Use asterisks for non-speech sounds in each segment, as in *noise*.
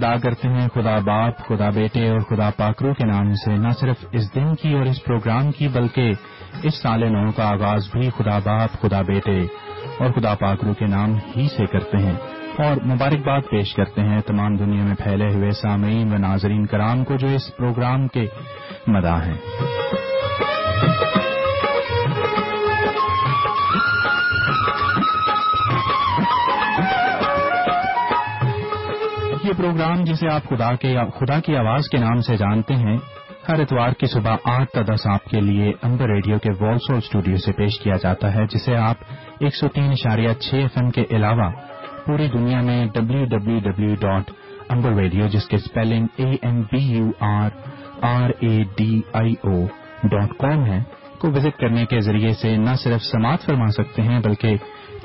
سامعین ابتدا کرتے ہیں، خدا باپ، خدا بیٹے اور خدا پاکرو کے نام سے، نہ صرف اس دن کی اور اس پروگرام کی، بلکہ اس سال نو کا آغاز بھی خدا باپ، خدا بیٹے اور خدا پاکرو کے نام ہی سے کرتے ہیں۔ اور مبارکباد پیش کرتے ہیں تمام دنیا میں پھیلے ہوئے سامعین و ناظرین کرام کو جو اس پروگرام کے مداح ہیں۔ یہ پروگرام جسے آپ خدا کے خدا کی آواز کے نام سے جانتے ہیں، ہر اتوار کی صبح آٹھ تا دس آپ کے لیے امبر ریڈیو کے والسول اسٹوڈیو سے پیش کیا جاتا ہے، جسے آپ ایک سو تین اشاریہ چھ ایف ایم کے علاوہ پوری دنیا میں W W W dot Amber radio جس کے spelling A M B U R R A D I O dot com ہے، کو وزٹ کرنے کے ذریعے سے نہ صرف سماعت فرما سکتے ہیں، بلکہ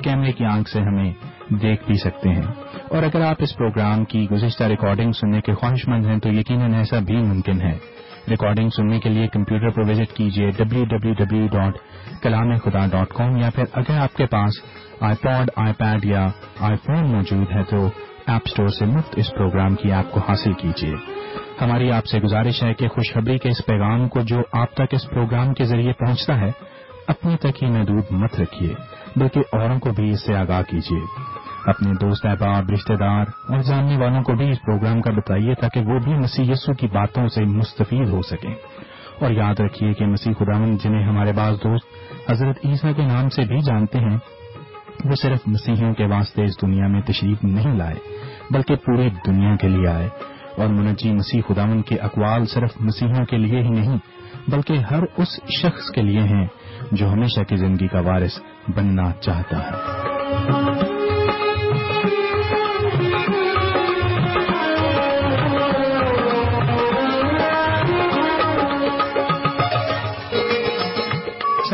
کیمرے کی آنکھ سے ہمیں دیکھ بھی سکتے ہیں۔ اور اگر آپ اس پروگرام کی گزشتہ ریکارڈنگ سننے کے خواہش مند ہیں تو یقیناً ایسا بھی ممکن ہے۔ ریکارڈنگ سننے کے لیے کمپیوٹر پر وزٹ کیجیے W W W dot Kalam Khuda dot کام یا پھر اگر آپ کے پاس آئی پاڈ آئی پیڈ یا آئی فون موجود ہے تو ایپ اسٹور سے مفت اس پروگرام کی ایپ کو حاصل کیجیے۔ ہماری آپ سے گزارش ہے کہ خوشخبری کے اس پیغام کو جو آپ تک اس پروگرام کے ذریعے پہنچتا ہے، اپنی تک ہی محدود مت رکھیے، بلکہ اوروں کو بھی اس سے آگاہ کیجیے۔ اپنے دوست احباب، رشتہ دار اور جاننے والوں کو بھی اس پروگرام کا بتائیے تاکہ وہ بھی مسیح یسو کی باتوں سے مستفید ہو سکیں۔ اور یاد رکھیے کہ مسیح خداون جنہیں ہمارے بعض دوست حضرت عیسیٰ کے نام سے بھی جانتے ہیں، وہ صرف مسیحیوں کے واسطے اس دنیا میں تشریف نہیں لائے، بلکہ پوری دنیا کے لیے آئے۔ اور منجی مسیح خداون کے اقوال صرف مسیحوں کے لیے ہی نہیں، بلکہ ہر اس شخص کے لیے ہیں جو ہمیشہ کی زندگی کا وارث بننا چاہتا ہے۔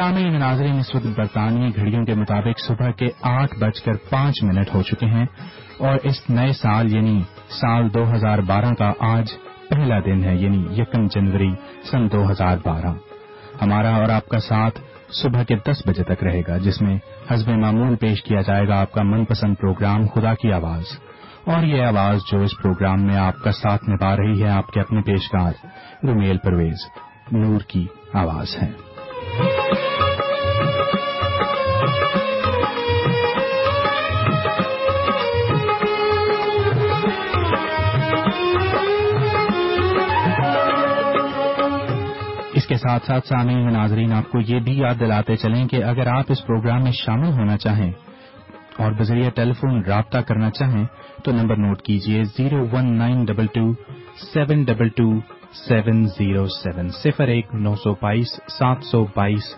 سامعین ناظرین اس وقت برطانوی گھڑیوں کے مطابق صبح کے آٹھ بج کر پانچ منٹ ہو چکے ہیں اور اس نئے سال یعنی سال دو ہزار بارہ کا آج پہلا دن ہے یعنی یکم جنوری سن دو ہزار بارہ۔ ہمارا اور آپ کا ساتھ صبح کے دس بجے تک رہے گا، جس میں حزب معمول پیش کیا جائے گا آپ کا من پسند پروگرام خدا کی آواز۔ اور یہ آواز جو اس پروگرام میں آپ کا ساتھ نبھا رہی ہے، آپ کے اپنے پیشکار رومیل پرویز، نور کی آواز ہے۔ ساتھ ساتھ سامعین ناظرین، آپ کو یہ بھی یاد دلاتے چلیں کہ اگر آپ اس پروگرام میں شامل ہونا چاہیں اور بذریعہ ٹیلی فون رابطہ کرنا چاہیں تو نمبر نوٹ کیجیے zero one nine double two seven double two seven zero seven, صفر ایک نو سو بائیس، سات سو بائیس،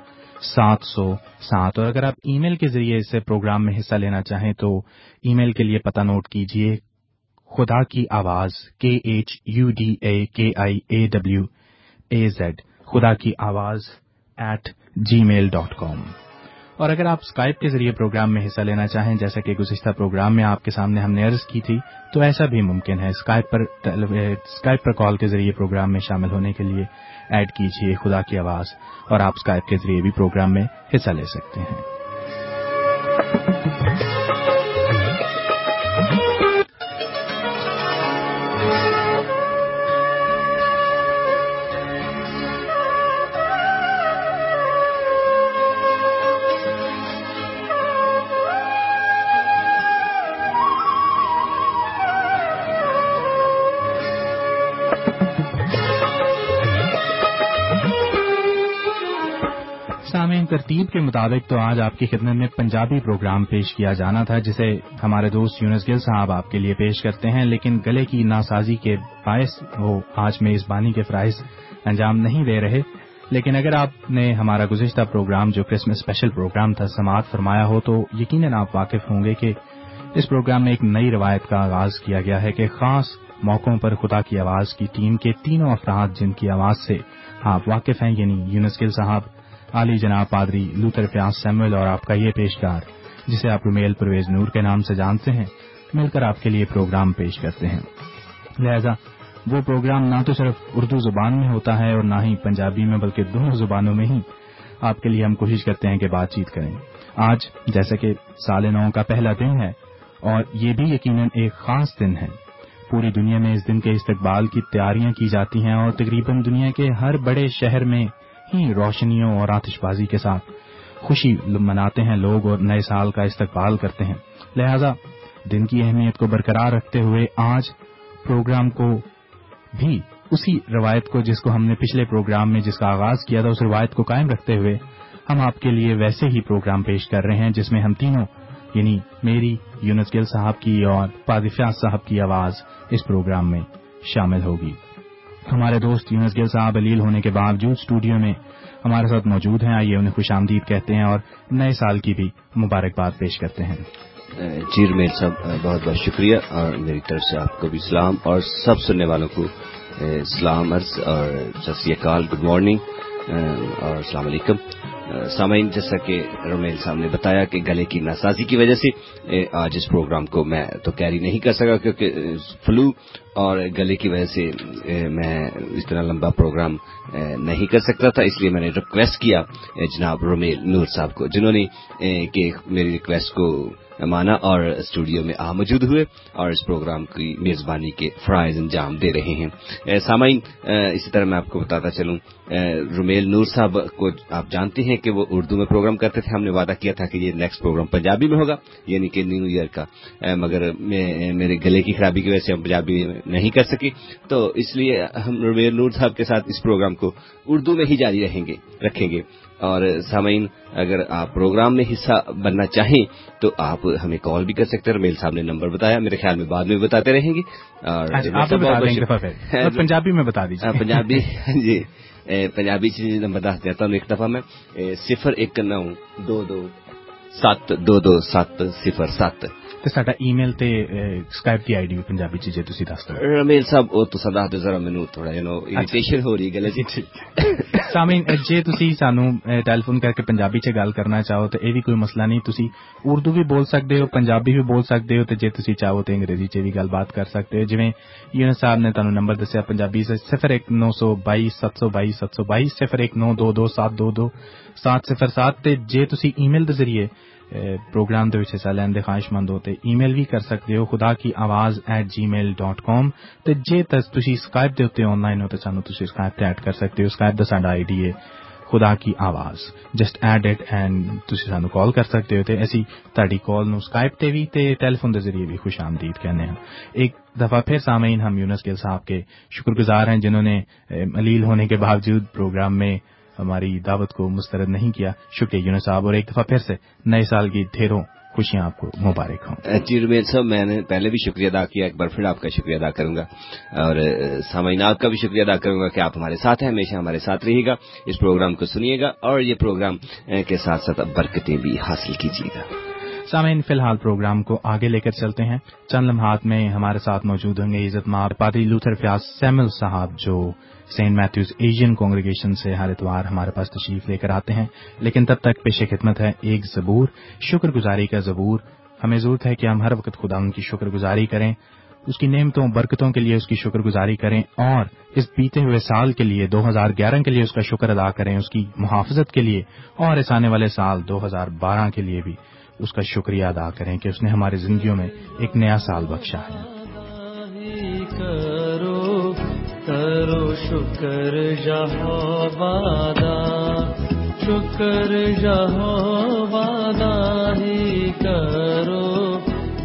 سات سو سات۔ اور اگر آپ ای میل کے ذریعے اس پروگرام میں حصہ لینا چاہیں تو ای میل کے لیے پتہ نوٹ کیجیے خدا کی آواز کے ایچ یو ڈی اے کے آئی اے ڈبلو اے زیڈ خدا کی آواز at G mile dot com اور اگر آپ اسکائپ کے ذریعے پروگرام میں حصہ لینا چاہیں، جیسا کہ گزشتہ پروگرام میں آپ کے سامنے ہم نے عرض کی تھی، تو ایسا بھی ممکن ہے۔ اسکائپ پر اسکائپ پر کال کے ذریعے پروگرام میں شامل ہونے کے لیے ایڈ کیجیے خدا کی آواز، اور آپ اسکائپ کے ذریعے بھی پروگرام میں حصہ لے سکتے ہیں۔ ترتیب کے مطابق تو آج آپ کی خدمت میں پنجابی پروگرام پیش کیا جانا تھا، جسے ہمارے دوست یونس گل صاحب آپ کے لیے پیش کرتے ہیں، لیکن گلے کی ناسازی کے باعث وہ آج میں اس بانی کے فرائض انجام نہیں دے رہے۔ لیکن اگر آپ نے ہمارا گزشتہ پروگرام، جو کرسمس اسپیشل پروگرام تھا، سماعت فرمایا ہو، تو یقیناً آپ واقف ہوں گے کہ اس پروگرام میں ایک نئی روایت کا آغاز کیا گیا ہے کہ خاص موقعوں پر خدا کی آواز کی ٹیم کے تینوں افراد جن کی آواز سے آپ واقف ہیں یعنی یونس گل صاحب علی جناب پادری لوتر پیاس سیمول اور آپ کا یہ پیشکار جسے آپ رومیل پرویز نور کے نام سے جانتے ہیں، مل کر آپ کے لیے پروگرام پیش کرتے ہیں۔ لہذا، وہ پروگرام نہ تو صرف اردو زبان میں ہوتا ہے اور نہ ہی پنجابی میں، بلکہ دونوں زبانوں میں ہی آپ کے لیے ہم کوشش کرتے ہیں کہ بات چیت کریں۔ آج جیسے کہ سال نو کا پہلا دن ہے اور یہ بھی یقیناً ایک خاص دن ہے۔ پوری دنیا میں اس دن کے استقبال کی تیاریاں کی جاتی ہیں اور تقریباً دنیا کے ہر بڑے شہر میں ہی روشنیوں اور آتش بازی کے ساتھ خوشی مناتے ہیں لوگ اور نئے سال کا استقبال کرتے ہیں۔ لہذا دن کی اہمیت کو برقرار رکھتے ہوئے آج پروگرام کو بھی اسی روایت کو جس کو ہم نے پچھلے پروگرام میں جس کا آغاز کیا تھا، اس روایت کو قائم رکھتے ہوئے ہم آپ کے لیے ویسے ہی پروگرام پیش کر رہے ہیں، جس میں ہم تینوں یعنی میری، یونس گل صاحب کی اور پادفیاض صاحب کی آواز اس پروگرام میں شامل ہوگی۔ ہمارے دوست یونس گل صاحب علیل ہونے کے باوجود اسٹوڈیو میں ہمارے ساتھ موجود ہیں۔ آئیے انہیں خوش آمدید کہتے ہیں اور نئے سال کی بھی مبارکباد پیش کرتے ہیں۔ جی رمیل صاحب، بہت بہت شکریہ۔ اور میری طرف سے آپ کو بھی سلام۔ اور سب سننے والوں کو سلام، عرض، اور ست کال، گڈ مارننگ۔ اور السلام علیکم۔ سامعین، جیسا کہ رومیل صاحب نے بتایا کہ گلے کی ناسازی کی وجہ سے آج اس پروگرام کو میں تو کیری نہیں کر سکا کیونکہ فلو اور گلے کی وجہ سے میں اتنا لمبا پروگرام نہیں کر سکتا تھا، اس لیے میں نے ریکویسٹ کیا جناب رومیل نور صاحب کو، جنہوں نے کہ میری ریکویسٹ کو مانا اور اسٹوڈیو میں آ موجود ہوئے اور اس پروگرام کی میزبانی کے فرائض انجام دے رہے ہیں۔ سامعین اسی طرح میں آپ کو بتاتا چلوں رومیل نور صاحب کو آپ جانتے ہیں کہ وہ اردو میں پروگرام کرتے تھے، ہم نے وعدہ کیا تھا کہ یہ نیکسٹ پروگرام پنجابی میں ہوگا یعنی کہ نیو ایئر کا۔ مگر میرے گلے کی خرابی کی وجہ سے ہم پنجابی نہیں کر سکے تو اس لیے ہم رومیل نور صاحب کے ساتھ اس پروگرام کو اردو میں ہی جاری رہیں گے رکھیں گے۔ اور سامعین اگر آپ پروگرام میں حصہ بننا چاہیں تو آپ ہمیں کال بھی کر سکتے ہیں۔ میل صاحب نے نمبر بتایا میرے خیال میں بعد میں بتاتے رہیں گے۔ اور اچھا، پنجابی میں بتا دیجیے۔ ہاں، پنجابی جی۔ پنجابی سے نمبر دس دیتا ہوں ایک دفعہ میں صفر ایک نو دو دو سات دو دو سات صفر سات۔ ਤੇ ਸਾਡਾ ਈਮੇਲ ਤੇ ਸਕਾਈਪ ਦੀ ਆਈਡੀ ਵੀ ਪੰਜਾਬੀ ਚ ਜੇ ਤੁਸੀਂ ਦੱਸ ਦਿਓ। ਰਮੇਲ ਸਾਹਿਬ ਉਹ ਤੁਸੀਂ ਦੱਸ ਦਿਓ ਜ਼ਰਾ ਮੈਨੂੰ ਥੋੜਾ ਜਿਹਾ ਨੋ ਇਰੀਟੇਸ਼ਨ ਹੋ ਰਹੀ ਗੱਲ ਜੀ। ਸਾਮੀਨ ਜੇ ਤੁਸੀਂ ਸਾਨੂੰ ਟੈਲੀਫੋਨ ਕਰਕੇ ਪੰਜਾਬੀ ਚ ਗੱਲ ਕਰਨਾ ਚਾਹੋ ਤੇ ਇਹ ਵੀ ਕੋਈ ਮਸਲਾ ਨਹੀਂ ਤੁਸੀਂ ਉਰਦੂ ਵੀ ਬੋਲ ਸਕਦੇ ਹੋ ਪੰਜਾਬੀ ਵੀ ਬੋਲ ਸਕਦੇ ਹੋ ਤੇ ਜੇ ਤੁਸੀਂ ਚਾਹੋ ਤੇ ਅੰਗਰੇਜ਼ੀ ਚ ਵੀ ਗੱਲਬਾਤ ਕਰ ਸਕਦੇ ਹੋ। ਜਿਵੇਂ ਯੂਨਸ ਸਾਹਿਬ ਨੇ ਤੁਹਾਨੂੰ ਨੰਬਰ ਦੱਸਿਆ ਪੰਜਾਬੀ ਚ 01922 ਤੇ ਜੇ ਤੁਸੀਂ ਈਮੇਲ ਦੇ ਜ਼ਰੀਏ پروگرام دے وچ حصہ لینے خواہش مند ہو تو ای میل بھی کر سکتے ہو خدا کی آواز at G mile dot com تو جی تھی سکائپ کے اتنے آن لائن ہو تو سانو تھی سکائپ تے ایڈ کر سکتے ہو۔ سکائپ کا ساڈا آئی ڈی ہے خدا کی آواز۔ جسٹ ایڈ اٹ اینڈ تھی سانو کال کر سکتے ہو تو اسی تاری کال نو سکائپ تے بھی تے ٹیلیفون کے ذریعے بھی خوش آمدید کہنے ہیں ایک دفعہ پھر سامعین ہم یونس گل صاحب کے شکر گزار ہیں جنہوں نے علیل ہونے کے باوجود پروگرام میں ہماری دعوت کو مسترد نہیں کیا۔ شکریہ یونس صاحب اور ایک دفعہ پھر سے نئے سال کی ڈھیروں خوشیاں آپ کو مبارک ہوں۔ جی رمیل صاحب میں نے پہلے بھی شکریہ ادا کیا ایک بار پھر آپ کا شکریہ ادا کروں گا۔ اور سامعین آپ کا بھی شکریہ ادا کروں گا کہ آپ ہمارے ساتھ ہیں ہمیشہ ہمارے ساتھ رہیے گا۔ اس پروگرام کو سنیے گا اور یہ پروگرام کے ساتھ ساتھ برکتیں بھی حاصل کیجیے گا۔ سامعین فی الحال پروگرام کو آگے لے کر چلتے ہیں۔ چند لمحات میں ہمارے ساتھ موجود ہوں گے عزت مار پادری لوتھر فیاض سیمل صاحب جو سینٹ میتھوز ایشین کانگریگیشن سے ہر اتوار ہمارے پاس تشریف لے کر آتے ہیں، لیکن تب تک پیش خدمت ہے ایک زبور شکر گزاری کا زبور ہمیں ضرورت ہے کہ ہم ہر وقت خدا ان کی شکر گزاری کریں، اس کی نعمتوں، برکتوں کے لیے اس کی شکر گزاری کریں اور اس بیتے ہوئے سال کے لیے، دو ہزار گیارہ کے لیے اس کا شکر ادا کریں اس کی محافظت کے لیے اور اس آنے والے سال دو ہزار بارہ کے لیے بھی اس کا شکریہ ادا کریں کہ اس نے ہماری زندگیوں میں ایک نیا سال بخشا ہے۔ کرو شکر جہاں وادا شکر جہاں وادا ہی کرو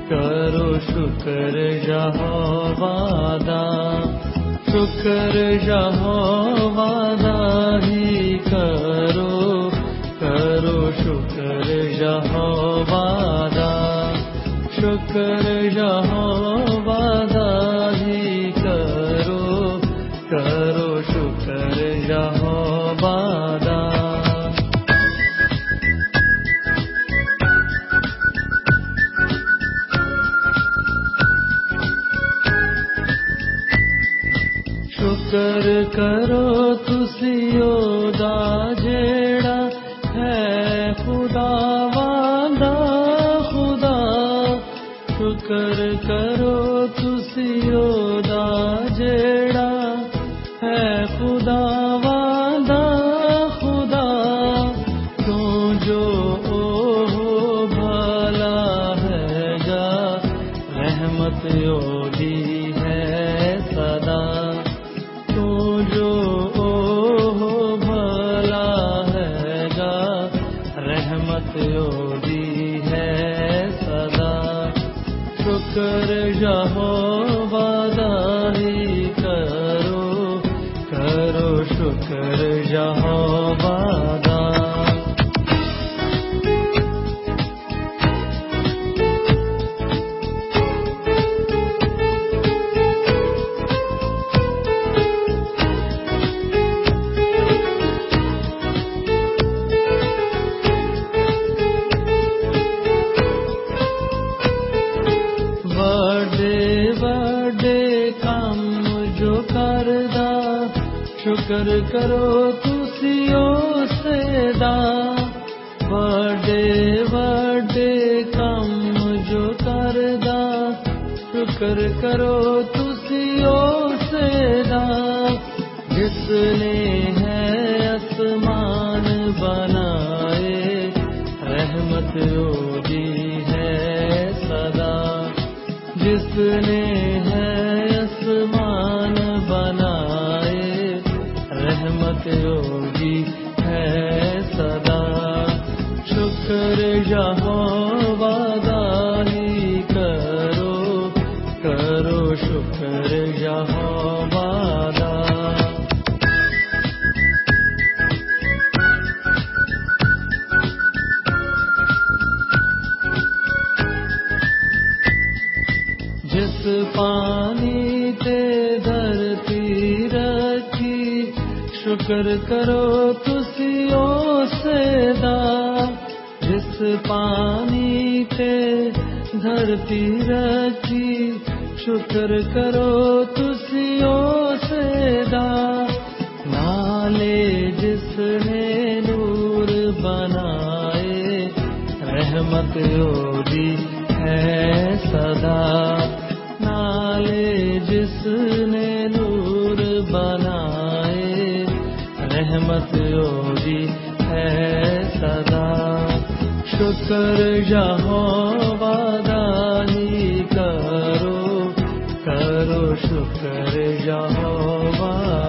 کرو شکر جہاں وادا شکر جہاں وادا ہی کرو کرو شکر جہاں وادا شکر جہاں وادا شکر جہاں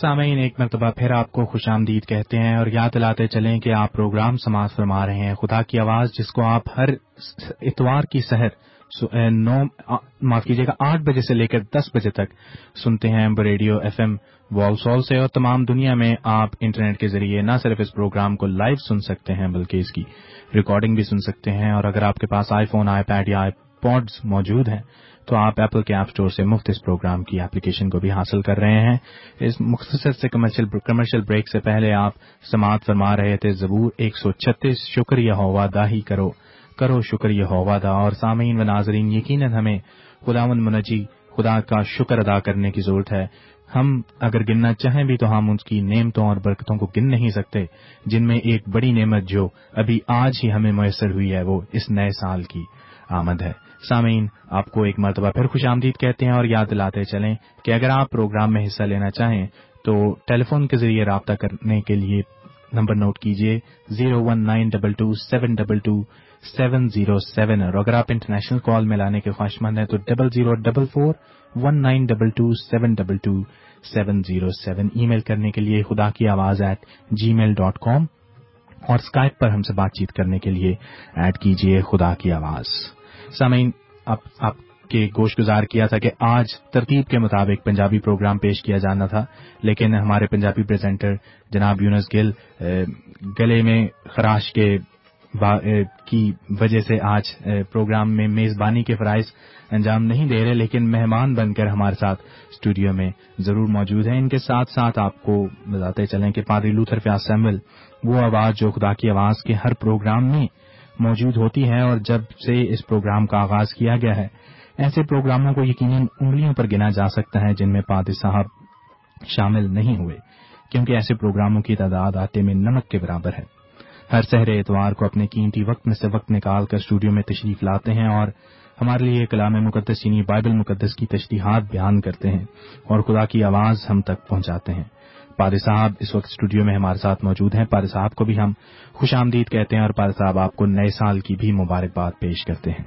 سامعین، ایک مرتبہ پھر آپ کو خوش آمدید کہتے ہیں اور یاد دلاتے چلیں کہ آپ پروگرام سماعت فرما رہے ہیں۔ خدا کی آواز، جس کو آپ ہر اتوار کی سحر نو معاف کیجیے گا، آٹھ بجے سے لے کر دس بجے تک سنتے ہیں radio F M Walsall سے اور تمام دنیا میں آپ انٹرنیٹ کے ذریعے نہ صرف اس پروگرام کو لائیو سن سکتے ہیں بلکہ اس کی ریکارڈنگ بھی سن سکتے ہیں اور اگر آپ کے پاس آئی فون، آئی پیڈ یا آئی پوڈز موجود ہیں تو آپ ایپل کے ایپ اسٹور سے مفت اس پروگرام کی اپلیکیشن کو بھی حاصل کر رہے ہیں۔ اس مختصر سے کمرشل بریک سے پہلے آپ سماعت فرما رہے تھے زبور ایک سو چھتیس شکریہ ہوا داہی کرو کرو شکریہ ہوا دا۔ اور سامعین و ناظرین، یقیناً ہمیں خدا منجی، خدا کا شکر ادا کرنے کی ضرورت ہے۔ ہم اگر گننا چاہیں بھی تو ہم اس کی نعمتوں اور برکتوں کو گن نہیں سکتے، جن میں ایک بڑی نعمت جو ابھی آج ہی ہمیں میسر ہوئی ہے، وہ اس نئے سال کی آمد ہے۔ سامعین، آپ کو ایک مرتبہ پھر خوش آمدید کہتے ہیں اور یاد دلاتے چلیں کہ اگر آپ پروگرام میں حصہ لینا چاہیں تو ٹیلی فون کے ذریعے رابطہ کرنے کے لیے نمبر نوٹ کیجیے zero one nine double two seven double two seven zero seven اور اگر آپ انٹرنیشنل کال میں لانے کے خواہش مند ہیں تو double zero double four one nine double two seven double two seven zero seven email کرنے کے لیے خدا کی آواز at G mile dot com اور اسکائپ پر ہم سے بات چیت کرنے کے لیے ایڈ کیجیے خدا کی آواز۔ سامعین آپ آپ کے گوشت گزار کیا تھا کہ آج ترتیب کے مطابق پنجابی پروگرام پیش کیا جانا تھا، لیکن ہمارے پنجابی پریزنٹر جناب یونس گل گلے میں خراش کے کی وجہ سے آج پروگرام میں میزبانی کے فرائض انجام نہیں دے رہے، لیکن مہمان بن کر ہمارے ساتھ اسٹوڈیو میں ضرور موجود ہیں۔ ان کے ساتھ ساتھ آپ کو بتاتے چلیں کہ پادری لوتھر فیاض سیمل وہ آواز جو خدا کی آواز کے ہر پروگرام میں موجود ہوتی ہے اور جب سے اس پروگرام کا آغاز کیا گیا ہے، ایسے پروگراموں کو یقیناً انگلیوں پر گنا جا سکتا ہے جن میں پادری صاحب شامل نہیں ہوئے، کیونکہ ایسے پروگراموں کی تعداد آتے میں نمک کے برابر ہے۔ ہر سہر اتوار کو اپنے قیمتی وقت میں سے وقت نکال کر اسٹوڈیو میں تشریف لاتے ہیں اور ہمارے لیے کلام مقدس یعنی بائبل مقدس کی تشریحات بیان کرتے ہیں اور خدا کی آواز ہم تک پہنچاتے ہیں۔ پارے صاحب اس وقت اسٹوڈیو میں ہمارے ساتھ موجود ہیں۔ پارے صاحب کو بھی ہم خوش آمدید کہتے ہیں اور پارے صاحب آپ کو نئے سال کی بھی مبارکباد پیش کرتے ہیں۔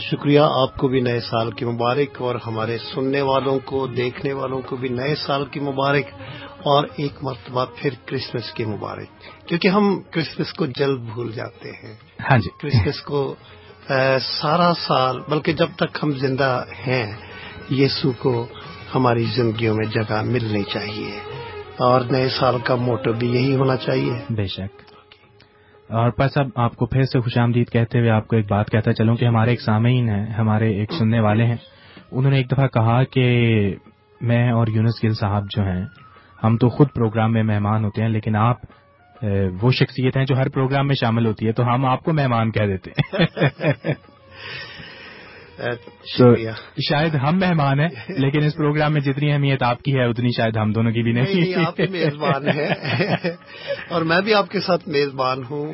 شکریہ آپ کو بھی نئے سال کی مبارک اور ہمارے سننے والوں کو دیکھنے والوں کو بھی نئے سال کی مبارک اور ایک مرتبہ پھر کرسمس کی مبارک۔ کیونکہ ہم کرسمس کو جلد بھول جاتے ہیں۔ ہاں جی۔ کرسمس کو سارا سال بلکہ جب تک ہم زندہ ہیں یسو کو ہماری زندگیوں میں جگہ ملنی چاہیے۔ اور نئے سال کا موٹو بھی یہی ہونا چاہیے۔ بے شک۔ اور پر صاحب آپ کو پھر سے خوش آمدید کہتے ہوئے آپ کو ایک بات کہتا چلوں کہ ہمارے ایک سامعین ہیں، ہمارے ایک سننے والے ہیں۔ انہوں نے ایک دفعہ کہا کہ میں اور یونس گل صاحب جو ہیں، ہم تو خود پروگرام میں مہمان ہوتے ہیں، لیکن آپ وہ شخصیت ہیں جو ہر پروگرام میں شامل ہوتی ہے تو ہم آپ کو مہمان کہہ دیتے ہیں۔ *laughs* شکریہ۔ شاید ہم مہمان ہیں لیکن اس پروگرام میں جتنی اہمیت آپ کی ہے اتنی شاید ہم دونوں کی بھی نہیں۔ آپ میزبان ہیں۔ اور میں بھی آپ کے ساتھ میزبان ہوں۔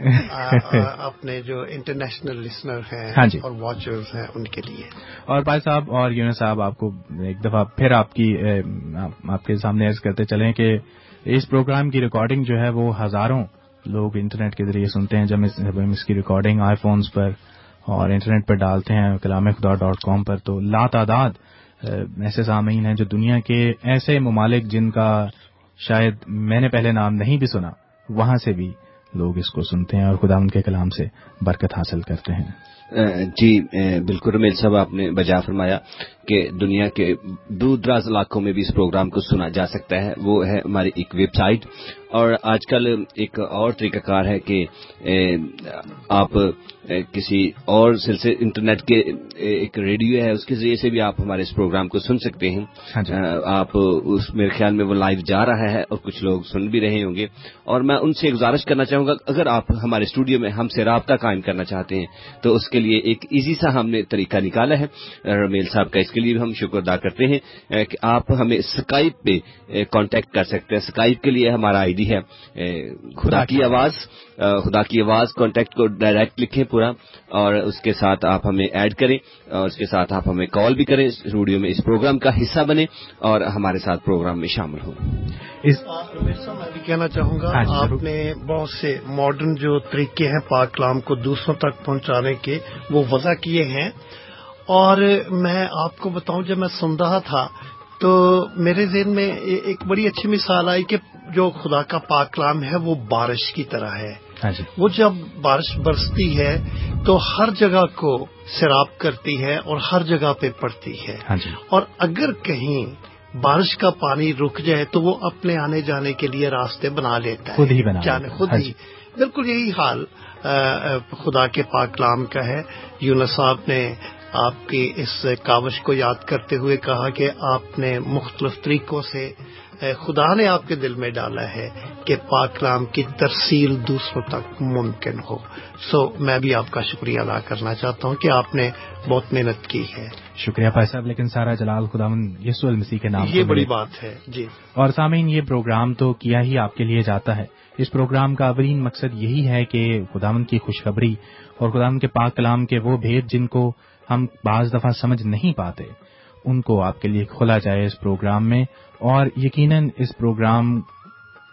اپنے جو انٹرنیشنل لسنر ہیں ہاں جی۔ اور واچرز ہیں ان کے لیے۔ اور بھائی صاحب اور یونس صاحب آپ کو ایک دفعہ پھر آپ کی آپ کے سامنے عرض کرتے چلیں کہ اس پروگرام کی ریکارڈنگ جو ہے وہ ہزاروں لوگ انٹرنیٹ کے ذریعے سنتے ہیں۔ جب اس کی ریکارڈنگ آئی فونز پر اور انٹرنیٹ پر ڈالتے ہیں کلام خدا ڈاٹ کام پر، تو لا تعداد ایسے سامعین ہیں جو دنیا کے ایسے ممالک جن کا شاید میں نے پہلے نام نہیں بھی سنا، وہاں سے بھی لوگ اس کو سنتے ہیں اور خدا ان کے کلام سے برکت حاصل کرتے ہیں۔ جی بالکل رمیل صاحب، آپ نے بجا فرمایا کہ دنیا کے دور دراز علاقوں میں بھی اس پروگرام کو سنا جا سکتا ہے۔ وہ ہے ہماری ایک ویب سائٹ اور آج کل ایک اور طریقہ کار ہے کہ آپ کسی اور سلسلے انٹرنیٹ کے ایک ریڈیو ہے اس کے ذریعے سے بھی آپ ہمارے اس پروگرام کو سن سکتے ہیں۔ ہاں جی۔ آپ اس میرے خیال میں وہ لائیو جا رہا ہے اور کچھ لوگ سن بھی رہے ہوں گے۔ اور میں ان سے گزارش کرنا چاہوں گا اگر آپ ہمارے اسٹوڈیو میں ہم سے رابطہ قائم کرنا چاہتے ہیں تو اس کے لیے ایک ایزی سا ہم نے طریقہ نکالا ہے۔ رمیل صاحب کا اس کے لیے بھی ہم شکر ادا کرتے ہیں کہ آپ ہمیں اسکائپ پہ کانٹیکٹ کر سکتے ہیں۔ اسکائپ کے لیے ہمارا آئی ڈی ہے۔ خدا کی آواز خدا کی آواز کانٹیکٹ کو ڈائریکٹ لکھیں پورا اور اس کے ساتھ آپ ہمیں ایڈ کریں اور اس کے ساتھ آپ ہمیں کال بھی کریں اسٹوڈیو میں اس پروگرام کا حصہ بنے اور ہمارے ساتھ پروگرام میں شامل ہوں۔ میں بھی کہنا چاہوں گا ہاں جی، آپ نے بہت سے ماڈرن جو طریقے ہیں پاک کلام کو دوسروں تک پہنچانے کے وہ وضع کیے ہیں۔ اور میں آپ کو بتاؤں جب میں سن رہا تھا تو میرے ذہن میں ایک بڑی اچھی مثال آئی کہ جو خدا کا پاک کلام ہے وہ بارش کی طرح ہے ہاں جی۔ وہ جب بارش برستی ہے تو ہر جگہ کو سیراب کرتی ہے اور ہر جگہ پہ پڑتی ہے ہاں جی۔ اور اگر کہیں بارش کا پانی رک جائے تو وہ اپنے آنے جانے کے لیے راستے بنا لیتا ہے خود ہی بنا جانے خود ہاں ہی جی۔ بالکل یہی حال خدا کے پاک کلام کا ہے یونس صاحب نے آپ کی اس کاوش کو یاد کرتے ہوئے کہا کہ آپ نے مختلف طریقوں سے خدا نے آپ کے دل میں ڈالا ہے کہ پاک رام کی ترسیل دوسروں تک ممکن ہو۔ سو میں بھی آپ کا شکریہ ادا کرنا چاہتا ہوں کہ آپ نے بہت محنت کی ہے۔ شکریہ بھائی صاحب لیکن سارا جلال خدا یسو المسیح کے نام یہ بڑی بات ہے جی۔ اور سامعین یہ پروگرام تو کیا ہی آپ کے لیے جاتا ہے۔ اس پروگرام کا اولین مقصد یہی ہے کہ خداون کی خوشخبری اور خداون کے پاک کلام کے وہ بھید جن کو ہم بعض دفعہ سمجھ نہیں پاتے۔ ان کو آپ کے لیے کھولا جائے اس پروگرام میں اور یقیناً اس پروگرام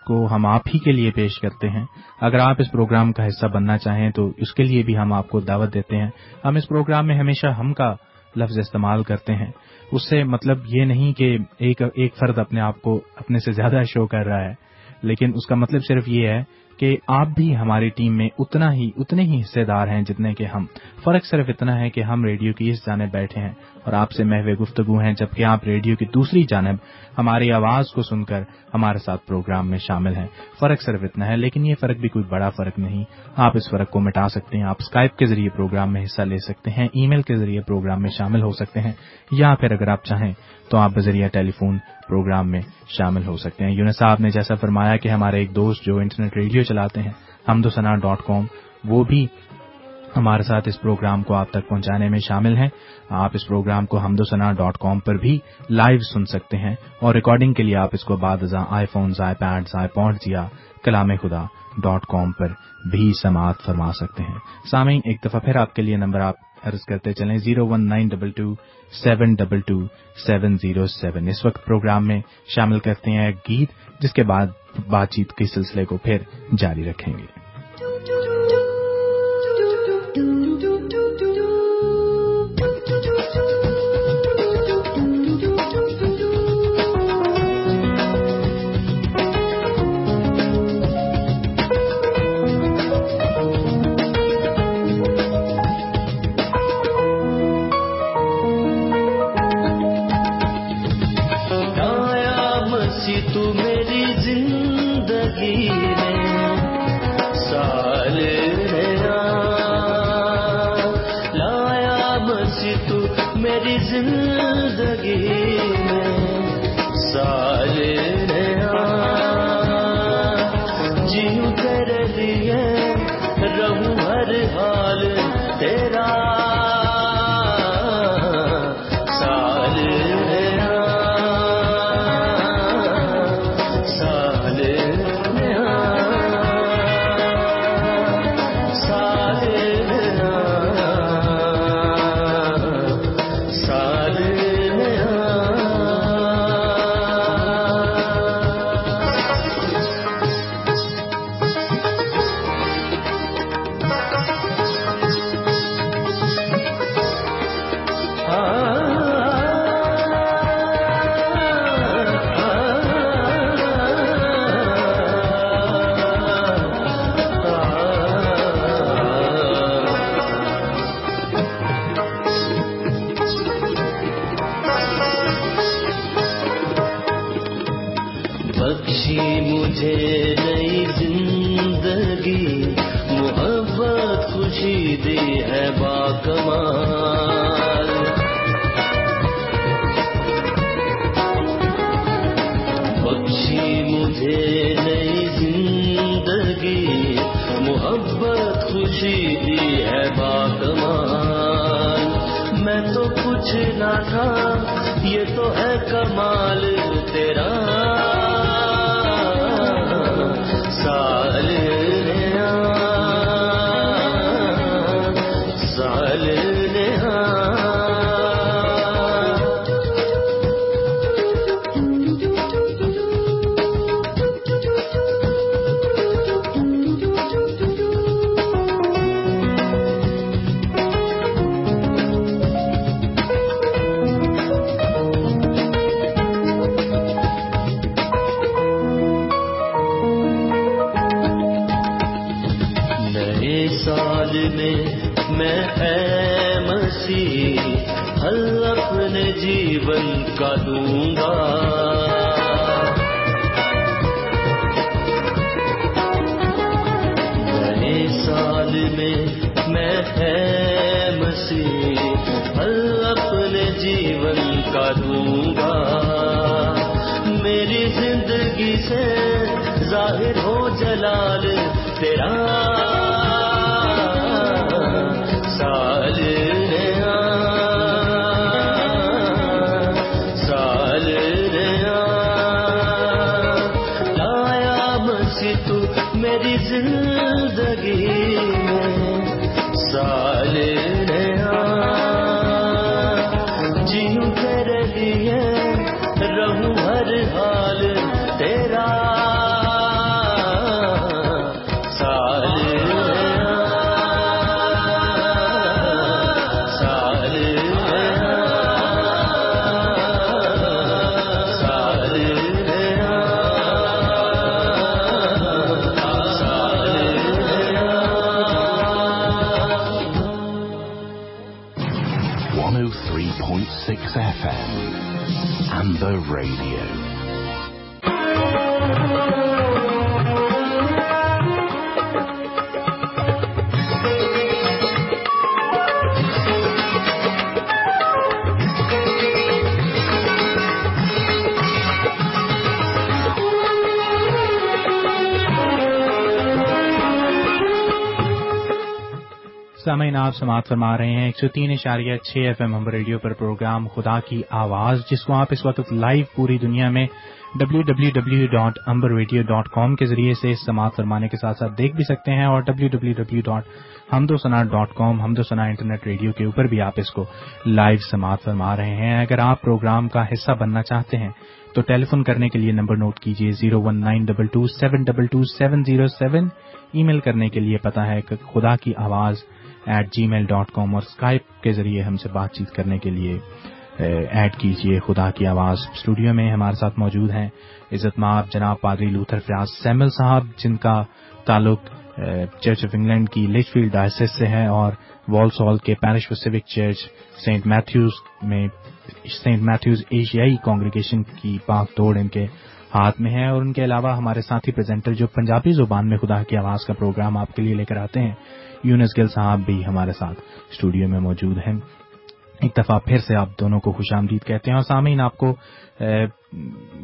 کو ہم آپ ہی کے لیے پیش کرتے ہیں۔ اگر آپ اس پروگرام کا حصہ بننا چاہیں تو اس کے لیے بھی ہم آپ کو دعوت دیتے ہیں۔ ہم اس پروگرام میں ہمیشہ ہم کا لفظ استعمال کرتے ہیں۔ اس سے مطلب یہ نہیں کہ ایک ایک فرد اپنے آپ کو اپنے سے زیادہ شو کر رہا ہے، لیکن اس کا مطلب صرف یہ ہے کہ آپ بھی ہماری ٹیم میں اتنا ہی، اتنے ہی حصے دار ہیں جتنے کہ ہم۔ فرق صرف اتنا ہے کہ ہم ریڈیو کی اس جانب بیٹھے ہیں۔ اور آپ سے محو گفتگو ہیں، جبکہ آپ ریڈیو کی دوسری جانب ہماری آواز کو سن کر ہمارے ساتھ پروگرام میں شامل ہیں۔ فرق صرف اتنا ہے، لیکن یہ فرق بھی کوئی بڑا فرق نہیں۔ آپ اس فرق کو مٹا سکتے ہیں، آپ اسکائپ کے ذریعے پروگرام میں حصہ لے سکتے ہیں ای میل کے ذریعے پروگرام میں شامل ہو سکتے ہیں، یا پھر اگر آپ چاہیں تو آپ بذریعہ ٹیلی فون پروگرام میں شامل ہو سکتے ہیں۔ یونس صاحب نے جیسا فرمایا کہ ہمارے ایک دوست جو انٹرنیٹ ریڈیو چلاتے ہیں، ہمدوسنا ڈاٹ کام، وہ بھی ہمارے ساتھ اس پروگرام کو آپ تک پہنچانے میں شامل ہیں۔ آپ اس پروگرام کو ہمدوسنا ڈاٹ کام پر بھی لائیو سن سکتے ہیں اور ریکارڈنگ کے لیے آپ اس کو بعد ازاں iPhones iPads iPods یا کلام خدا ڈاٹ کام پر بھی سماعت فرما سکتے ہیں۔ سامعین، ایک دفعہ پھر آپ کے لیے نمبر آپ عرض کرتے چلیں zero one nine double two seven double two seven zero seven. اس وقت پروگرام میں شامل کرتے ہیں ایک گیت جس کے بعد بات چیت کے سلسلے کو پھر جاری رکھیں گے۔ کچھ نہ آپ سماعت فرما رہے ہیں، ایک سو تین اشاریہ چھ ایف ایم ریڈیو پر پروگرام خدا کی آواز، جس کو آپ اس وقت لائیو پوری دنیا میں W W W dot Amber radio dot com کے ذریعے سے سماعت فرمانے کے ساتھ ساتھ دیکھ بھی سکتے ہیں اور ڈبلو ڈبلو ڈبلو ڈاٹ ہمدو سنا ڈاٹ کام ہمدو سنا انٹرنیٹ ریڈیو کے اوپر بھی آپ اس کو لائیو سماعت فرما رہے ہیں۔ اگر آپ پروگرام کا حصہ بننا چاہتے ہیں تو ٹیلی فون کرنے کے لیے نمبر نوٹ کیجیے zero one nine double two seven double two seven zero seven email کرنے کے لیے پتا ہے کہ خدا کی آواز at G mile dot com اور اسکائپ کے ذریعے ہم سے بات چیت کرنے کے لیے ایڈ کیجیے خدا کی آواز۔ اسٹوڈیو میں ہمارے ساتھ موجود ہیں عزت ماب جناب پادری لوتھر فیاض سیمل صاحب، جن کا تعلق چرچ آف انگلینڈ کی لچ فیلڈ ڈائسس سے ہے اور والس ہال کے parish Pacific church Saint Matthew's میں سینٹ میتھیوز ایشیائی کانگریگیشن کی پاک توڑ ان کے ہاتھ میں ہے اور ان کے علاوہ ہمارے ساتھی پریزنٹر جو پنجابی زبان میں خدا کی آواز کا پروگرام آپ کے لیے لے کر آتے ہیں، یونس گل صاحب بھی ہمارے ساتھ اسٹوڈیو میں موجود ہیں۔ ایک دفعہ پھر سے آپ دونوں کو خوش آمدید کہتے ہیں اور سامعین، آپ کو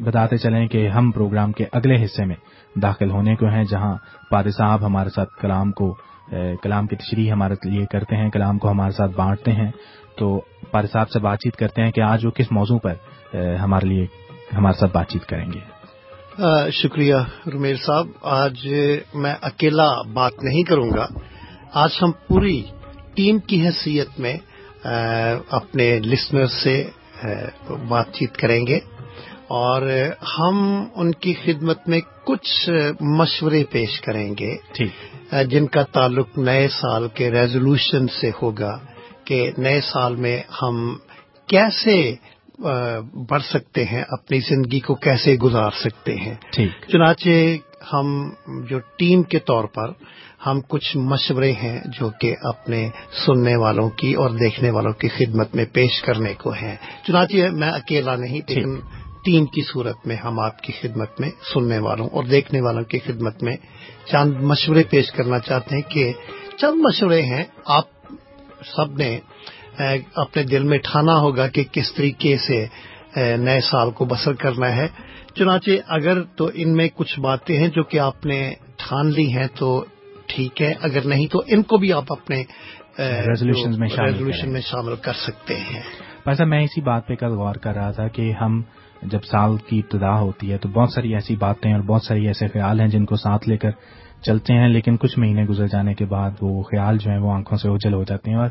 بتاتے چلیں کہ ہم پروگرام کے اگلے حصے میں داخل ہونے کو ہیں، جہاں پادے صاحب ہمارے ساتھ کلام کو کلام کی تشریح ہمارے لیے کرتے ہیں، کلام کو ہمارے ساتھ بانٹتے ہیں۔ تو پادے صاحب سے بات چیت کرتے ہیں کہ آج وہ کس موضوع پر ہمارے لیے، ہمارے ساتھ بات چیت کریں گے۔ شکریہ رمیل صاحب۔ آج میں اکیلا بات نہیں کروں گا۔ آج ہم پوری ٹیم کی حیثیت میں اپنے لسنر سے بات چیت کریں گے۔ اور ہم ان کی خدمت میں کچھ مشورے پیش کریں گے۔ جن کا تعلق نئے سال کے ریزولوشن سے ہوگا کہ نئے سال میں ہم کیسے بڑھ سکتے ہیں اپنی زندگی کو کیسے گزار سکتے ہیں۔ چنانچہ ہم جو ٹیم کے طور پر ہم کچھ مشورے ہیں جو کہ اپنے سننے والوں کی اور دیکھنے والوں کی خدمت میں پیش کرنے کو ہیں۔ چنانچہ میں اکیلا نہیں لیکن ٹیم کی صورت میں ہم آپ کی خدمت میں سننے والوں اور دیکھنے والوں کی خدمت میں چند مشورے پیش کرنا چاہتے ہیں کہ چند مشورے ہیں۔ آپ سب نے اپنے دل میں ٹھانا ہوگا کہ کس طریقے سے نئے سال کو بسر کرنا ہے۔ چنانچہ اگر تو ان میں کچھ باتیں ہیں جو کہ آپ نے ٹھان لی ہیں تو ٹھیک ہے۔ اگر نہیں تو ان کو بھی آپ اپنے ریزولوشن میں شامل کر سکتے ہیں۔ ویسا میں اسی بات پہ کل غور کر رہا تھا کہ ہم جب سال کی ابتدا ہوتی ہے تو بہت ساری ایسی باتیں اور بہت ساری ایسے خیال ہیں جن کو ساتھ لے کر چلتے ہیں لیکن کچھ مہینے گزر جانے کے بعد وہ خیال جو ہیں وہ آنکھوں سے اجل ہو جاتے ہیں اور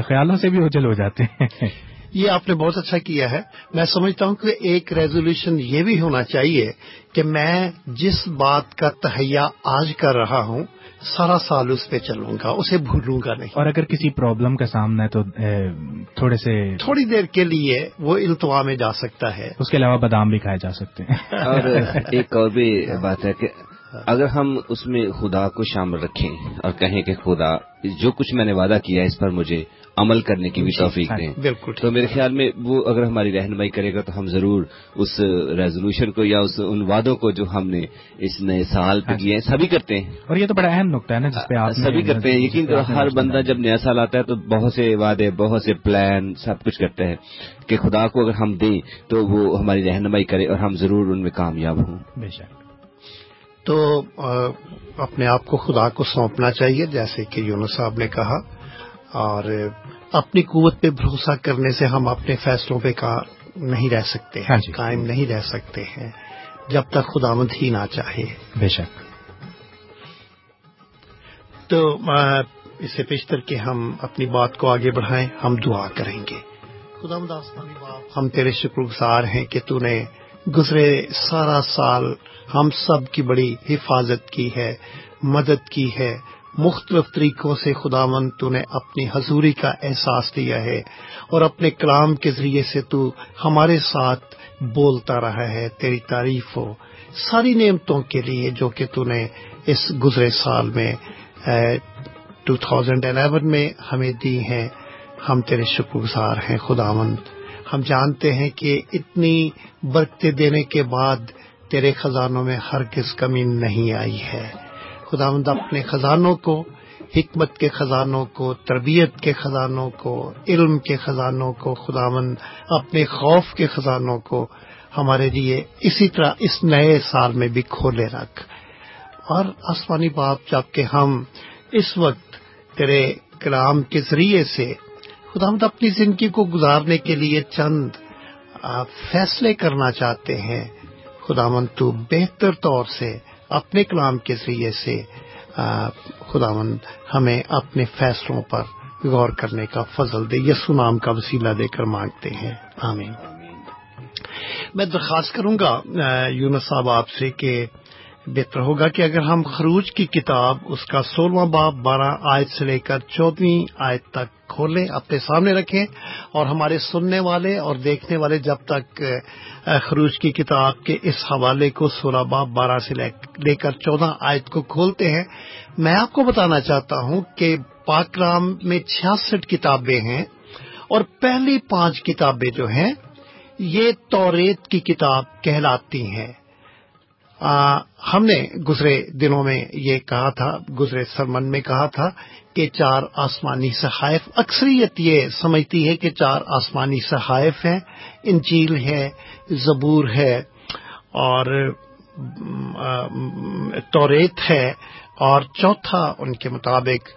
خیالوں سے بھی اجل ہو جاتے ہیں۔ *laughs* یہ آپ نے بہت اچھا کیا ہے۔ میں سمجھتا ہوں کہ ایک ریزولوشن یہ بھی ہونا چاہیے کہ میں جس بات کا تہیا آج کر رہا ہوں سارا سال اس پہ چلوں گا اسے بھولوں گا نہیں۔ اور اگر کسی پرابلم کا سامنا ہے تو تھوڑے سے تھوڑی دیر کے لیے وہ التوا میں جا سکتا ہے۔ اس کے علاوہ بادام بھی کھائے جا سکتے ہیں۔ اور ایک اور بھی بات ہے کہ اگر ہم اس میں خدا کو شامل رکھیں اور کہیں کہ خدا جو کچھ میں نے وعدہ کیا ہے اس پر مجھے عمل کرنے کی بھی جی، توفیق دیں۔ بالکل۔ تو میرے خیال میں وہ اگر ہماری رہنمائی کرے گا تو ہم ضرور اس ریزولوشن کو یا اس ان وعدوں کو جو ہم نے اس نئے سال پہ کیے ہیں سبھی کرتے ہیں۔ اور یہ تو بڑا اہم نقطہ ہے نا جس پہ سبھی کرتے ہیں۔ یقین کرو ہر بندہ جب نیا سال آتا ہے تو بہت سے وعدے بہت سے پلان سب کچھ کرتے ہیں۔ کہ خدا کو اگر ہم دیں تو وہ ہماری رہنمائی کرے اور ہم ضرور ان میں کامیاب ہوں۔ بے شک۔ تو اپنے آپ کو خدا کو سونپنا چاہیے جیسے کہ یونس صاحب نے کہا اور اپنی قوت پہ بھروسہ کرنے سے ہم اپنے فیصلوں پہ نہیں رہ سکتے ہیں جی۔ قائم نہیں رہ سکتے ہیں جب تک خدا مند ہی نہ چاہے۔ بے شک۔ تو اسے پیشتر کے ہم اپنی بات کو آگے بڑھائیں ہم دعا کریں گے۔ خدا مداثانی باپ ہم تیرے شکر گزار ہیں کہ تو نے گزرے سارا سال ہم سب کی بڑی حفاظت کی ہے، مدد کی ہے۔ مختلف طریقوں سے خدا مند تو نے اپنی حضوری کا احساس دیا ہے اور اپنے کلام کے ذریعے سے تو ہمارے ساتھ بولتا رہا ہے تیری تعریف ہو ساری نعمتوں کے لیے جو کہ تو نے اس گزرے سال میں ٹو تھاؤزینڈ الیون میں ہمیں دی ہیں۔ ہم تیرے شکر گزار ہیں خدا مند ہم جانتے ہیں کہ اتنی برکتے دینے کے بعد تیرے خزانوں میں ہر کس کمی نہیں آئی ہے۔ خدا مند اپنے خزانوں کو، حکمت کے خزانوں کو، تربیت کے خزانوں کو، علم کے خزانوں کو خدا مند اپنے خوف کے خزانوں کو ہمارے لیے اسی طرح اس نئے سال میں بھی کھولے رکھ۔ اور آسمانی باپ جبکہ ہم اس وقت تیرے کلام کے ذریعے سے خدا مند اپنی زندگی کو گزارنے کے لیے چند فیصلے کرنا چاہتے ہیں۔ خدا مند تو بہتر طور سے اپنے کلام کے ذریعے سے خدا مند ہمیں اپنے فیصلوں پر غور کرنے کا فضل دے، یسو نام کا وسیلہ دے کر مانگتے ہیں۔ آمین۔ میں درخواست کروں گا یونس صاحب آپ سے کہ بہتر ہوگا کہ اگر ہم خروج کی کتاب اس کا سولہواں باپ بارہ آیت سے لے کر چودہویں آیت تک کھولیں، اپنے سامنے رکھیں اور ہمارے سننے والے اور دیکھنے والے جب تک خروج کی کتاب کے اس حوالے کو سولہ باپ بارہ سے لے کر چودہ آیت کو کھولتے ہیں، میں آپ کو بتانا چاہتا ہوں کہ پاکرام میں چھیاسٹھ کتابیں ہیں اور پہلی پانچ کتابیں جو ہیں، یہ توریت کی کتاب کہلاتی ہیں۔ ہم نے گزرے دنوں میں یہ کہا تھا، گزرے سرمن میں کہا تھا کہ چار آسمانی صحائف، اکثریت یہ سمجھتی ہے کہ چار آسمانی صحائف ہیں، انجیل ہے، زبور ہے اور توریت ہے اور چوتھا ان کے مطابق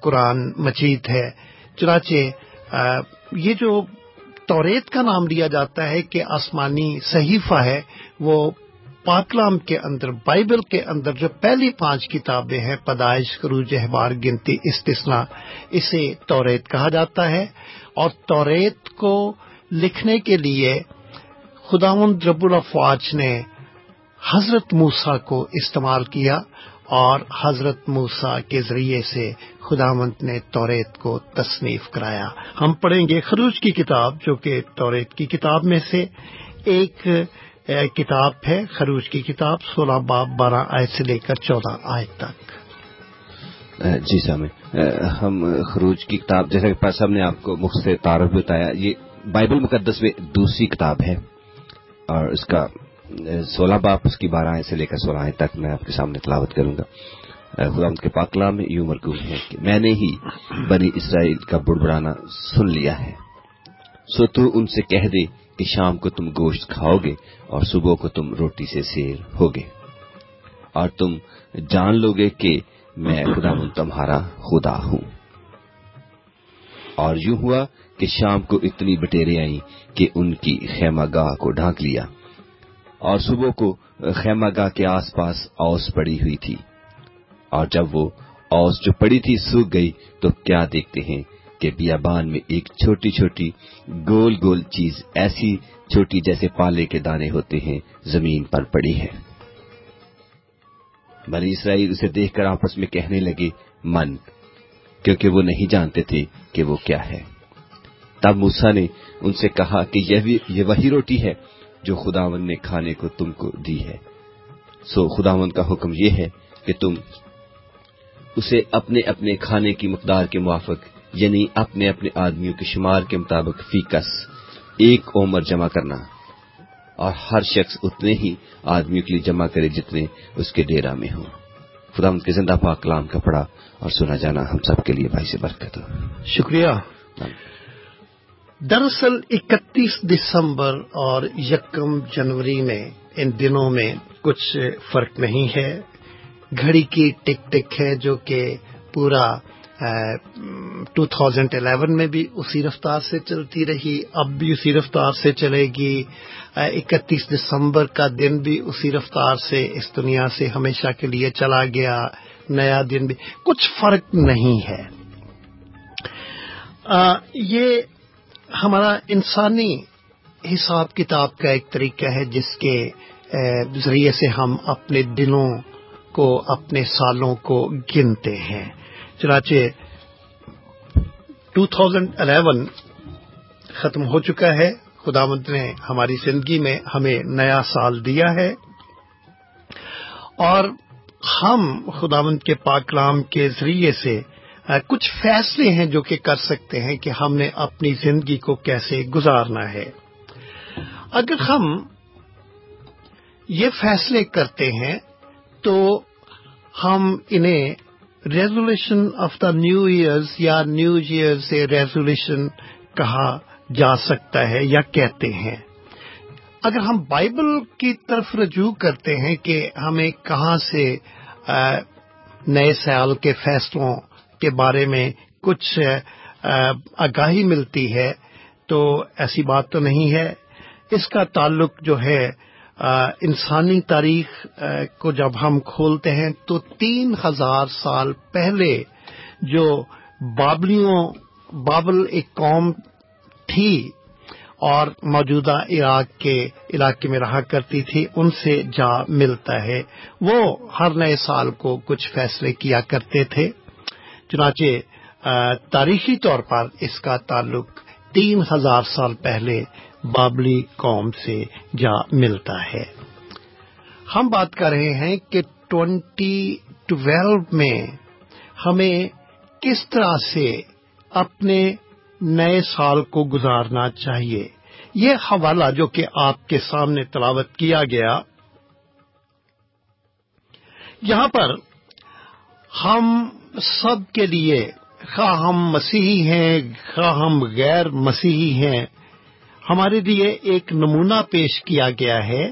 قرآن مجید ہے۔ چنانچہ یہ جو توریت کا نام لیا جاتا ہے کہ آسمانی صحیفہ ہے، وہ پاکلام کے اندر، بائبل کے اندر جو پہلی پانچ کتابیں ہیں، پیدائش خروج احبار گنتی استثنا اسے توریت کہا جاتا ہے۔ اور توریت کو لکھنے کے لیے خداون رب الفواج نے حضرت موسا کو استعمال کیا اور حضرت موسا کے ذریعے سے خداونت نے توریت کو تصنیف کرایا۔ ہم پڑھیں گے خروج کی کتاب، جو کہ توریت کی کتاب میں سے ایک کتاب ہے، خروج کی کتاب، سولہ باب، بارہ آئے سے لے کر چودہ آئے تک۔ جی سامع ہم خروج کی کتاب، جیسا کہ صاحب نے آپ کو مختصر تعارف بتایا، یہ بائبل مقدس میں دوسری کتاب ہے۔ اور اس کا سولہ باپ اس کی بارہ سے لے کر سولہ تک میں آپ کے سامنے تلاوت کروں گا۔ خدا کے پاکلا میں یوں مرکوب ہے کہ میں نے ہی بنی اسرائیل کا بڑبڑانا سن لیا ہے۔ سو تو ان سے کہہ دے کہ شام کو تم گوشت کھاؤ گے اور صبح کو تم روٹی سے سیر ہوگے۔ اور تم جان لو گے کہ میں خدا تمہارا خدا ہوں۔ اور یوں ہوا کہ شام کو اتنی بٹیرے آئیں کہ ان کی خیمہ گاہ کو ڈھانک لیا۔ اور صبح کو خیمہ گاہ کے آس پاس اوس پڑی ہوئی تھی۔ اور جب وہ اوس جو پڑی تھی سوکھ گئی تو کیا دیکھتے ہیں؟ کہ بیابان میں ایک چھوٹی چھوٹی گول گول چیز ایسی چھوٹی جیسے پالے کے دانے ہوتے ہیں، زمین پر پڑی ہے بنی اسرائیل اسے دیکھ کر آپس میں کہنے لگے، من، کیونکہ وہ نہیں جانتے تھے کہ وہ کیا ہے۔ تب موسا نے ان سے کہا کہ یہ وہی روٹی ہے جو خداون نے کھانے کو تم کو دی ہے۔ سو خداون کا حکم یہ ہے کہ تم اسے اپنے اپنے کھانے کی مقدار کے موافق یعنی اپنے اپنے آدمیوں کے شمار کے مطابق فیکس ایک عمر جمع کرنا۔ اور ہر شخص اتنے ہی آدمیوں کے لیے جمع کرے جتنے اس کے ڈیرا میں ہوں۔ خدا ان کے زندہ پاک کلام کا پڑا اور سنا جانا ہم سب کے لیے بھائی سے برکت ہو۔ شکریہ۔ دراصل اکتیس دسمبر اور یکم جنوری میں ان دنوں میں کچھ فرق نہیں ہے۔ گھڑی کی ٹک ٹک ہے جو کہ پورا ٹو تھاؤزینڈ الیون میں بھی اسی رفتار سے چلتی رہی، اب بھی اسی رفتار سے چلے گی۔ اکتیس دسمبر کا دن بھی اسی رفتار سے اس دنیا سے ہمیشہ کے لیے چلا گیا، نیا دن بھی۔ کچھ فرق نہیں ہے۔ یہ ہمارا انسانی حساب کتاب کا ایک طریقہ ہے، جس کے ذریعے سے ہم اپنے دنوں کو، اپنے سالوں کو گنتے ہیں۔ چنانچہ 2011 ختم ہو چکا ہے۔ خدا مند نے ہماری زندگی میں ہمیں نیا سال دیا ہے۔ اور ہم خدا مند کے پاکلام کے ذریعے سے کچھ فیصلے ہیں جو کہ کر سکتے ہیں کہ ہم نے اپنی زندگی کو کیسے گزارنا ہے۔ اگر ہم یہ فیصلے کرتے ہیں تو ہم انہیں resolution of the new years یا نیو ایئر سے ریزولیشن کہا جا سکتا ہے یا کہتے ہیں۔ اگر ہم بائبل کی طرف رجوع کرتے ہیں کہ ہمیں کہاں سے نئے سال کے فیصلوں کے بارے میں کچھ آگاہی ملتی ہے تو ایسی بات تو نہیں ہے۔ اس کا تعلق جو ہے انسانی تاریخ کو جب ہم کھولتے ہیں تو تین ہزار سال پہلے جو بابلیوں، بابل ایک قوم تھی اور موجودہ عراق کے علاقے میں رہا کرتی تھی، ان سے جا ملتا ہے۔ وہ ہر نئے سال کو کچھ فیصلے کیا کرتے تھے۔ چنانچہ تاریخی طور پر اس کا تعلق تین ہزار سال پہلے بابلی قوم سے جا ملتا ہے۔ ہم بات کر رہے ہیں کہ ٹوینٹی ٹویلو میں ہمیں کس طرح سے اپنے نئے سال کو گزارنا چاہیے۔ یہ حوالہ جو کہ آپ کے سامنے تلاوت کیا گیا، یہاں پر ہم سب کے لیے خواہ ہم مسیحی ہیں خواہ ہم غیر مسیحی ہیں۔ ہمارے لیے ایک نمونہ پیش کیا گیا ہے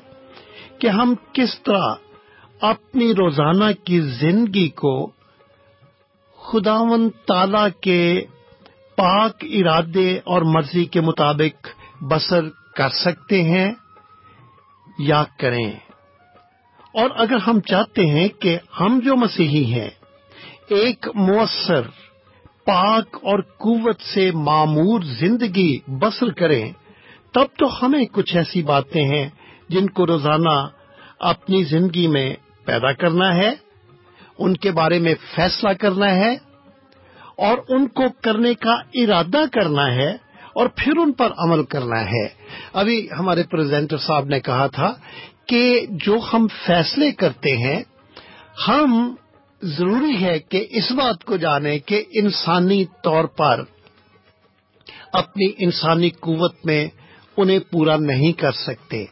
کہ ہم کس طرح اپنی روزانہ کی زندگی کو خداون تعالی کے پاک ارادے اور مرضی کے مطابق بسر کر سکتے ہیں یا کریں۔ اور اگر ہم چاہتے ہیں کہ ہم جو مسیحی ہیں، ایک مؤثر، پاک اور قوت سے معمور زندگی بسر کریں تب تو ہمیں کچھ ایسی باتیں ہیں جن کو روزانہ اپنی زندگی میں پیدا کرنا ہے، ان کے بارے میں فیصلہ کرنا ہے، اور ان کو کرنے کا ارادہ کرنا ہے، اور پھر ان پر عمل کرنا ہے۔ ابھی ہمارے پریزنٹر صاحب نے کہا تھا کہ جو ہم فیصلے کرتے ہیں، ہم ضروری ہے کہ اس بات کو جانیں کہ انسانی طور پر اپنی انسانی قوت میں انہیں پورا نہیں کر سکتے۔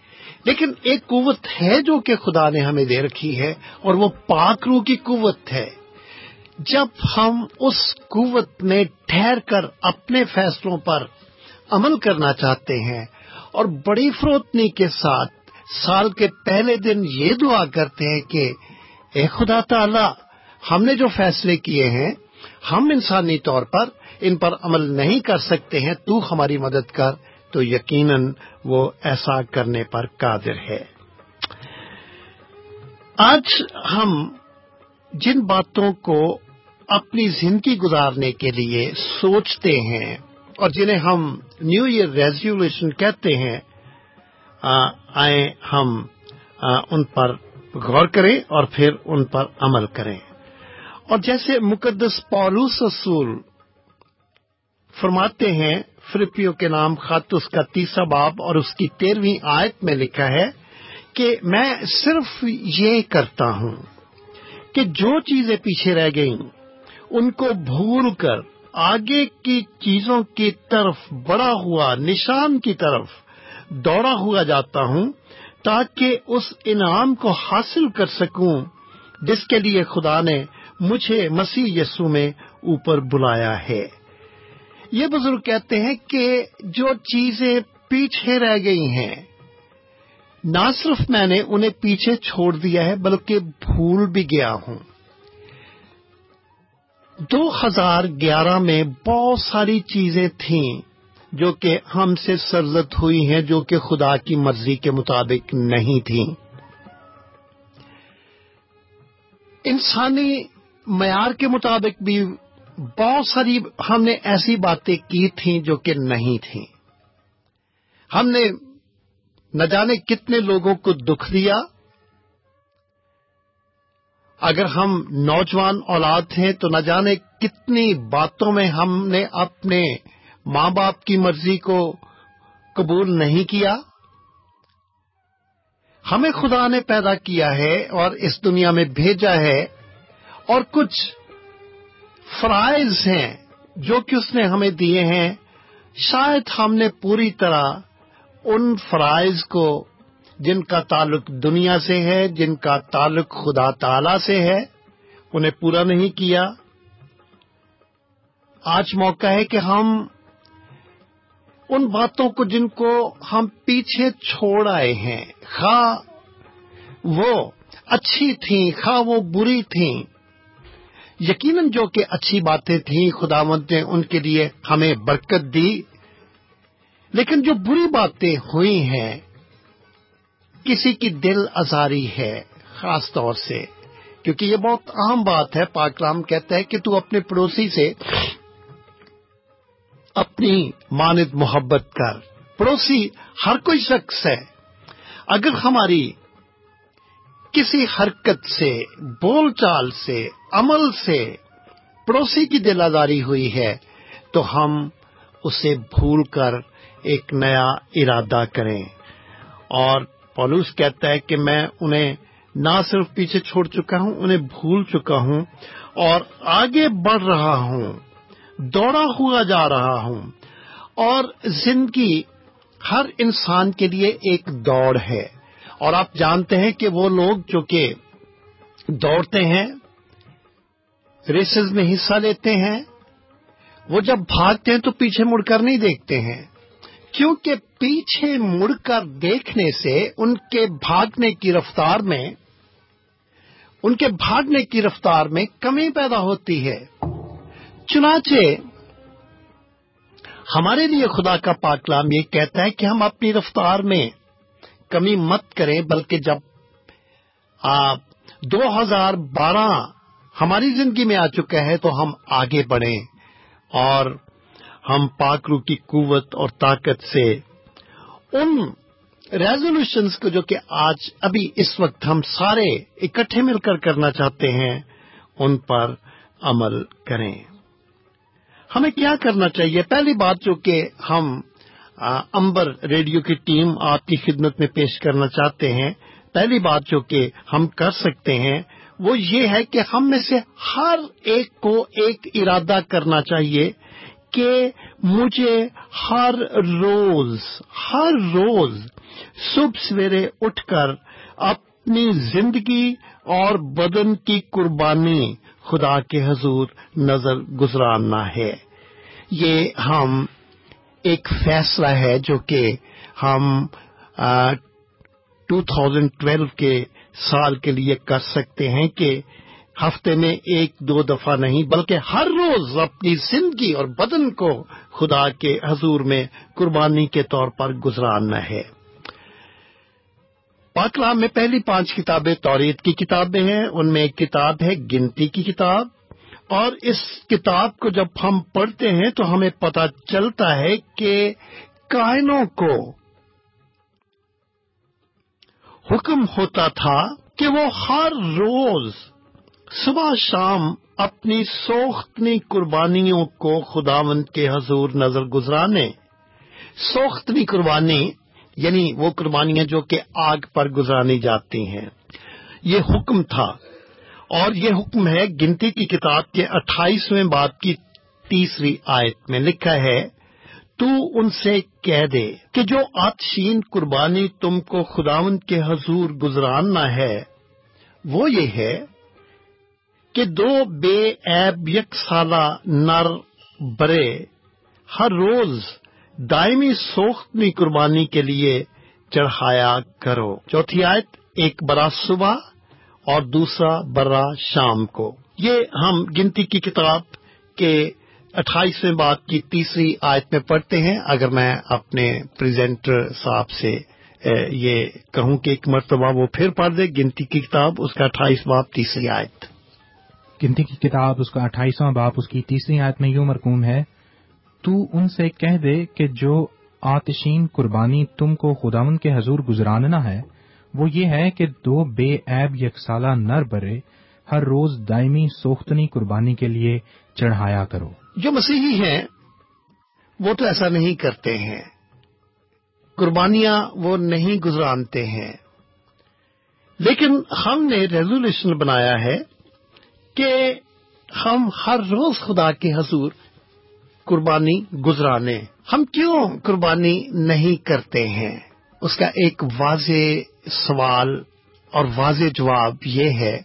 لیکن ایک قوت ہے جو کہ خدا نے ہمیں دے رکھی ہے، اور وہ پاک روح کی قوت ہے۔ جب ہم اس قوت میں ٹھہر کر اپنے فیصلوں پر عمل کرنا چاہتے ہیں، اور بڑی فروتنی کے ساتھ سال کے پہلے دن یہ دعا کرتے ہیں کہ، اے خدا تعالی، ہم نے جو فیصلے کیے ہیں، ہم انسانی طور پر ان پر عمل نہیں کر سکتے ہیں، تو ہماری مدد کر۔ تو یقیناً وہ ایسا کرنے پر قادر ہے۔ آج ہم جن باتوں کو اپنی زندگی گزارنے کے لیے سوچتے ہیں اور جنہیں ہم نیو ایئر ریزولوشن کہتے ہیں آئیں ہم ان پر غور کریں اور پھر ان پر عمل کریں۔ اور جیسے مقدس پولوس رسول فرماتے ہیں فلپیو کے نام خط، اس کا تیسرا باب اور اس کی تیرہویں آیت میں لکھا ہے کہ میں صرف یہ کرتا ہوں کہ جو چیزیں پیچھے رہ گئیں، ان کو بھول کر آگے کی چیزوں کی طرف بڑا ہوا، نشان کی طرف دوڑا ہوا جاتا ہوں تاکہ اس انعام کو حاصل کر سکوں جس کے لیے خدا نے مجھے مسیح یسو میں اوپر بلایا ہے۔ یہ بزرگ کہتے ہیں کہ جو چیزیں پیچھے رہ گئی ہیں، نہ صرف میں نے انہیں پیچھے چھوڑ دیا ہے، بلکہ بھول بھی گیا ہوں۔ دو ہزار گیارہ میں بہت ساری چیزیں تھیں جو کہ ہم سے سرزت ہوئی ہیں، جو کہ خدا کی مرضی کے مطابق نہیں تھیں۔ انسانی معیار کے مطابق بھی بہت ساری ہم نے ایسی باتیں کی تھیں جو کہ نہیں تھیں۔ ہم نے نہ جانے کتنے لوگوں کو دکھ دیا۔ اگر ہم نوجوان اولاد ہیں تو نہ جانے کتنی باتوں میں ہم نے اپنے ماں باپ کی مرضی کو قبول نہیں کیا۔ ہمیں خدا نے پیدا کیا ہے اور اس دنیا میں بھیجا ہے اور کچھ فرائض ہیں جو کہ اس نے ہمیں دیے ہیں، شاید ہم نے پوری طرح ان فرائض کو، جن کا تعلق دنیا سے ہے، جن کا تعلق خدا تعالی سے ہے، انہیں پورا نہیں کیا۔ آج موقع ہے کہ ہم ان باتوں کو جن کو ہم پیچھے چھوڑ آئے ہیں، خواہ وہ اچھی تھیں، خواہ وہ بری تھیں یقیناً جو کہ اچھی باتیں تھیں، خداوند نے ان کے لیے ہمیں برکت دی۔ لیکن جو بری باتیں ہوئی ہیں، کسی کی دل آزاری ہے، خاص طور سے۔ کیونکہ یہ بہت اہم بات ہے پاکرام کہتا ہے کہ تو اپنے پڑوسی سے اپنی ماند محبت کر۔ پڑوسی ہر کوئی شخص ہے۔ اگر ہماری کسی حرکت سے، بول چال سے عمل سے پڑوسی کی دل آزاری ہوئی ہے، تو ہم اسے بھول کر ایک نیا ارادہ کریں۔ اور پولوس کہتا ہے کہ میں انہیں نہ صرف پیچھے چھوڑ چکا ہوں، انہیں بھول چکا ہوں اور آگے بڑھ رہا ہوں، دوڑا ہوا جا رہا ہوں۔ اور زندگی ہر انسان کے لیے ایک دوڑ ہے۔ اور آپ جانتے ہیں کہ وہ لوگ جو کہ دوڑتے ہیں ریسز میں حصہ لیتے ہیں، وہ جب بھاگتے ہیں تو پیچھے مڑ کر نہیں دیکھتے ہیں۔ کیونکہ پیچھے مڑ کر دیکھنے سے ان کے بھاگنے کی رفتار میں، ان کے بھاگنے کی رفتار میں کمی پیدا ہوتی ہے۔ چنانچہ، ہمارے لیے خدا کا پاکلام یہ کہتا ہے کہ ہم اپنی رفتار میں کمی مت کریں، بلکہ جب آپ دو ہزار بارہ ہماری زندگی میں آ چکا ہے تو ہم آگے بڑھیں اور ہم پاکرو کی قوت اور طاقت سے ان ریزولوشنز کو جو کہ آج ابھی اس وقت ہم سارے اکٹھے مل کر کرنا چاہتے ہیں، ان پر عمل کریں۔ ہمیں کیا کرنا چاہیے؟ پہلی بات جو کہ ہم امبر ریڈیو کی ٹیم آپ کی خدمت میں پیش کرنا چاہتے ہیں۔ پہلی بات جو کہ ہم کر سکتے ہیں وہ یہ ہے کہ ہم میں سے ہر ایک کو ایک ارادہ کرنا چاہیے کہ مجھے ہر روز ہر روز صبح سویرے اٹھ کر اپنی زندگی اور بدن کی قربانی خدا کے حضور نظر گزراننا ہے۔ یہ ہم ایک فیصلہ ہے جو کہ ہم ٹو تھاؤزینڈ ٹویلو کے سال کے لیے کر سکتے ہیں کہ ہفتے میں ایک دو دفعہ نہیں، بلکہ ہر روز اپنی زندگی اور بدن کو خدا کے حضور میں قربانی کے طور پر گزارنا ہے۔ پاکلام میں پہلی پانچ کتابیں توریت کی کتابیں ہیں، ان میں ایک کتاب ہے، گنتی کی کتاب۔ اور اس کتاب کو جب ہم پڑھتے ہیں تو ہمیں پتہ چلتا ہے کہ کائنوں کو حکم ہوتا تھا کہ وہ ہر روز صبح شام اپنی سوختنی قربانیوں کو خداوند کے حضور نظر گزرانے، سوختنی قربانی یعنی وہ قربانیاں جو کہ آگ پر گزرانی جاتی ہیں۔ یہ حکم تھا۔ اور یہ حکم ہے گنتی کی کتاب کے اٹھائیسویں بات کی تیسری آیت میں لکھا ہے، تو ان سے کہہ دے کہ جو آتشین قربانی تم کو خداون کے حضور گزراننا ہے، وہ یہ ہے کہ دو بے ایب یک سالہ نر برے ہر روز دائمی سوختنی قربانی کے لیے چڑھایا کرو۔ چوتھی آیت، ایک برا صبح اور دوسرا برا شام کو۔ یہ ہم گنتی کی کتاب کے اٹھائیسویں بات کی تیسری آیت میں پڑھتے ہیں۔ اگر میں اپنے پریزنٹر صاحب سے یہ کہوں کہ ایک مرتبہ وہ پھر پڑھ دے، گنتی کی کتاب، اس کا اٹھائیس باپ تیسری آیت۔ گنتی کی کتاب، اس کا اٹھائیسواں باپ اس کی تیسری آیت میں یوں مرکوم ہے، تو ان سے کہہ دے کہ جو آتشین قربانی تم کو خداون کے حضور گزراننا ہے، وہ یہ ہے کہ دو بے عیب یکسالہ نر برے، ہر روز دائمی سوختنی قربانی کے لیے چڑھایا کرو۔ جو مسیحی ہیں، وہ تو ایسا نہیں کرتے ہیں۔ قربانیاں وہ نہیں گزرانتے ہیں۔ لیکن ہم نے ریزولوشن بنایا ہے کہ ہم ہر روز خدا کے حضور قربانی گزرانے۔ ہم کیوں قربانی نہیں کرتے ہیں؟ اس کا ایک واضح سوال اور واضح جواب یہ ہے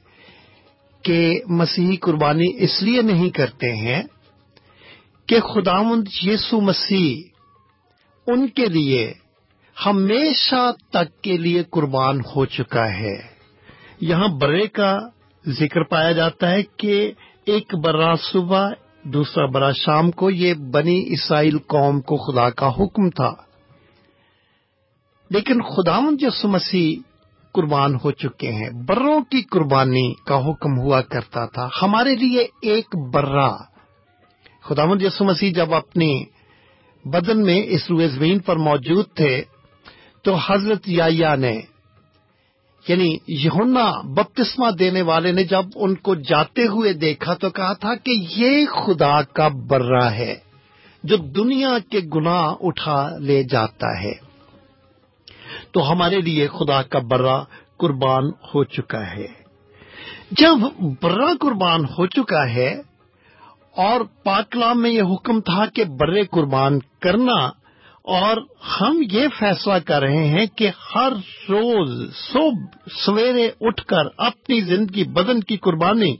کہ مسیحی قربانی اس لیے نہیں کرتے ہیں کہ خداوند یسو مسیح، ان کے لیے ہمیشہ تک کے لیے قربان ہو چکا ہے۔ یہاں برے کا ذکر پایا جاتا ہے کہ ایک برا صبح، دوسرا برا شام کو یہ بنی اسرائیل قوم کو خدا کا حکم تھا۔ لیکن خداون یسو مسیح قربان ہو چکے ہیں۔ بروں کی قربانی کا حکم ہوا کرتا تھا۔ ہمارے لیے ایک برا خدا یسو مسیح جب اپنی بدن میں اس روئے زمین پر موجود تھے، تو حضرت یا نے یعنی یہنا بپتسما دینے والے نے جب ان کو جاتے ہوئے دیکھا تو کہا تھا کہ یہ خدا کا برا ہے جو دنیا کے گناہ اٹھا لے جاتا ہے۔ تو ہمارے لیے خدا کا برا قربان ہو چکا ہے۔ جب برا قربان ہو چکا ہے اور پاکلام میں یہ حکم تھا کہ برے قربان کرنا، اور ہم یہ فیصلہ کر رہے ہیں کہ ہر روز صبح سویرے اٹھ کر اپنی زندگی بدن کی قربانی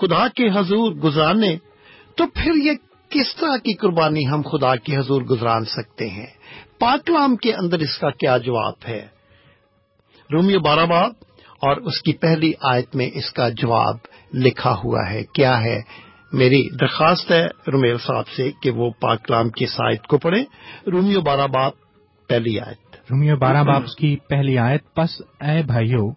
خدا کے حضور گزارنے، تو پھر یہ کس طرح کی قربانی ہم خدا کے حضور گزران سکتے ہیں؟ پاکلام کے اندر اس کا کیا جواب ہے؟ رومیو بارہ باب اور اس کی پہلی آیت میں اس کا جواب لکھا ہوا ہے، کیا ہے؟ میری درخواست ہے رومیل صاحب سے کہ وہ پاکلام کی سائٹ کو پڑھیں۔ رومیو بارہ باپ پہلی آیت۔ رومیو بارہ باپ کی پہلی آیت پس اے بھائیو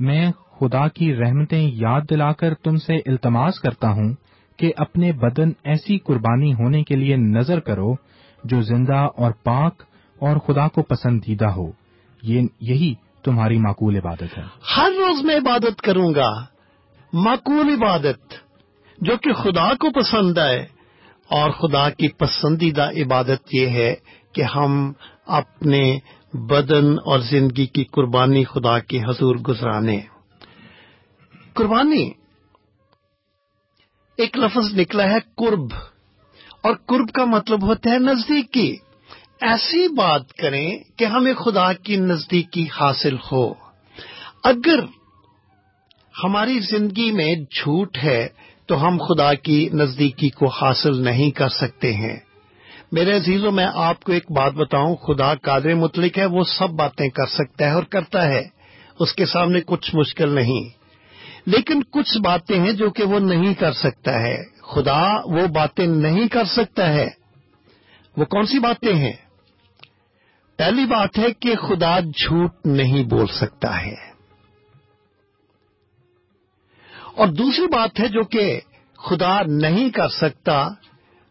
میں خدا کی رحمتیں یاد دلا کر تم سے التماس کرتا ہوں کہ اپنے بدن ایسی قربانی ہونے کے لیے نظر کرو جو زندہ اور پاک اور خدا کو پسندیدہ ہو۔ یہی تمہاری معقول عبادت ہے۔ ہر روز میں عبادت کروں گا۔ معقول عبادت۔ جو کہ خدا کو پسند ہے۔ اور خدا کی پسندیدہ عبادت یہ ہے کہ ہم اپنے بدن اور زندگی کی قربانی خدا کے حضور گزرانے۔ قربانی ایک لفظ نکلا ہے قرب۔ اور قرب کا مطلب ہوتا ہے نزدیکی۔ ایسی بات کریں کہ ہمیں خدا کی نزدیکی حاصل ہو۔ اگر ہماری زندگی میں جھوٹ ہے تو ہم خدا کی نزدیکی کو حاصل نہیں کر سکتے ہیں۔ میرے عزیزوں، میں آپ کو ایک بات بتاؤں، خدا قادر مطلق ہے، وہ سب باتیں کر سکتا ہے اور کرتا ہے۔ اس کے سامنے کچھ مشکل نہیں۔ لیکن کچھ باتیں ہیں جو کہ وہ نہیں کر سکتا ہے۔ خدا وہ باتیں نہیں کر سکتا ہے۔ وہ کون سی باتیں ہیں؟ پہلی بات ہے کہ خدا جھوٹ نہیں بول سکتا ہے۔ اور دوسری بات ہے جو کہ خدا نہیں کر سکتا،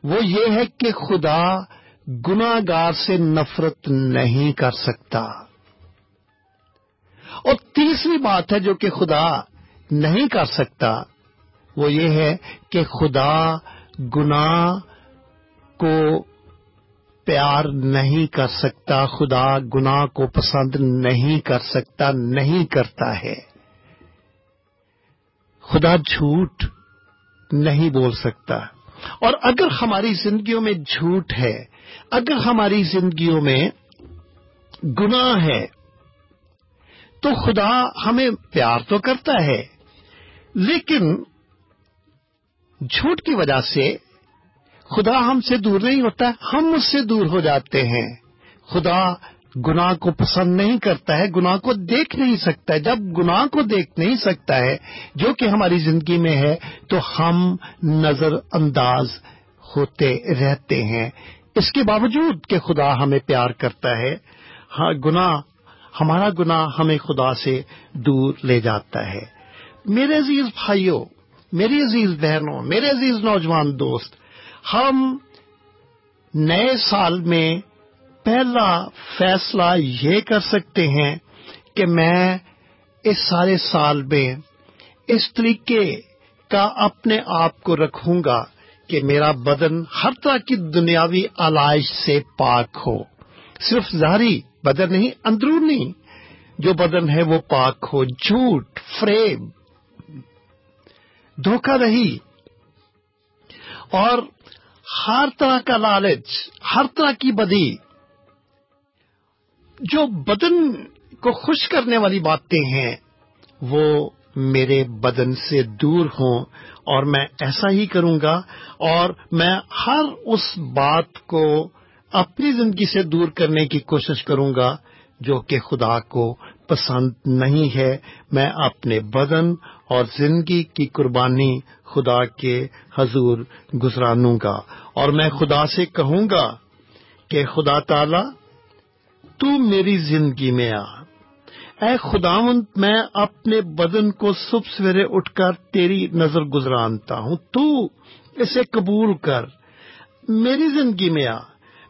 وہ یہ ہے کہ خدا گناگار سے نفرت نہیں کر سکتا۔ اور تیسری بات ہے جو کہ خدا نہیں کر سکتا، وہ یہ ہے کہ خدا گناہ کو پیار نہیں کر سکتا، خدا گناہ کو پسند نہیں کر سکتا، نہیں کرتا ہے۔ خدا جھوٹ نہیں بول سکتا۔ اور اگر ہماری زندگیوں میں جھوٹ ہے، اگر ہماری زندگیوں میں گناہ ہے، تو خدا ہمیں پیار تو کرتا ہے، لیکن جھوٹ کی وجہ سے خدا ہم سے دور نہیں ہوتا، ہم اس سے دور ہو جاتے ہیں۔ خدا گناہ کو پسند نہیں کرتا ہے، گناہ کو دیکھ نہیں سکتا ہے۔ جب گناہ کو دیکھ نہیں سکتا ہے، جو کہ ہماری زندگی میں ہے، تو ہم نظر انداز ہوتے رہتے ہیں۔ اس کے باوجود کہ خدا ہمیں پیار کرتا ہے ہاں، گناہ، ہمارا گناہ ہمیں خدا سے دور لے جاتا ہے۔ میرے عزیز بھائیوں، میری عزیز بہنوں، میرے عزیز نوجوان دوست، ہم نئے سال میں پہلا فیصلہ یہ کر سکتے ہیں کہ میں اس سارے سال میں اس طریقے کا اپنے آپ کو رکھوں گا کہ میرا بدن ہر طرح کی دنیاوی آلائش سے پاک ہو۔ صرف ظاہری بدن نہیں، اندرونی جو بدن ہے وہ پاک ہو۔ جھوٹ فریب دھوکہ رہی اور ہر طرح کا لالچ، ہر طرح کی بدی جو بدن کو خوش کرنے والی باتیں ہیں، وہ میرے بدن سے دور ہوں اور میں ایسا ہی کروں گا اور میں ہر اس بات کو اپنی زندگی سے دور کرنے کی کوشش کروں گا جو کہ خدا کو پسند نہیں ہے۔ میں اپنے بدن اور زندگی کی قربانی خدا کے حضور گزرانوں گا اور میں خدا سے کہوں گا کہ خدا تعالی تو میری زندگی میں آ۔ اے خداوند، میں اپنے بدن کو صبح سویرے اٹھ کر تیری نظر گزرانتا ہوں۔ تو اسے قبول کر۔ میری زندگی میں آ۔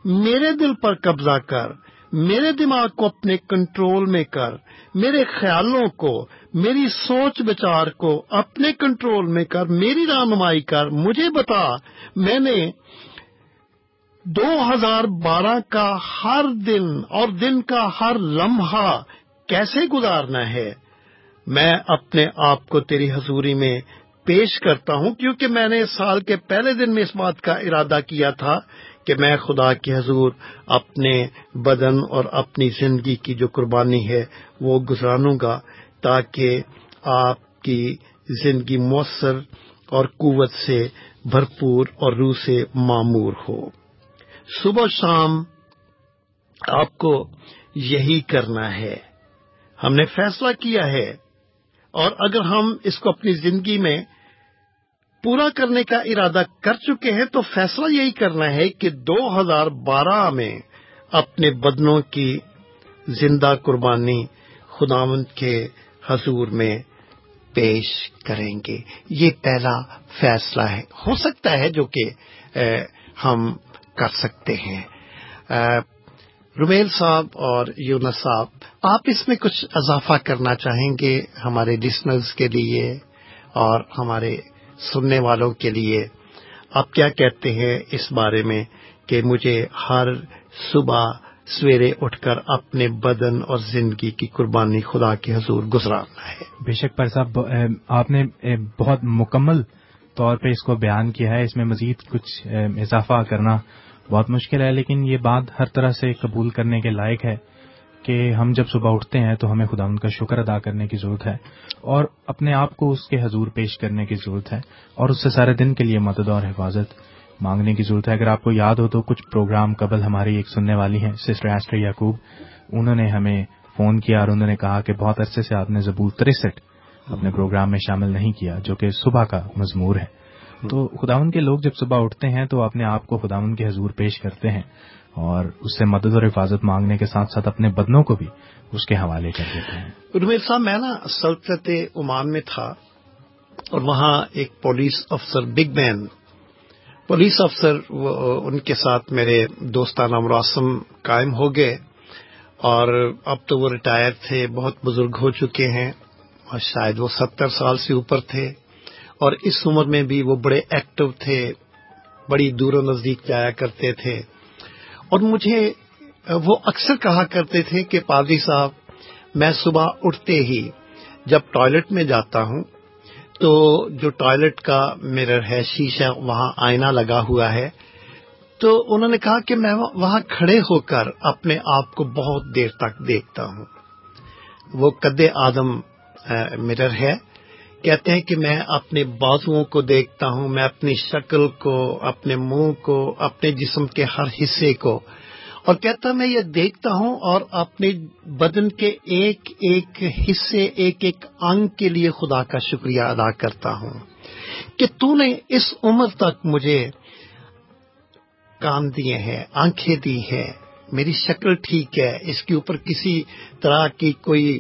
میرے دل پر قبضہ کر۔ میرے دماغ کو اپنے کنٹرول میں کر۔ میرے خیالوں کو، میری سوچ بچار کو اپنے کنٹرول میں کر۔ میری رہنمائی کر۔ مجھے بتا۔ میں نے دو ہزار بارہ کا ہر دن اور دن کا ہر لمحہ کیسے گزارنا ہے؟ میں اپنے آپ کو تیری حضوری میں پیش کرتا ہوں، کیونکہ میں نے سال کے پہلے دن میں اس بات کا ارادہ کیا تھا کہ میں خدا کی حضور اپنے بدن اور اپنی زندگی کی جو قربانی ہے وہ گزرانوں گا تاکہ آپ کی زندگی مؤثر اور قوت سے بھرپور اور روح سے معمور ہو۔ صبح شام آپ کو یہی کرنا ہے۔ ہم نے فیصلہ کیا ہے۔ اور اگر ہم اس کو اپنی زندگی میں پورا کرنے کا ارادہ کر چکے ہیں، تو فیصلہ یہی کرنا ہے کہ دو ہزار بارہ میں اپنے بدنوں کی زندہ قربانی خداوند کے حضور میں پیش کریں گے۔ یہ پہلا فیصلہ ہے۔ ہو سکتا ہے جو کہ ہم کر سکتے ہیں۔ رومیل صاحب اور یونس صاحب، آپ اس میں کچھ اضافہ کرنا چاہیں گے ہمارے لسنرز کے لیے اور ہمارے سننے والوں کے لیے؟ آپ کیا کہتے ہیں اس بارے میں کہ مجھے ہر صبح سویرے اٹھ کر اپنے بدن اور زندگی کی قربانی خدا کے حضور گزرانا ہے؟ بے شک پر صاحب آپ نے بہت مکمل طور پہ اس کو بیان کیا ہے، اس میں مزید کچھ اضافہ کرنا بہت مشکل ہے، لیکن یہ بات ہر طرح سے قبول کرنے کے لائق ہے کہ ہم جب صبح اٹھتے ہیں تو ہمیں خدا ان کا شکر ادا کرنے کی ضرورت ہے اور اپنے آپ کو اس کے حضور پیش کرنے کی ضرورت ہے اور اس سے سارے دن کے لیے مدد اور حفاظت مانگنے کی ضرورت ہے۔ اگر آپ کو یاد ہو تو کچھ پروگرام قبل ہماری ایک سننے والی ہیں، سسٹر ایسٹر یعقوب، انہوں نے ہمیں فون کیا اور انہوں نے کہا کہ بہت عرصے سے آپ نے زبور تریسٹھ اپنے پروگرام میں شامل نہیں کیا، جو کہ صبح کا مضمور ہے۔ تو خداون کے لوگ جب صبح اٹھتے ہیں، تو اپنے آپ کو خداون کے حضور پیش کرتے ہیں اور اس سے مدد اور حفاظت مانگنے کے ساتھ ساتھ اپنے بدنوں کو بھی اس کے حوالے کر دیتے ہیں۔ رمیر صاحب، میں نا سلطنت عمان میں تھا اور وہاں ایک پولیس افسر، بگ مین پولیس افسر ان کے ساتھ میرے دوستانہ مراسم قائم ہو گئے اور اب تو وہ ریٹائر تھے، بہت بزرگ ہو چکے ہیں۔ اور شاید وہ ستر سال سے اوپر تھے اور اس عمر میں بھی وہ بڑے ایکٹو تھے، بڑی دور و نزدیک جایا کرتے تھے۔ اور مجھے وہ اکثر کہا کرتے تھے کہ پادری صاحب، میں صبح اٹھتے ہی جب ٹوائلٹ میں جاتا ہوں تو جو ٹوائلٹ کا میرر ہے، شیشہ وہاں آئینہ لگا ہوا ہے، تو انہوں نے کہا کہ میں وہاں کھڑے ہو کر اپنے آپ کو بہت دیر تک دیکھتا ہوں۔ وہ قد آدم مرر ہے۔ کہتے ہیں کہ میں اپنے بازوؤں کو دیکھتا ہوں، میں اپنی شکل کو، اپنے منہ کو، اپنے جسم کے ہر حصے کو۔ اور کہتا میں یہ دیکھتا ہوں اور اپنے بدن کے ایک ایک حصے، ایک ایک انگ کے لیے خدا کا شکریہ ادا کرتا ہوں کہ تو نے اس عمر تک مجھے کام دیے ہیں، آنکھیں دی ہیں۔ میری شکل ٹھیک ہے اس کے اوپر کسی طرح کی کوئی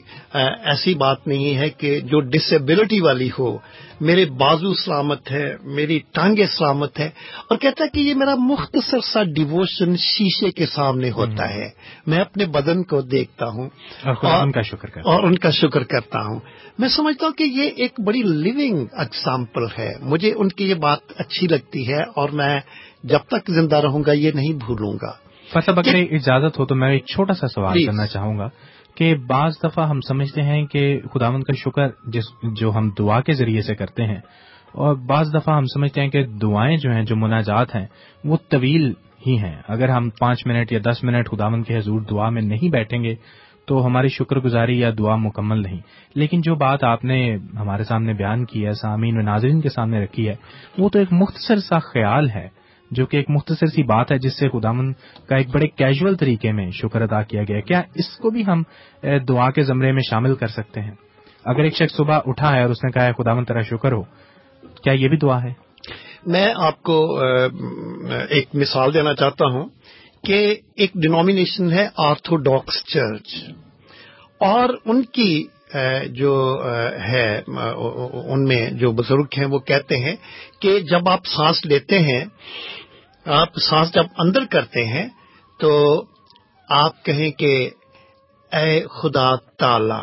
ایسی بات نہیں ہے کہ جو ڈسیبلٹی والی ہو۔ میرے بازو سلامت ہے میری ٹانگیں سلامت ہے اور کہتا ہے کہ یہ میرا مختصر سا ڈیووشن شیشے کے سامنے ہوتا ہے۔ میں اپنے بدن کو دیکھتا ہوں۔ اور ان کا شکر کرتا اور ان کا شکر کرتا ہوں۔ میں سمجھتا ہوں کہ یہ ایک بڑی لیونگ اگزامپل ہے۔ مجھے ان کی یہ بات اچھی لگتی ہے اور میں جب تک زندہ رہوں گا یہ نہیں بھولوں گا۔ مطلب اگر اجازت ہو تو میں ایک چھوٹا سا سوال کرنا چاہوں گا کہ بعض دفعہ ہم سمجھتے ہیں کہ خداون کا شکر جس جو ہم دعا کے ذریعے سے کرتے ہیں اور بعض دفعہ ہم سمجھتے ہیں کہ دعائیں جو ہیں جو مناجات ہیں وہ طویل ہی ہیں۔ اگر ہم پانچ منٹ یا دس منٹ خداون کے حضور دعا میں نہیں بیٹھیں گے تو ہماری شکر گزاری یا دعا مکمل نہیں۔ لیکن جو بات آپ نے ہمارے سامنے بیان کی ہے سامعین و ناظرین کے سامنے رکھی ہے وہ تو ایک مختصر سا خیال ہے۔ جو کہ ایک مختصر سی بات ہے، جس سے خدامن کا ایک بڑے کیجول طریقے میں شکر ادا کیا گیا۔ کیا اس کو بھی ہم دعا کے زمرے میں شامل کر سکتے ہیں؟ اگر ایک شخص صبح اٹھا ہے اور اس نے کہا ہے خدامن تیرا شکر ہو، کیا یہ بھی دعا ہے؟ میں آپ کو ایک مثال دینا چاہتا ہوں کہ ایک ڈینومینیشن ہے آرتھوڈاکس چرچ۔ اور ان کی جو ہے ان میں جو بزرگ ہیں، وہ کہتے ہیں کہ جب آپ سانس لیتے ہیں، آپ سانس جب اندر کرتے ہیں، تو آپ کہیں کہ، اے خدا تعالی،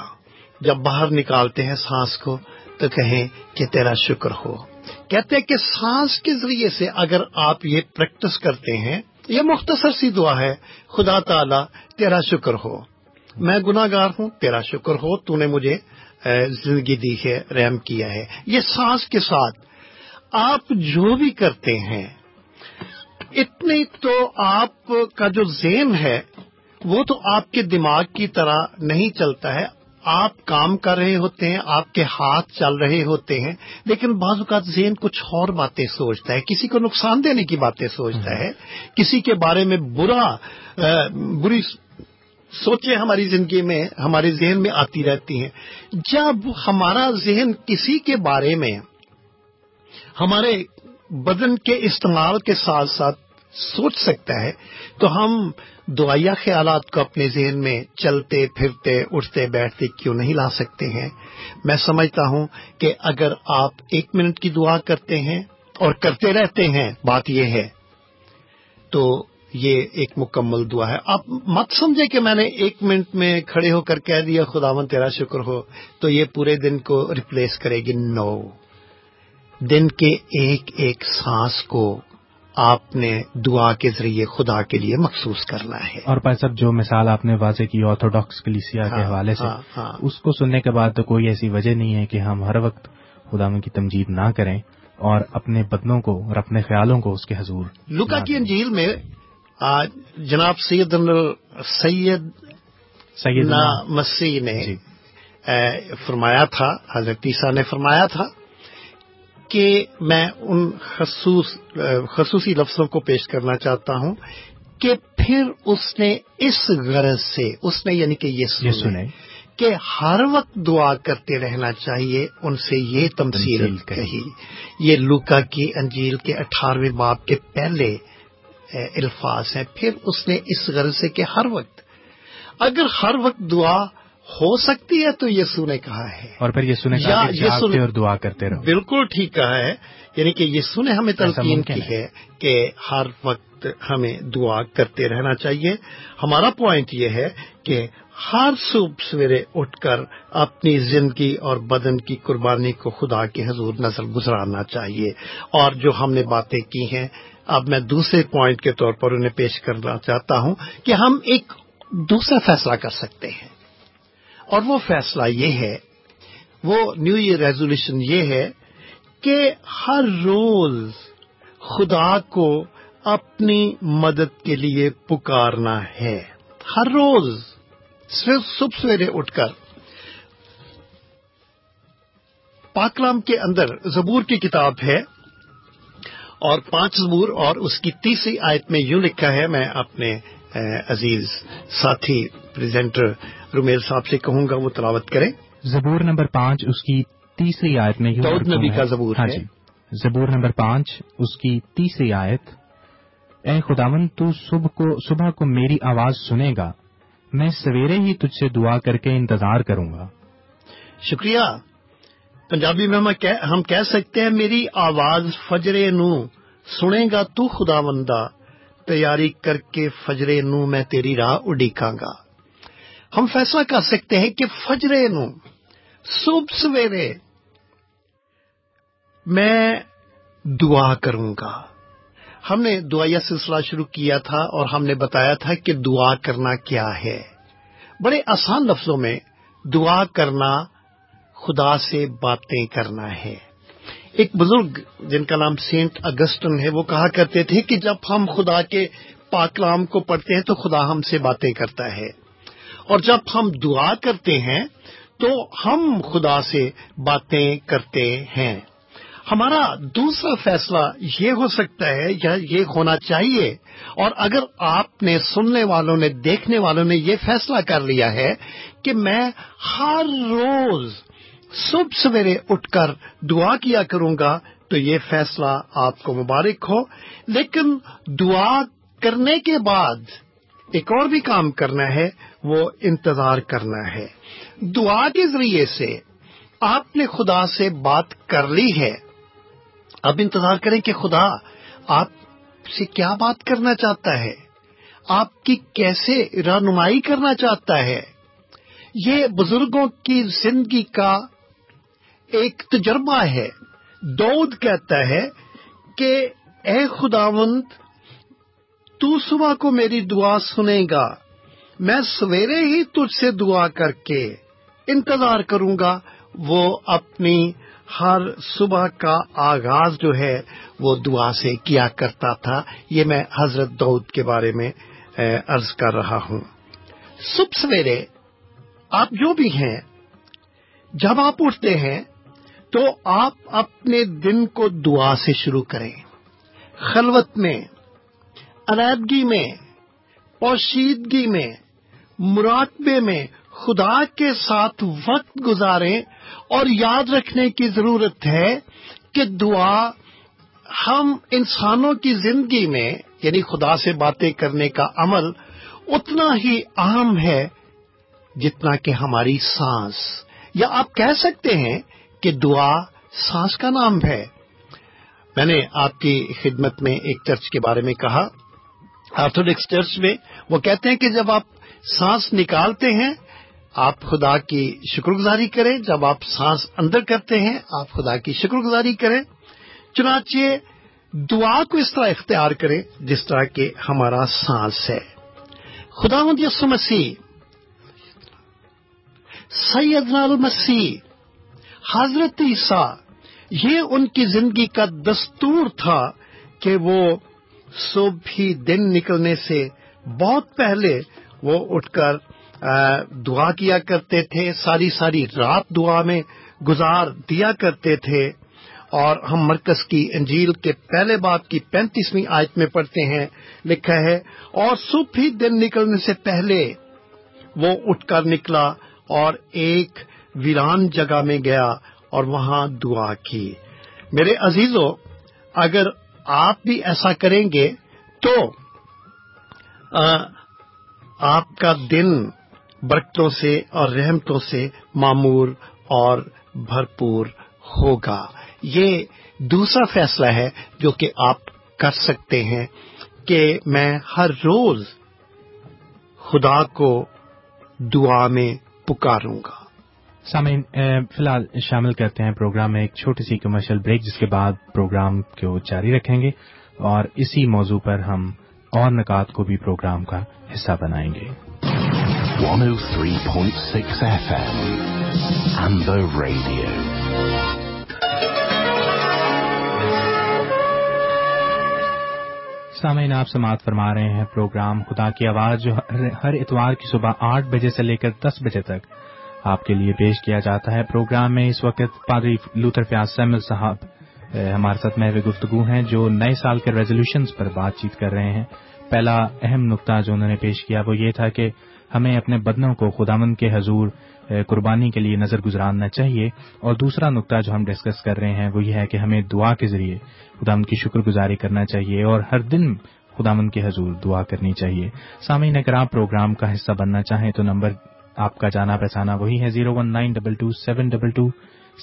جب باہر نکالتے ہیں سانس کو، تو کہیں کہ تیرا شکر ہو۔ کہتے ہیں کہ سانس کے ذریعے سے اگر آپ یہ پریکٹس کرتے ہیں، یہ مختصر سی دعا ہے، خدا تعالی، تیرا شکر ہو۔ میں گناگار ہوں تیرا شکر ہو تو نے مجھے زندگی دی ہے رحم کیا ہے۔ یہ سانس کے ساتھ آپ جو بھی کرتے ہیں اتنی تو آپ کا جو ذہن ہے وہ تو آپ کے دماغ کی طرح نہیں چلتا ہے۔ آپ کام کر رہے ہوتے ہیں آپ کے ہاتھ چل رہے ہوتے ہیں لیکن بعض اوقات ذہن کچھ اور باتیں سوچتا ہے۔ کسی کو نقصان دینے کی باتیں سوچتا ہے کسی کے بارے میں برا بری سوچیں ہماری زندگی میں، ہمارے ذہن میں آتی رہتی ہیں۔ جب ہمارا ذہن کسی کے بارے میں، ہمارے بدن کے استعمال کے ساتھ ساتھ سوچ سکتا ہے، تو ہم دعائیا خیالات کو اپنے ذہن میں چلتے، پھرتے، اٹھتے، بیٹھتے کیوں نہیں لا سکتے ہیں؟ میں سمجھتا ہوں کہ اگر آپ ایک منٹ کی دعا کرتے ہیں اور کرتے رہتے ہیں، بات یہ ہے، تو یہ ایک مکمل دعا ہے۔ آپ مت سمجھے کہ میں نے ایک منٹ میں کھڑے ہو کر کہہ دیا خداون تیرا شکر ہو تو یہ پورے دن کو ریپلیس کرے گی۔ نو۔ دن کے ایک ایک سانس کو آپ نے دعا کے ذریعے خدا کے لیے مخصوص کرنا ہے۔ اور بھائی صاحب جو مثال آپ نے واضح کی آرتھوڈاکس کلیسیا کے ہاں، حوالے سے ہاں، ہاں۔ اس کو سننے کے بعد تو کوئی ایسی وجہ نہیں ہے کہ ہم ہر وقت خدا کی تمجید نہ کریں اور اپنے بدنوں کو اور اپنے خیالوں کو اس کے حضور لکا کی انجیل میں آج جناب سید سید سید مسیح نے جی. فرمایا تھا حضرت عیسیٰ نے فرمایا تھا کہ میں ان خصوص خصوصی لفظوں کو پیش کرنا چاہتا ہوں کہ پھر اس نے اس غرض سے اس نے یعنی کہ یہ یہ سنیں کہ ہر وقت دعا کرتے رہنا چاہیے ان سے یہ تمثیل کہی۔ یہ لوکا کی انجیل کے اٹھارہویں باپ کے پہلے الفاظ ہیں پھر اس نے اس غرض سے کہ ہر وقت اگر ہر وقت دعا ہو سکتی ہے تو یسو نے کہا ہے۔ اور پھر یہ سنے یا کہا کہ جاگتے اور دعا کرتے رہو۔ بالکل ٹھیک کہا ہے۔ یعنی کہ یسو نے ہمیں تلقین کی ہے؟ ہے کہ ہر وقت ہمیں دعا کرتے رہنا چاہیے۔ ہمارا پوائنٹ یہ ہے کہ ہر صبح سویرے اٹھ کر اپنی زندگی اور بدن کی قربانی کو خدا کے حضور نظر گزرانا چاہیے۔ اور جو ہم نے باتیں کی ہیں اب میں دوسرے پوائنٹ کے طور پر انہیں پیش کرنا چاہتا ہوں کہ ہم ایک دوسرا فیصلہ کر سکتے ہیں۔ اور وہ فیصلہ یہ ہے، وہ نیو ایئر ریزولوشن یہ ہے کہ ہر روز خدا کو اپنی مدد کے لیے پکارنا ہے۔ ہر روز، صرف صبح سویرے اٹھ کر۔ پاکلام کے اندر زبور کی کتاب ہے۔ اور پانچ زبور اور اس کی تیسری آیت میں یوں لکھا ہے میں اپنے عزیز ساتھی پریزنٹر رومیل صاحب سے کہوں گا وہ تلاوت کریں۔ زبور نمبر پانچ اس کی تیسری آیت میں یوں نبی کا زبور ہاں ہے۔ جی۔ زبور نمبر پانچ اس کی تیسری آیت۔ اے خداون تو صبح کو صبح کو میری آواز سنے گا۔ میں سویرے ہی تجھ سے دعا کر کے انتظار کروں گا۔ شکریہ۔ پنجابی میں ہم کہہ- سکتے ہیں، میری آواز فجرے نو، سنے گا تو خدا بندہ تیاری کر کے فجرے نو میں تیری راہ اڈیکاں گا۔ ہم فیصلہ کر سکتے ہیں کہ فجرے نو صبح سویرے میں دعا کروں گا۔ ہم نے دعائیہ سلسلہ شروع کیا تھا اور ہم نے بتایا تھا کہ دعا کرنا کیا ہے۔ بڑے آسان لفظوں میں دعا کرنا خدا سے باتیں کرنا ہے۔ ایک بزرگ جن کا نام سینٹ اگسٹن ہے، وہ کہا کرتے تھے کہ جب ہم خدا کے پاکلام کو پڑھتے ہیں تو خدا ہم سے باتیں کرتا ہے۔ اور جب ہم دعا کرتے ہیں تو ہم خدا سے باتیں کرتے ہیں۔ ہمارا دوسرا فیصلہ یہ ہو سکتا ہے، یا یہ ہونا چاہیے۔ اور اگر آپ نے، سننے والوں نے، دیکھنے والوں نے یہ فیصلہ کر لیا ہے کہ میں ہر روز صبح سویرے اٹھ کر دعا کیا کروں گا تو یہ فیصلہ آپ کو مبارک ہو۔ لیکن دعا کرنے کے بعد ایک اور بھی کام کرنا ہے، وہ انتظار کرنا ہے۔ دعا کے ذریعے سے آپ نے خدا سے بات کر لی ہے۔ اب انتظار کریں کہ خدا آپ سے کیا بات کرنا چاہتا ہے؟ آپ کی کیسے رہنمائی کرنا چاہتا ہے؟ یہ بزرگوں کی زندگی کا ایک تجربہ ہے۔ دود کہتا ہے کہ اے خداوند، تو صبح کو میری دعا سنے گا۔ میں سویرے ہی تجھ سے دعا کر کے انتظار کروں گا۔ وہ اپنی ہر صبح کا آغاز جو ہے، وہ دعا سے کیا کرتا تھا۔ یہ میں حضرت دعود کے بارے میں عرض کر رہا ہوں۔ صبح سویرے، آپ جو بھی ہیں، جب آپ اٹھتے ہیں تو آپ اپنے دن کو دعا سے شروع کریں۔ خلوت میں، علیحدگی میں، پوشیدگی میں، مراقبے میں خدا کے ساتھ وقت گزاریں اور یاد رکھنے کی ضرورت ہے کہ دعا ہم انسانوں کی زندگی میں یعنی خدا سے باتیں کرنے کا عمل اتنا ہی عام ہے جتنا کہ ہماری سانس۔ یا آپ کہہ سکتے ہیں کہ دعا سانس کا نام ہے۔ میں نے آپ کی خدمت میں ایک چرچ کے بارے میں کہا، آرتھوڈکس چرچ میں وہ کہتے ہیں کہ جب آپ سانس نکالتے ہیں، آپ خدا کی شکر گزاری کریں۔ جب آپ سانس اندر کرتے ہیں، آپ خدا کی شکر گزاری کریں۔ چنانچہ دعا کو اس طرح اختیار کریں جس طرح کہ ہمارا سانس ہے۔ خدا مند یسو مسیح، سیدنا المسیح حضرت عیسیٰ، یہ ان کی زندگی کا دستور تھا کہ وہ صبح ہی دن نکلنے سے بہت پہلے وہ اٹھ کر دعا کیا کرتے تھے، ساری ساری رات دعا میں گزار دیا کرتے تھے۔ اور ہم مرکز کی انجیل کے پہلے باپ کی پینتیسویں آیت میں پڑھتے ہیں، لکھا ہے، اور صبح ہی دن نکلنے سے پہلے وہ اٹھ کر نکلا اور ایک ویران جگہ میں گیا اور وہاں دعا کی۔ میرے عزیزوں اگر آپ بھی ایسا کریں گے تو آپ کا دن برکتوں سے اور رحمتوں سے معمور اور بھرپور ہوگا۔ یہ دوسرا فیصلہ ہے جو کہ آپ کر سکتے ہیں کہ میں ہر روز خدا کو دعا میں پکاروں گا۔ سامعین فی الحال شامل کرتے ہیں پروگرام میں ایک چھوٹی سی کمرشل بریک جس کے بعد پروگرام کو جاری رکھیں گے اور اسی موضوع پر ہم اور نکات کو بھی پروگرام کا حصہ بنائیں گے۔ 103.6 FM Amber Radio سامعین آپ سماعت فرما رہے ہیں پروگرام خدا کی آواز جو ہر اتوار کی صبح آٹھ بجے سے لے کر دس بجے تک آپ کے لیے پیش کیا جاتا ہے پروگرام میں. اس وقت پادری لوتر فیاض سیمل صاحب ہمارے ساتھ محو گفتگو ہیں جو نئے سال کے ریزولوشنز پر بات چیت کر رہے ہیں. پہلا اہم نقطہ جو انہوں نے پیش کیا وہ یہ تھا کہ ہمیں اپنے بدنوں کو خدامند کے حضور قربانی کے لیے نظر گزارنا چاہیے. اور دوسرا نقطہ جو ہم ڈسکس کر رہے ہیں وہ یہ ہے کہ ہمیں دعا کے ذریعے خدامند کی شکر گزاری کرنا چاہیے اور ہر دن خدامند کے حضور دعا کرنی چاہیے. سامعین اگر آپ پروگرام کا حصہ بننا چاہیں تو نمبر آپ کا جانا پہچانا وہی ہے zero one nine double two seven double two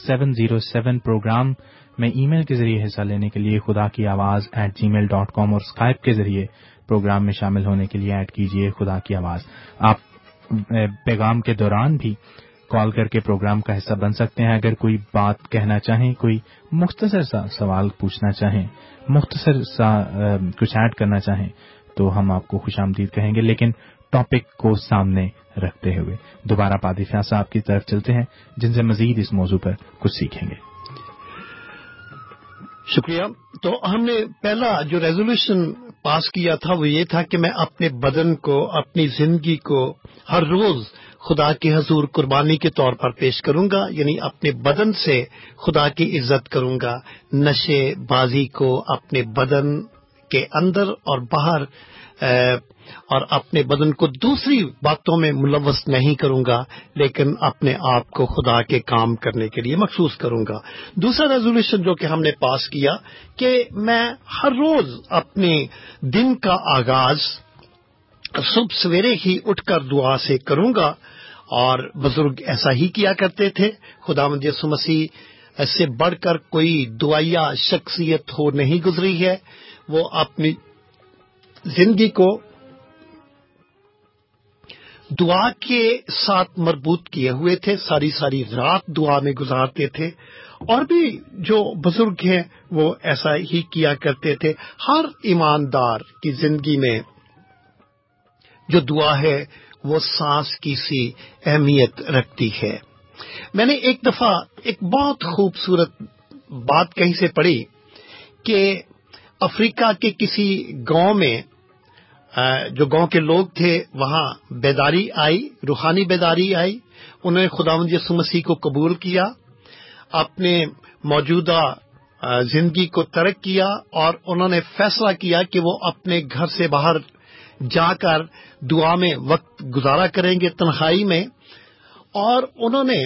seven zero seven program میں ای میل کے ذریعے حصہ لینے کے لیے خدا کی آواز at G mile dot com اور اسکائپ کے ذریعے پروگرام میں شامل ہونے کے لیے ایڈ کیجیے خدا کی آواز۔ آپ پیغام کے دوران بھی کال کر کے پروگرام کا حصہ بن سکتے ہیں۔ اگر کوئی بات کہنا چاہیں، کوئی مختصر سا سوال پوچھنا چاہیں، مختصر سا کچھ ایڈ کرنا چاہیں، تو ہم آپ کو خوش آمدید کہیں گے۔ لیکن ٹاپک کو سامنے رکھتے ہوئے۔ دوبارہ پادی فیاض صاحب کی طرف چلتے ہیں، جن سے مزید اس موضوع پر کچھ سیکھیں گے۔ شکریہ۔ تو ہم نے پہلا جو ریزولوشن پاس کیا تھا، وہ یہ تھا کہ میں اپنے بدن کو، اپنی زندگی کو ہر روز خدا کی حضور قربانی کے طور پر پیش کروں گا یعنی اپنے بدن سے خدا کی عزت کروں گا۔ نشے بازی کو اپنے بدن کے اندر اور باہر اور اپنے بدن کو دوسری باتوں میں ملوث نہیں کروں گا، لیکن اپنے آپ کو خدا کے کام کرنے کے لیے مخصوص کروں گا۔ دوسرا ریزولوشن جو کہ ہم نے پاس کیا کہ میں ہر روز اپنے دن کا آغاز صبح سویرے ہی اٹھ کر دعا سے کروں گا۔ اور بزرگ ایسا ہی کیا کرتے تھے۔ خدا مجس مسیح سے بڑھ کر کوئی دعائیا شخصیت ہو نہیں گزری ہے۔ وہ اپنی زندگی کو دعا کے ساتھ مربوط کیے ہوئے تھے، ساری ساری رات دعا میں گزارتے تھے۔ اور بھی جو بزرگ ہیں، وہ ایسا ہی کیا کرتے تھے۔ ہر ایماندار کی زندگی میں جو دعا ہے، وہ سانس کی سی اہمیت رکھتی ہے۔ میں نے ایک دفعہ ایک بہت خوبصورت بات کہیں سے پڑھی کہ افریقہ کے کسی گاؤں میں جو گاؤں کے لوگ تھے، وہاں بیداری آئی، روحانی بیداری آئی۔ انہوں نے خدا یسو مسیح کو قبول کیا، اپنے موجودہ زندگی کو ترک کیا اور انہوں نے فیصلہ کیا کہ وہ اپنے گھر سے باہر جا کر دعا میں وقت گزارا کریں گے تنہائی میں۔ اور انہوں نے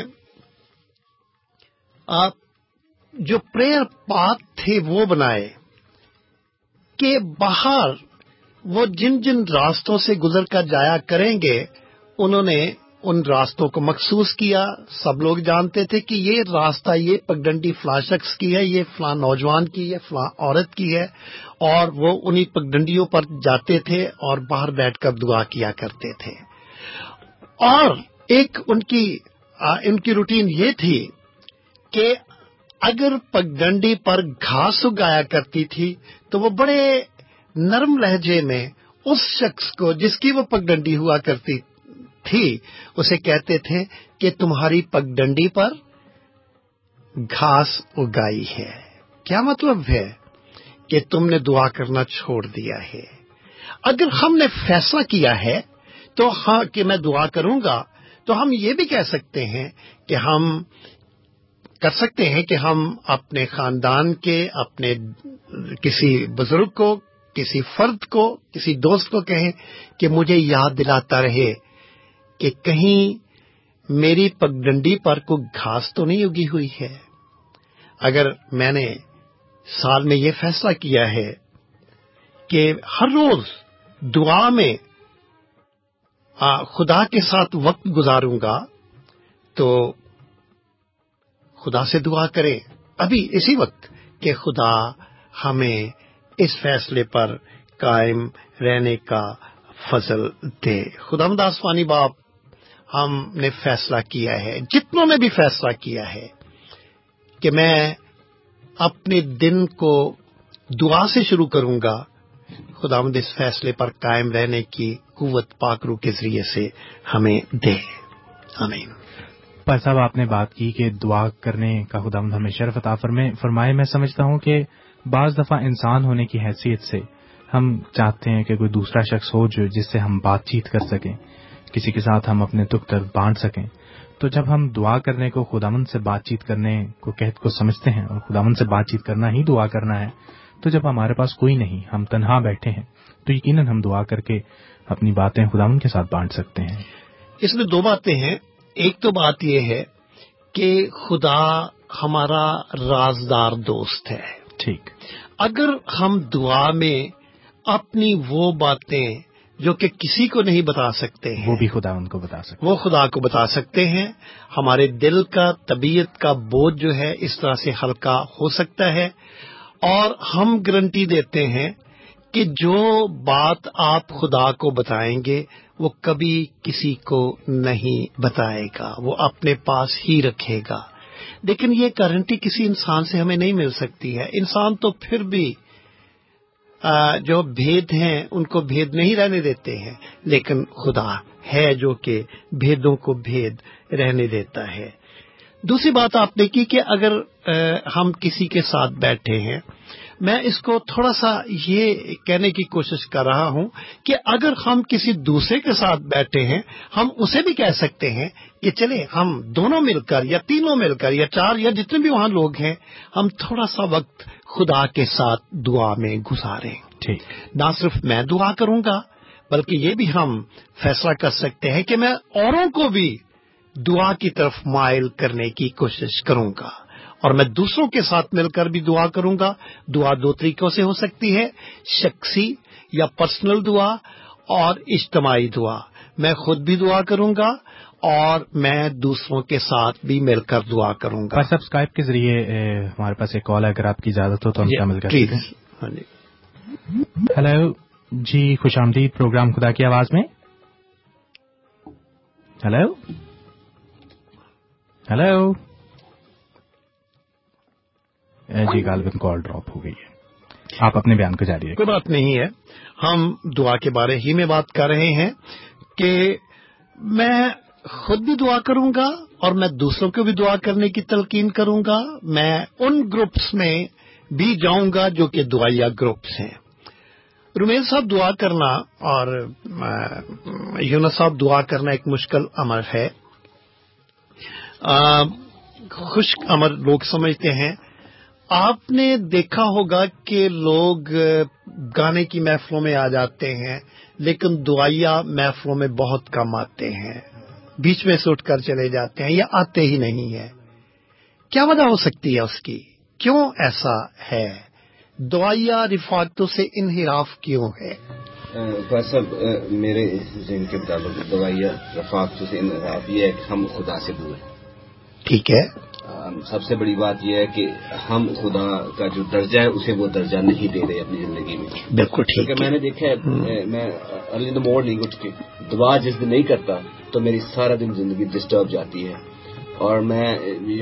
جو پریئر پات تھے وہ بنائے کہ باہر وہ جن جن راستوں سے گزر کر جایا کریں گے، انہوں نے ان راستوں کو مخصوص کیا۔ سب لوگ جانتے تھے کہ یہ راستہ، یہ پگڈنڈی فلاں شخص کی ہے، یہ فلاں نوجوان کی ہے، فلاں عورت کی ہے۔ اور وہ انہی پگڈنڈیوں پر جاتے تھے اور باہر بیٹھ کر دعا کیا کرتے تھے۔ اور ایک ان کی ان کی روٹین یہ تھی کہ اگر پگڈنڈی پر گھاس اگایا کرتی تھی تو وہ بڑے نرم لہجے میں اس شخص کو جس کی وہ پگڈنڈی ہوا کرتی تھی، اسے کہتے تھے کہ تمہاری پگڈنڈی پر گھاس اگائی ہے۔ کیا مطلب ہے کہ تم نے دعا کرنا چھوڑ دیا ہے؟ اگر ہم نے فیصلہ کیا ہے تو ہاں کہ میں دعا کروں گا، تو ہم یہ بھی کہہ سکتے ہیں کہ ہم کر سکتے ہیں کہ ہم اپنے خاندان کے، اپنے کسی بزرگ کو کسی فرد کو، کسی دوست کو کہیں کہ مجھے یاد دلاتا رہے کہ کہیں میری پگڈنڈی پر کوئی گھاس تو نہیں اگی ہوئی ہے۔ اگر میں نے سال میں یہ فیصلہ کیا ہے کہ ہر روز دعا میں خدا کے ساتھ وقت گزاروں گا، تو خدا سے دعا کریں۔ ابھی اسی وقت کہ خدا ہمیں اس فیصلے پر قائم رہنے کا فضل دے۔ خدا مداسوانی باپ، ہم نے فیصلہ کیا ہے، جتنوں نے بھی فیصلہ کیا ہے، کہ میں اپنے دن کو دعا سے شروع کروں گا۔ خدا اس فیصلے پر قائم رہنے کی قوت پاکرو کے ذریعے سے ہمیں دے۔ آمین۔ پر صاحب، آپ نے بات کی کہ دعا کرنے کا خدا ہمیں شرف عطا فرمائے، میں سمجھتا ہوں کہ بعض دفعہ انسان ہونے کی حیثیت سے ہم چاہتے ہیں کہ کوئی دوسرا شخص ہو جو جس سے ہم بات چیت کر سکیں، کسی کے ساتھ ہم اپنے دکھ درد بانٹ سکیں۔ تو جب ہم دعا کرنے کو خدامن سے بات چیت کرنے کو قحط کو سمجھتے ہیں اور خدامن سے بات چیت کرنا ہی دعا کرنا ہے، تو جب ہمارے پاس کوئی نہیں، ہم تنہا بیٹھے ہیں، تو یقیناً ہم دعا کر کے اپنی باتیں خدامن کے ساتھ بانٹ سکتے ہیں۔ اس میں دو باتیں ہیں۔ ایک تو بات یہ ہے کہ خدا ہمارا رازدار دوست ہے۔ ٹھیک۔ اگر ہم دعا میں اپنی وہ باتیں جو کہ کسی کو نہیں بتا سکتے ہیں وہ بھی خدا ان کو بتا سکتے وہ خدا کو بتا سکتے ہیں ہمارے دل کا طبیعت کا بوجھ جو ہے اس طرح سے ہلکا ہو سکتا ہے۔ اور ہم گارنٹی دیتے ہیں کہ جو بات آپ خدا کو بتائیں گے وہ کبھی کسی کو نہیں بتائے گا وہ اپنے پاس ہی رکھے گا۔ لیکن یہ گارنٹی کسی انسان سے ہمیں نہیں مل سکتی ہے۔ انسان تو پھر بھی جو بھید ہیں، ان کو بھید نہیں رہنے دیتے ہیں۔ لیکن خدا ہے جو کہ بھیدوں کو بھید رہنے دیتا ہے۔ دوسری بات آپ نے کی کہ اگر ہم کسی کے ساتھ بیٹھے ہیں میں اس کو تھوڑا سا یہ کہنے کی کوشش کر رہا ہوں کہ اگر ہم کسی دوسرے کے ساتھ بیٹھے ہیں ہم اسے بھی کہہ سکتے ہیں کہ چلے ہم دونوں مل کر یا تینوں مل کر یا چار یا جتنے بھی وہاں لوگ ہیں ہم تھوڑا سا وقت خدا کے ساتھ دعا میں گزاریں۔ ٹھیک۔ نہ صرف میں دعا کروں گا بلکہ یہ بھی ہم فیصلہ کر سکتے ہیں کہ میں اوروں کو بھی دعا کی طرف مائل کرنے کی کوشش کروں گا۔ اور میں دوسروں کے ساتھ مل کر بھی دعا کروں گا۔ دعا دو طریقوں سے ہو سکتی ہے شخصی یا پرسنل دعا اور اجتماعی دعا۔ میں خود بھی دعا کروں گا اور میں دوسروں کے ساتھ بھی مل کر دعا کروں گا۔ سبسکرائب کے ذریعے ہمارے پاس ایک کال ہے اگر آپ کی اجازت ہو تو ہم شامل کر ہاں جی۔ جی خوش آمدید پروگرام خدا کی آواز میں۔ ہلو ہلو جی غالباً کال ڈراپ ہو گئی ہے۔ آپ اپنے بیان کو جاری کوئی بات نہیں ہے۔ ہم دعا کے بارے ہی میں بات کر رہے ہیں کہ میں خود بھی دعا کروں گا اور میں دوسروں کو بھی دعا کرنے کی تلقین کروں گا۔ میں ان گروپس میں بھی جاؤں گا جو کہ دعائیا گروپس ہیں۔ رومیل صاحب دعا کرنا اور یونس صاحب دعا کرنا ایک مشکل عمل ہے۔ خشک عمل لوگ سمجھتے ہیں۔ آپ نے دیکھا ہوگا کہ لوگ گانے کی محفلوں میں آ جاتے ہیں لیکن دعائیا محفلوں میں بہت کم آتے ہیں۔ بیچ میں اٹھ کر چلے جاتے ہیں یا آتے ہی نہیں ہیں۔ کیا وجہ ہو سکتی ہے اس کی؟ کیوں ایسا ہے؟ دعائیا رفاقتوں سے انحراف کیوں ہے صاحب میرے ذہن کے مطابق دعائیا رفاقتوں سے انحراف یہ ہے کہ ہم خدا سے دور ہیں۔ ٹھیک ہے۔ سب سے بڑی بات یہ ہے کہ ہم خدا کا جو درجہ ہے اسے وہ درجہ نہیں دے رہے اپنی زندگی میں۔ بالکل ٹھیک۔ میں نے دیکھا ہے میں ارلی دا مارننگ اٹھ کے دعا جس دن نہیں کرتا تو میری سارا دن زندگی ڈسٹرب جاتی ہے۔ اور میں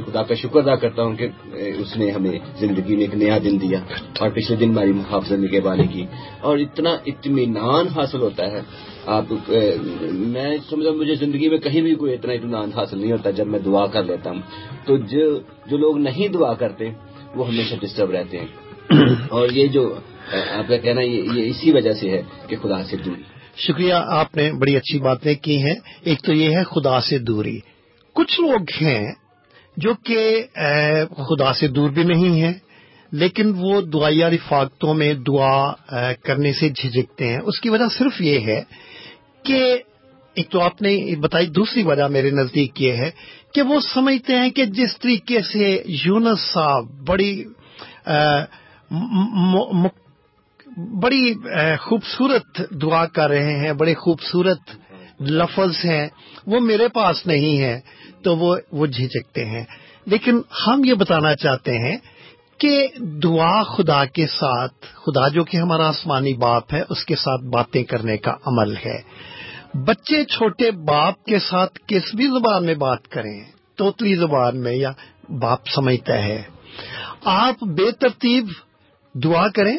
خدا کا شکر ادا کرتا ہوں کہ اس نے ہمیں زندگی میں ایک نیا دن دیا اور پچھلے دن ہماری محافظ نگہ بانی کی۔ اور اتنا اطمینان حاصل ہوتا ہے آپ میں سمجھا مجھے زندگی میں کہیں بھی کوئی اتنا اطمینان حاصل نہیں ہوتا جب میں دعا کر لیتا ہوں۔ تو جو جو لوگ نہیں دعا کرتے وہ ہمیشہ ڈسٹرب رہتے ہیں۔ *coughs* اور یہ جو آپ کا کہنا یہ اسی وجہ سے ہے کہ خدا سے دوری شکریہ آپ نے بڑی اچھی باتیں کی ہیں۔ ایک تو یہ ہے خدا سے دوری۔ کچھ لوگ ہیں جو کہ خدا سے دور بھی نہیں ہیں لیکن وہ دعائیا رفاقتوں میں دعا کرنے سے جھجکتے ہیں۔ اس کی وجہ صرف یہ ہے کہ ایک تو آپ نے بتائی، دوسری وجہ میرے نزدیک یہ ہے کہ وہ سمجھتے ہیں کہ جس طریقے سے یونس صاحب بڑی بڑی خوبصورت دعا کر رہے ہیں، بڑے خوبصورت لفظ ہیں، وہ میرے پاس نہیں ہے تو وہ وہ جھجکتے ہیں۔ لیکن ہم یہ بتانا چاہتے ہیں کہ دعا خدا کے ساتھ، خدا جو کہ ہمارا آسمانی باپ ہے، اس کے ساتھ باتیں کرنے کا عمل ہے۔ بچے چھوٹے باپ کے ساتھ کس بھی زبان میں بات کریں، توتلی زبان میں یا باپ سمجھتا ہے۔ آپ بے ترتیب دعا کریں،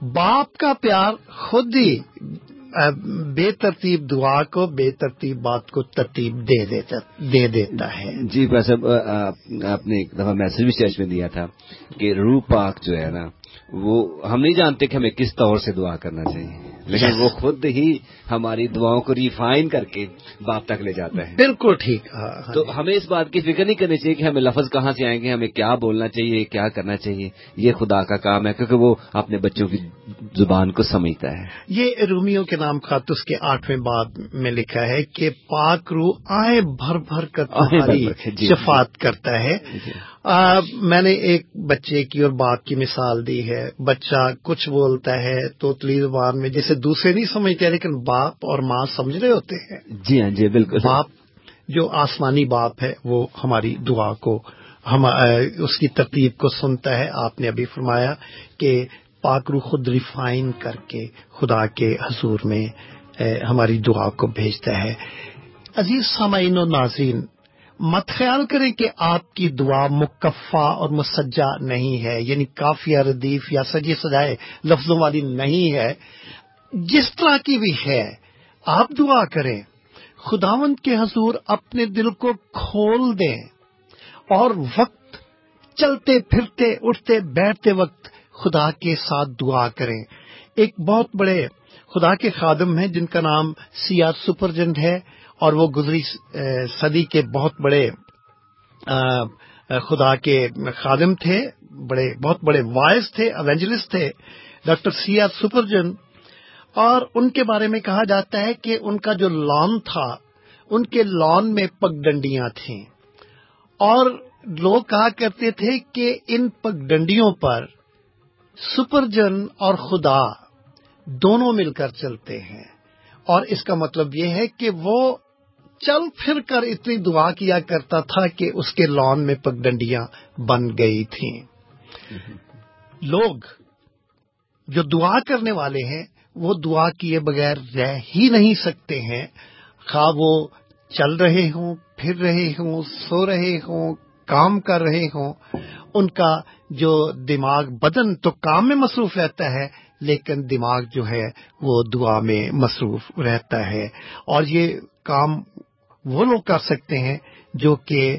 باپ کا پیار خود ہی بے ترتیب دعا کو، بے ترتیب بات کو ترتیب دے دیتا دے دیتا ہے۔ جی صاحب آپ نے ایک دفعہ میسج بھی چرچ میں دیا تھا کہ روح پاک جو ہے نا وہ ہم نہیں جانتے کہ ہمیں کس طور سے دعا کرنا چاہیے۔ لیکن وہ خود ہی ہماری دعاؤں کو ریفائن کر کے باپ تک لے جاتا ہے۔ بالکل ٹھیک۔ ہاں، ہاں تو ہمیں اس بات کی فکر نہیں کرنی چاہیے کہ ہمیں لفظ کہاں سے آئیں گے ہمیں کیا بولنا چاہیے کیا کرنا چاہیے۔ یہ خدا کا کام ہے کیونکہ وہ اپنے بچوں کی زبان کو سمجھتا ہے۔ یہ رومیو کے نام خط اس کے آٹھویں باب میں لکھا ہے کہ پاک رو آئے بھر بھر کر جی۔ شفات کرتا ہے۔ جی۔ میں نے ایک بچے کی اور باپ کی مثال دی ہے۔ بچہ کچھ بولتا ہے تو زبان میں جسے دوسرے نہیں سمجھتے لیکن باپ اور ماں سمجھ رہے ہوتے ہیں۔ جی ہاں جی بالکل۔ باپ جو آسمانی باپ ہے وہ ہماری دعا کو ہم اس کی ترتیب کو سنتا ہے۔ آپ نے ابھی فرمایا کہ پاکرو خود ریفائن کر کے خدا کے حضور میں ہماری دعا کو بھیجتا ہے۔ عزیز سامعین و ناظرین مت خیال کریں کہ آپ کی دعا مکفا اور مسجہ نہیں ہے یعنی کافی ردیف یا سجے سجائے لفظوں والی نہیں ہے۔ جس طرح کی بھی ہے، آپ دعا کریں۔ خداوند کے حضور اپنے دل کو کھول دیں اور وقت چلتے پھرتے، اٹھتے بیٹھتے وقت خدا کے ساتھ دعا کریں۔ ایک بہت بڑے خدا کے خادم ہیں جن کا نام سیاد سپرجنٹ ہے۔ اور وہ گزری صدی کے بہت بڑے خدا کے خادم تھے، بڑے، بہت بڑے وائس تھے اوینجلسٹ تھے، ڈاکٹر سیاد سپرجن۔ اور ان کے بارے میں کہا جاتا ہے کہ ان کا جو لان تھا، ان کے لان میں پگ ڈنڈیاں تھیں۔ اور لوگ کہا کرتے تھے کہ ان پگ ڈنڈیوں پر سپرجن اور خدا دونوں مل کر چلتے ہیں۔ اور اس کا مطلب یہ ہے کہ وہ چل پھر کر اتنی دعا کیا کرتا تھا کہ اس کے لان میں پگ ڈنڈیاں بن گئی تھیں۔ لوگ جو دعا کرنے والے ہیں، وہ دعا کیے بغیر رہ ہی نہیں سکتے ہیں۔ خواہ وہ چل رہے ہوں، پھر رہے ہوں، سو رہے ہوں، کام کر رہے ہوں، ان کا جو دماغ بدن تو کام میں مصروف رہتا ہے، لیکن دماغ جو ہے، وہ دعا میں مصروف رہتا ہے۔ اور یہ کام وہ لوگ کر سکتے ہیں جو کہ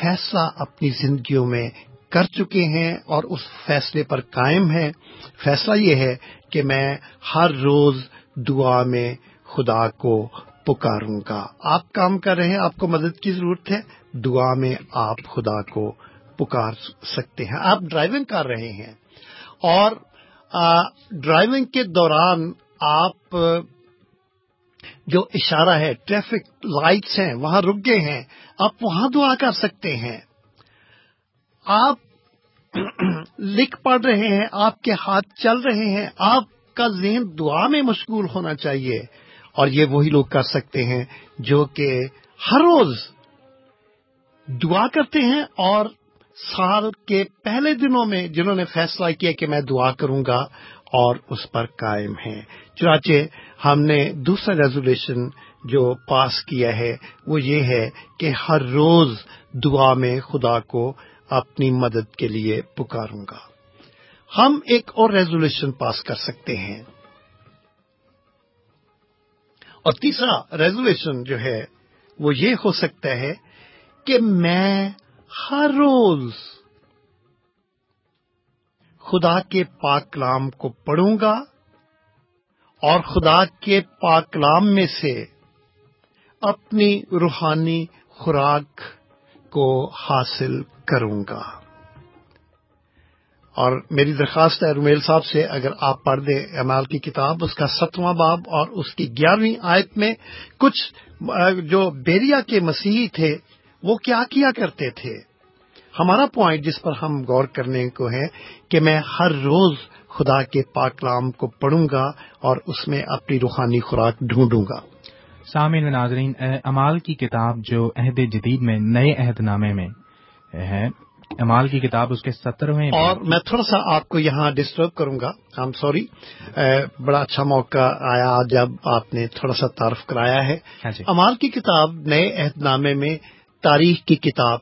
فیصلہ اپنی زندگیوں میں کر چکے ہیں اور اس فیصلے پر قائم ہے فیصلہ یہ ہے کہ میں ہر روز دعا میں خدا کو پکاروں گا۔ آپ کام کر رہے ہیں، آپ کو مدد کی ضرورت ہے، دعا میں آپ خدا کو پکار سکتے ہیں۔ آپ ڈرائیونگ کر رہے ہیں اور ڈرائیونگ کے دوران آپ جو اشارہ ہے، ٹریفک لائٹس ہیں، وہاں رک گئے ہیں، آپ وہاں دعا کر سکتے ہیں۔ آپ لکھ پڑھ رہے ہیں، آپ کے ہاتھ چل رہے ہیں، آپ کا ذہن دعا میں مشغول ہونا چاہیے۔ اور یہ وہی لوگ کر سکتے ہیں جو کہ ہر روز دعا کرتے ہیں اور سال کے پہلے دنوں میں جنہوں نے فیصلہ کیا کہ میں دعا کروں گا اور اس پر قائم ہیں۔ چنانچہ ہم نے دوسرا ریزولیشن جو پاس کیا ہے، وہ یہ ہے کہ ہر روز دعا میں خدا کو اپنی مدد کے لیے پکاروں گا۔ ہم ایک اور ریزولیشن پاس کر سکتے ہیں۔ اور تیسرا ریزولوشن جو ہے، وہ یہ ہو سکتا ہے کہ میں ہر روز خدا کے پاک کلام کو پڑھوں گا اور خدا کے پاک کلام میں سے اپنی روحانی خوراک کو حاصل کروں گا۔ اور میری درخواست ہے رومیل صاحب سے، اگر آپ پڑھ دیں امال کی کتاب، اس کا ستواں باب اور اس کی گیارہویں آیت میں کچھ، جو بیریا کے مسیحی تھے، وہ کیا کیا کرتے تھے؟ ہمارا پوائنٹ جس پر ہم غور کرنے کو ہے کہ میں ہر روز خدا کے پاکلام کو پڑھوں گا اور اس میں اپنی روحانی خوراک ڈھونڈوں گا۔ سامعین ناظرین امال کی کتاب جو عہد جدید میں نئے عہد نامے میں ہے امال کی کتاب اس کے سترویں اور میں تھوڑا سا آپ کو یہاں ڈسٹرب کروں گا۔ آئی سوری بڑا اچھا موقع آیا جب آپ نے تھوڑا سا تعارف کرایا ہے۔ ہاں جی۔ امال کی کتاب نئے عہد نامے میں تاریخ کی کتاب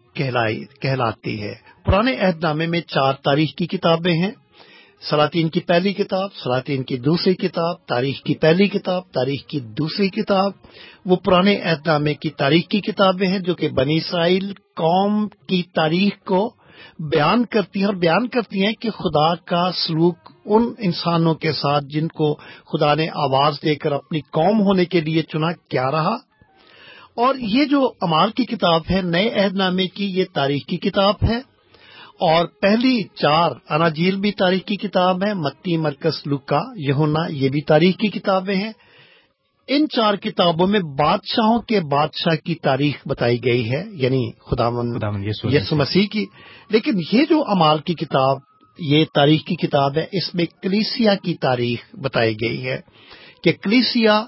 کہلاتی ہے۔ پرانے عہد نامے میں چار تاریخ کی کتابیں ہیں۔ سلاطین کی پہلی کتاب، سلاطین کی دوسری کتاب، تاریخ کی پہلی کتاب، تاریخ کی دوسری کتاب۔ وہ پرانے عہد نامے کی تاریخ کی کتابیں ہیں جو کہ بنی اسرائیل قوم کی تاریخ کو بیان کرتی ہیں اور بیان کرتی ہیں کہ خدا کا سلوک ان انسانوں کے ساتھ جن کو خدا نے آواز دے کر اپنی قوم ہونے کے لیے چنا کیا رہا۔ اور یہ جو امال کی کتاب ہے نئے عہد نامے کی یہ تاریخ کی کتاب ہے۔ اور پہلی چار اناجیل بھی تاریخ کی کتاب ہے متی مرکز لکا یہونا یہ بھی تاریخ کی کتابیں ہیں۔ ان چار کتابوں میں بادشاہوں کے بادشاہ کی تاریخ بتائی گئی ہے یعنی خدا یسو مسیح کی۔ لیکن یہ جو امال کی کتاب یہ تاریخ کی کتاب ہے اس میں کلیسیا کی تاریخ بتائی گئی ہے کہ کلیسیا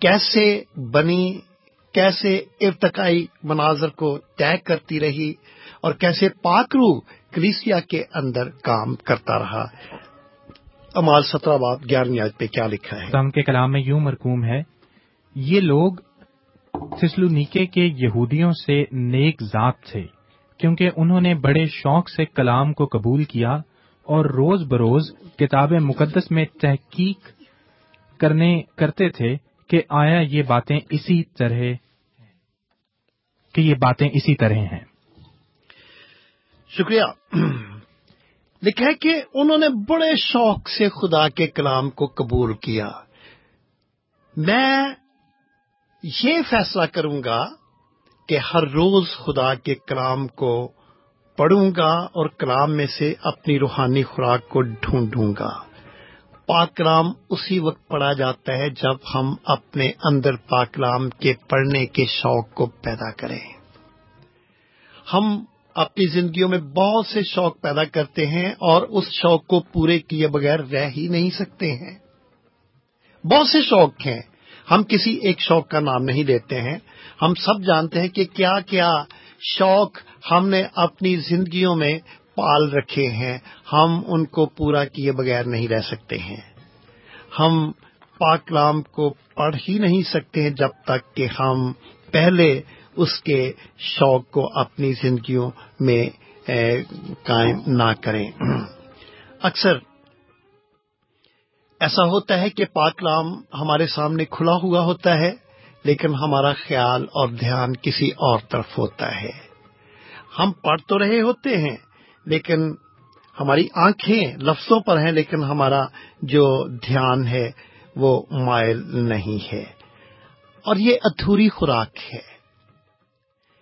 کیسے بنی کیسے ارتقائی مناظر کو طے کرتی رہی اور کیسے پاکرو کلیسیا کے اندر کام کرتا رہا۔ امال سترہ باب گیارہویں پہ کیا لکھا ہے؟ دم کے کلام میں یوں مرکوم ہے، یہ لوگ سسلو نیکے کے یہودیوں سے نیک ذات تھے، کیونکہ انہوں نے بڑے شوق سے کلام کو قبول کیا اور روز بروز کتاب مقدس میں تحقیق کرنے، کرتے تھے۔ کہ آیا یہ باتیں اسی طرح کہ یہ باتیں اسی طرح ہیں۔ شکریہ۔ لکھا ہے کہ انہوں نے بڑے شوق سے خدا کے کلام کو قبول کیا۔ میں یہ فیصلہ کروں گا کہ ہر روز خدا کے کلام کو پڑھوں گا اور کلام میں سے اپنی روحانی خوراک کو ڈھونڈوں گا۔ پاک کلام اسی وقت پڑھا جاتا ہے جب ہم اپنے اندر پاک کلام کے پڑھنے کے شوق کو پیدا کریں۔ ہم اپنی زندگیوں میں بہت سے شوق پیدا کرتے ہیں اور اس شوق کو پورے کیے بغیر رہ ہی نہیں سکتے ہیں۔ بہت سے شوق ہیں۔ ہم کسی ایک شوق کا نام نہیں لیتے ہیں۔ ہم سب جانتے ہیں کہ کیا کیا شوق ہم نے اپنی زندگیوں میں پال رکھے ہیں، ہم ان کو پورا کیے بغیر نہیں رہ سکتے ہیں۔ ہم پاکلام کو پڑھ ہی نہیں سکتے ہیں جب تک کہ ہم پہلے اس کے شوق کو اپنی زندگیوں میں قائم نہ کریں۔ اکثر ایسا ہوتا ہے کہ پاکلام ہمارے سامنے کھلا ہوا ہوتا ہے، لیکن ہمارا خیال اور دھیان کسی اور طرف ہوتا ہے۔ ہم پڑھ تو رہے ہوتے ہیں لیکن ہماری آنکھیں لفظوں پر ہیں، لیکن ہمارا جو دھیان ہے وہ مائل نہیں ہے۔ اور یہ ادھوری خوراک ہے۔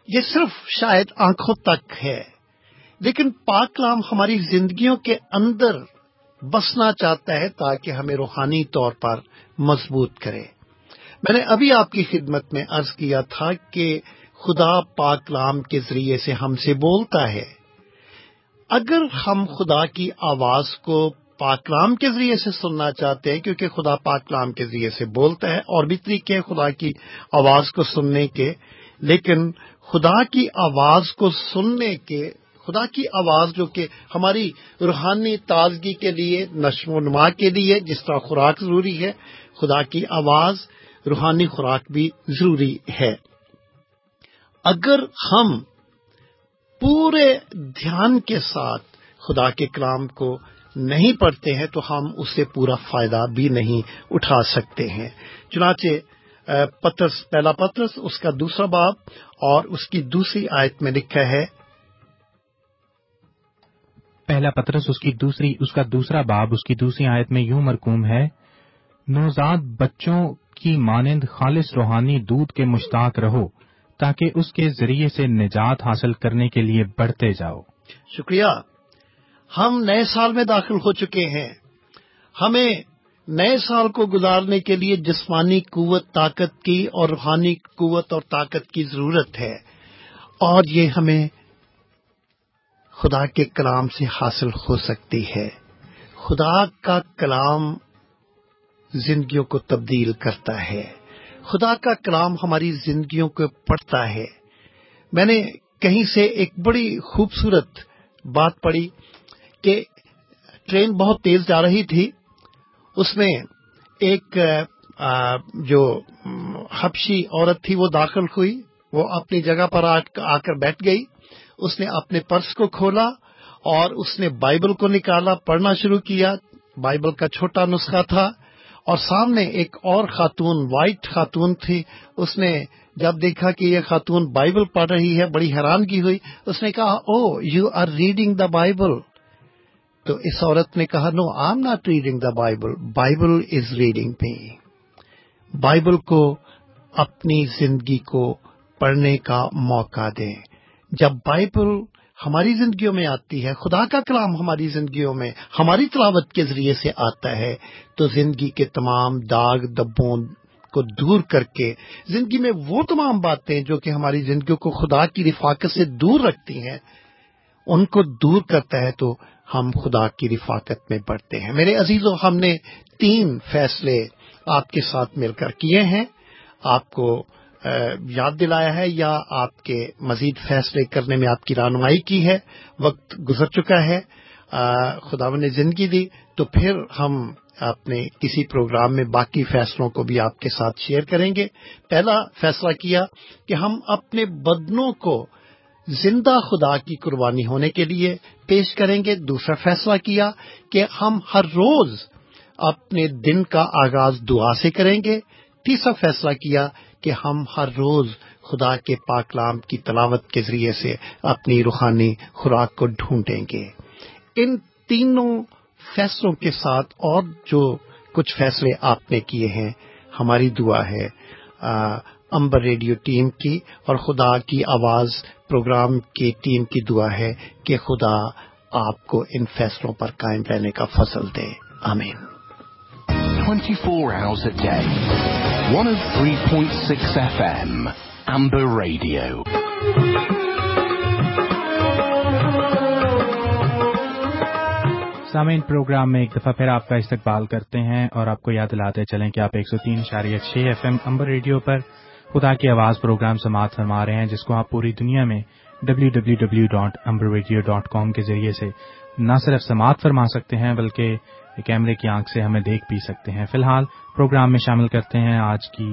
یہ صرف شاید آنکھوں تک ہے، لیکن پاک کلام ہماری زندگیوں کے اندر بسنا چاہتا ہے تاکہ ہمیں روحانی طور پر مضبوط کرے۔ میں نے ابھی آپ کی خدمت میں عرض کیا تھا کہ خدا پاک کلام کے ذریعے سے ہم سے بولتا ہے۔ اگر ہم خدا کی آواز کو پاکلام کے ذریعے سے سننا چاہتے ہیں، کیونکہ خدا پاکلام کے ذریعے سے بولتا ہے، اور بھی طریقے ہیں خدا کی آواز کو سننے کے۔ لیکن خدا کی آواز کو سننے کے، خدا کی آواز جو کہ ہماری روحانی تازگی کے لیے، نشو و نما کے لیے جس طرح خوراک ضروری ہے، خدا کی آواز روحانی خوراک بھی ضروری ہے۔ اگر ہم پورے دھیان کے ساتھ خدا کے کلام کو نہیں پڑھتے ہیں تو ہم اس سے پورا فائدہ بھی نہیں اٹھا سکتے ہیں۔ چنانچہ پترس، پہلا پترس، اس کا دوسرا باب اور اس کی دوسری آیت میں لکھا ہے۔ پہلا پترس، اس کی دوسری، اس کا دوسرا باب، اس کی دوسری آیت میں یوں مرکوم ہے، نوزاد بچوں کی مانند خالص روحانی دودھ کے مشتاق رہو۔ تاکہ اس کے ذریعے سے نجات حاصل کرنے کے لیے بڑھتے جاؤ۔ شکریہ۔ ہم نئے سال میں داخل ہو چکے ہیں۔ ہمیں نئے سال کو گزارنے کے لیے جسمانی قوت، طاقت کی اور روحانی قوت اور طاقت کی ضرورت ہے۔ اور یہ ہمیں خدا کے کلام سے حاصل ہو سکتی ہے۔ خدا کا کلام زندگیوں کو تبدیل کرتا ہے۔ خدا کا کلام ہماری زندگیوں کو پڑھتا ہے۔ میں نے کہیں سے ایک بڑی خوبصورت بات پڑھی کہ ٹرین بہت تیز جا رہی تھی۔ اس میں ایک جو حبشی عورت تھی وہ داخل ہوئی۔ وہ اپنی جگہ پر آ کر بیٹھ گئی۔ اس نے اپنے پرس کو کھولا اور اس نے بائبل کو نکالا، پڑھنا شروع کیا۔ بائبل کا چھوٹا نسخہ تھا۔ اور سامنے ایک اور خاتون، وائٹ خاتون تھی۔ اس نے جب دیکھا کہ یہ خاتون بائبل پڑھ رہی ہے، بڑی حیرانگی ہوئی۔ اس نے کہا او you are reading the Bible تو اس عورت نے کہا no I'm not reading the Bible Bible is reading me Bible کو اپنی زندگی کو پڑھنے کا موقع دیں۔ جب بائبل ہماری زندگیوں میں آتی ہے، خدا کا کلام ہماری زندگیوں میں ہماری تلاوت کے ذریعے سے آتا ہے۔ تو زندگی کے تمام داغ دبوں کو دور کر کے، زندگی میں وہ تمام باتیں جو کہ ہماری زندگیوں کو خدا کی رفاقت سے دور رکھتی ہیں، ان کو دور کرتا ہے تو ہم خدا کی رفاقت میں بڑھتے ہیں۔ میرے عزیزوں ہم نے تین فیصلے آپ کے ساتھ مل کر کیے ہیں۔ آپ کو یاد دلایا ہے یا آپ کے مزید فیصلے کرنے میں آپ کی رہنمائی کی ہے؟ وقت گزر چکا ہے۔ خدا نے زندگی دی، تو پھر ہم اپنے کسی پروگرام میں باقی فیصلوں کو بھی آپ کے ساتھ شیئر کریں گے۔ پہلا فیصلہ کیا کہ ہم اپنے بدنوں کو زندہ خدا کی قربانی ہونے کے لیے پیش کریں گے۔ دوسرا فیصلہ کیا کہ ہم ہر روز اپنے دن کا آغاز دعا سے کریں گے۔ تیسرا فیصلہ کیا کہ ہم ہر روز خدا کے پاکلام کی تلاوت کے ذریعے سے اپنی روحانی خوراک کو ڈھونڈیں گے۔ ان تینوں فیصلوں کے ساتھ اور جو کچھ فیصلے آپ نے کیے ہیں، ہماری دعا ہے امبر ریڈیو ٹیم کی اور خدا کی آواز پروگرام کی ٹیم کی دعا ہے کہ خدا آپ کو ان فیصلوں پر قائم رہنے کا فصل دے۔ آمین۔ 24 hours a day. 103.6 FM. Amber Radio. سامعین، پروگرام میں ایک دفعہ پھر آپ کا استقبال کرتے ہیں اور آپ کو یاد دلاتے چلیں کہ آپ ایک سو تین اشاریہ چھ ایف ایم امبر ریڈیو پر خدا کی آواز پروگرام سماعت فرما رہے ہیں، جس کو آپ پوری دنیا میں W W W dot Amber radio dot com کے ذریعے سے نہ صرف سماعت فرما سکتے ہیں، بلکہ کیمرے کی آنکھ سے ہمیں دیکھ بھی سکتے ہیں۔ فی الحال پروگرام میں شامل کرتے ہیں آج کی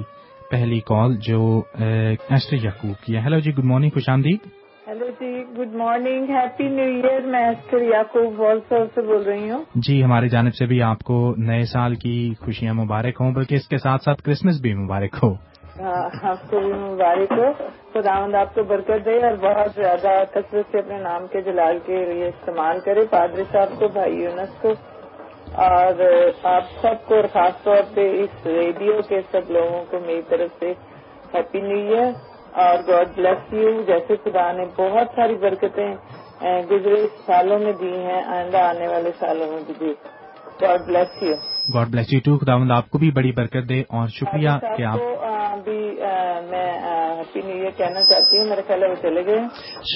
پہلی کال جو ایسٹر یعقوب کی ہے۔ ہیلو جی گڈ مارننگ خوش آمدید۔ ہیلو جی good morning happy new year میں ایسٹر یعقوب سے بول رہی ہوں۔ جی ہماری جانب سے بھی آپ کو نئے سال کی خوشیاں مبارک ہوں بلکہ اس کے ساتھ ساتھ کرسمس بھی مبارک ہو۔ آپ کو بھی مبارک ہو۔ خدا آپ کو برکت دے اور بہت زیادہ کثرت سے اپنے نام کے جلال کے لیے استعمال کرے پادری صاحب کو بھائی یونس کو۔ اور آپ سب کو اور خاص طور پہ اس ریڈیو کے سب لوگوں کو میری طرف سے ہیپی نیو ایئر اور گاڈ بلیس یو جیسے خدا نے بہت ساری برکتیں گزرے سالوں میں دی ہیں آئندہ آنے والے سالوں میں بھی دی. God bless you God bless you too خدا آپ کو بھی بڑی برکت دے اور شکریہ کہ آپ بھی میں ہیپی نیو ایئر کہنا چاہتی ہوں میرے خیال ہے وہ چلے گئے۔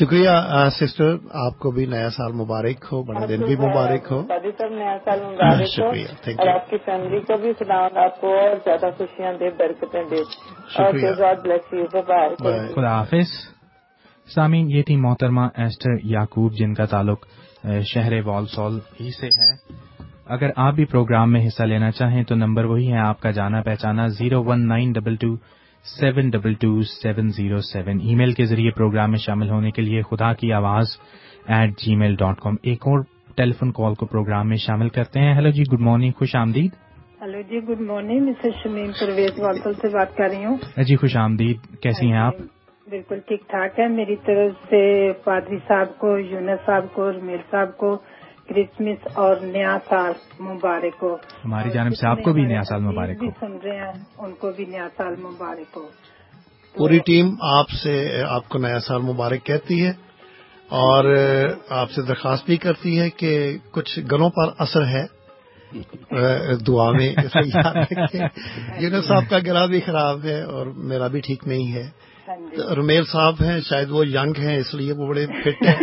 شکریہ سسٹر آپ کو بھی نیا سال مبارک ہو بڑا دن بھی مبارک ہو۔ صاحب نیا سال مبارک ہو۔ اور آپ کی فیملی کو بھی خدا آپ کو اور زیادہ خوشیاں دے برکتیں دے۔ خدا حافظ۔ سامعین یہ تھی محترمہ ایسٹر یعقوب جن کا تعلق شہر والسول ہی سے ہے۔ اگر آپ بھی پروگرام میں حصہ لینا چاہیں تو نمبر وہی ہے آپ کا جانا پہچانا zero one nine double two seven double two seven zero seven email کے ذریعے پروگرام میں شامل ہونے کے لیے خدا کی آواز at G mile dot com ایک اور ٹیلی فون کال کو پروگرام میں شامل کرتے ہیں. ہیلو جی گڈ مارننگ خوش آمدید. ہلو جی good morning mister Shamim Parvez والپل سے بات کر رہی ہوں. ہاں جی خوش آمدید. کیسی ہیں آپ؟ بالکل ٹھیک ٹھاک ہے. میری طرف سے پادری صاحب کو یونس صاحب کو میل صاحب کو کرسمس اور نیا سال مبارک ہو۔ ہماری جانب سے آپ کو بھی نیا سال مبارک ہو۔ سن رہے ہیں ان کو بھی نیا سال مبارک ہو۔ پوری ٹیم آپ سے آپ کو نیا سال مبارک کہتی ہے اور آپ سے درخواست بھی کرتی ہے کہ کچھ گلوں پر اثر ہے۔ دعا میں *laughs* یونس صاحب کا گلا بھی خراب ہے اور میرا بھی ٹھیک نہیں ہے۔ ہاں جی۔ رمیل صاحب ہیں شاید وہ ینگ ہیں اس لیے وہ بڑے فٹ ہیں۔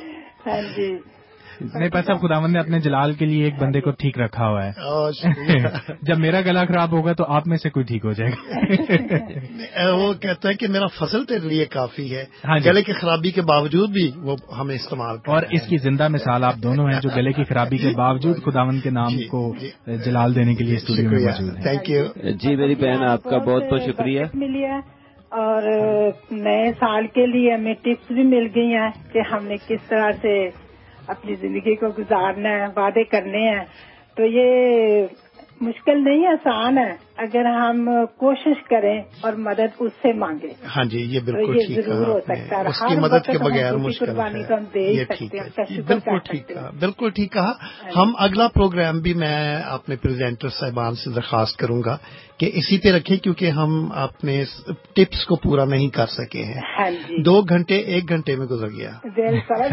*laughs* جی۔ نہیں پر صاحب خداون نے اپنے جلال کے لیے ایک بندے کو ٹھیک رکھا ہوا ہے۔ *laughs* جب میرا گلا خراب ہوگا تو آپ میں سے کوئی ٹھیک ہو جائے گا۔ *laughs* وہ کہتا ہے کہ میرا فصل تیرے لیے کافی ہے۔ ہاں جی۔ گلے کی خرابی کے باوجود بھی وہ ہمیں استعمال اور اس کی زندہ مثال آپ دونوں ہیں جو گلے کی خرابی کے جی۔ باوجود خداون کے نام کو جلال دینے کے لیے اسٹوڈیو میں تھینک یو جی میری بہن آپ کا بہت بہت شکریہ۔ اور نئے سال کے لیے ہمیں ٹپس بھی مل گئی ہیں کہ ہم نے کس طرح سے اپنی زندگی کو گزارنا ہے، وعدے کرنے ہیں۔ تو یہ مشکل نہیں آسان ہے۔ اگر ہم کوشش کریں اور مدد اس سے مانگیں۔ ہاں جی یہ بالکل یہ ضرور ہو سکتا ہے۔ اس کی مدد کے بغیر مشکل ہم دے سکتے ہیں بالکل ٹھیک کہا بالکل ٹھیک کہا۔ ہاں جی۔ ہم اگلا پروگرام بھی میں اپنے پریزینٹر صاحبان سے درخواست کروں گا کہ اسی پہ رکھیں کیونکہ ہم اپنے ٹپس کو پورا نہیں کر سکے ہیں۔ ہاں جی۔ دو گھنٹے ایک گھنٹے میں گزر گیا۔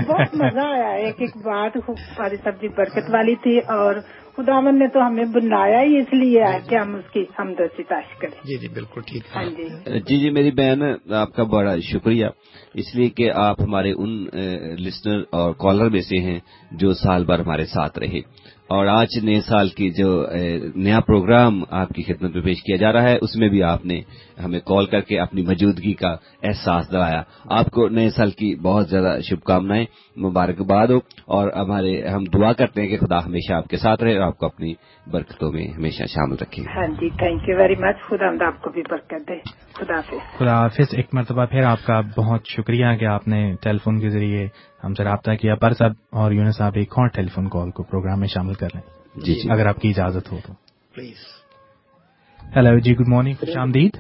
بہت مزہ آیا۔ ایک ایک بات ہماری سبزی برکت والی تھی اور خداون نے تو ہمیں بنایا ہی اس لیے ہے ہاں جی۔ کہ ہم اس کی حمد و ستائش کریں۔ جی جی بالکل ٹھیک۔ ہے جی۔ جی میری بہن آپ کا بڑا شکریہ۔ اس لیے کہ آپ ہمارے ان لسنر اور کالر میں سے ہیں جو سال بھر ہمارے ساتھ رہے۔ اور آج نئے سال کی جو نیا پروگرام آپ کی خدمت میں پیش کیا جا رہا ہے اس میں بھی آپ نے ہمیں کال کر کے اپنی موجودگی کا احساس دلایا۔ آپ کو نئے سال کی بہت زیادہ شبھکامنائیں مبارکباد ہو اور ہمارے ہم دعا کرتے ہیں کہ خدا ہمیشہ آپ کے ساتھ رہے اور آپ کو اپنی برکتوں میں ہمیشہ شامل رکھے۔ ہاں جی تھینک یو ویری مچ خدا آپ کو بھی برکت دے۔ خدا حافظ۔ خدا حافظ ایک مرتبہ پھر آپ کا بہت شکریہ کہ آپ نے ٹیلی فون کے ذریعے ہم سے رابطہ کیا پر صاحب اور یونس صاحب ایک اور ٹیلی فون کال کو پروگرام میں شامل کر لیں۔ جی جی۔ اگر آپ کی اجازت ہو تو۔ پلیز۔ ہیلو جی گڈ مارننگ خوش آمدید۔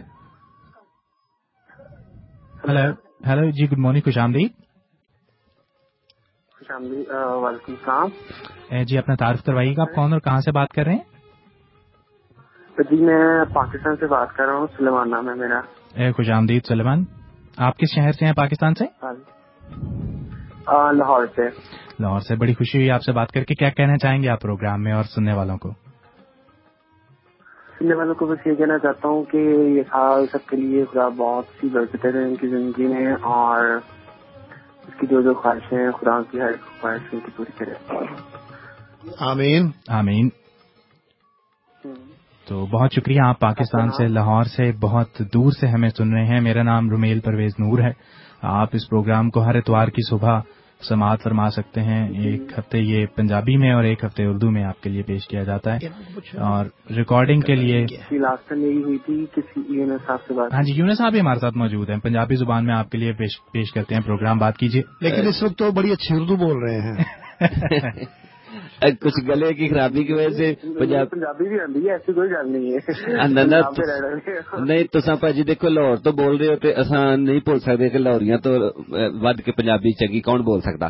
ہیلو ہیلو جی گڈ مارننگ خوش آمدید۔ خوش آمدید وعلیکم السلام۔ جی اپنا تعارف کروائیے گا۔ آپ کون اور کہاں سے بات کر رہے ہیں؟ جی میں پاکستان سے بات کر رہا ہوں سلیمان نام ہے میرا۔ خوش آمدید سلیمان۔ آپ کس شہر سے ہیں پاکستان سے؟ ہاں جی۔ لاہور سے۔ لاہور سے بڑی خوشی ہوئی آپ سے بات کر کے۔ کیا کہنا چاہیں گے آپ پروگرام میں اور سننے والوں کو؟ سننے والوں کو بس یہ کہنا چاہتا ہوں کہ یہ سال سب کے لیے خدا بہت سی برکتیں ہیں ان کی زندگی میں اور اس کی جو جو خواہشیں ہیں خدا کی ہر خواہش ان کی پوری کرے آمین۔ آمین۔ تو بہت شکریہ آپ پاکستان سے لاہور سے بہت دور سے ہمیں سن رہے ہیں۔ میرا نام رومیل پرویز نور ہے۔ آپ اس پروگرام کو ہر اتوار کی صبح سماعت فرما سکتے ہیں۔ ایک ہفتے یہ پنجابی میں اور ایک ہفتے اردو میں آپ کے لیے پیش کیا جاتا ہے۔ اور ریکارڈنگ کے لیے ہاں جی یونس صاحب بھی ہمارے ساتھ موجود ہیں۔ پنجابی زبان میں آپ کے لیے پیش کرتے ہیں۔ پروگرام بات کیجیے۔ لیکن اس وقت تو بڑی اچھی اردو بول رہے ہیں۔ *laughs* کچھ گلے کی خرابی کی وجہ سے ایسی کوئی گل نہیں تو نہیں دیکھو لاہور تو بول رہے ہو تے نہیں بول سکتے کہ لاہوریاں تو ود کے پنجابی چنگی کون بول سکتا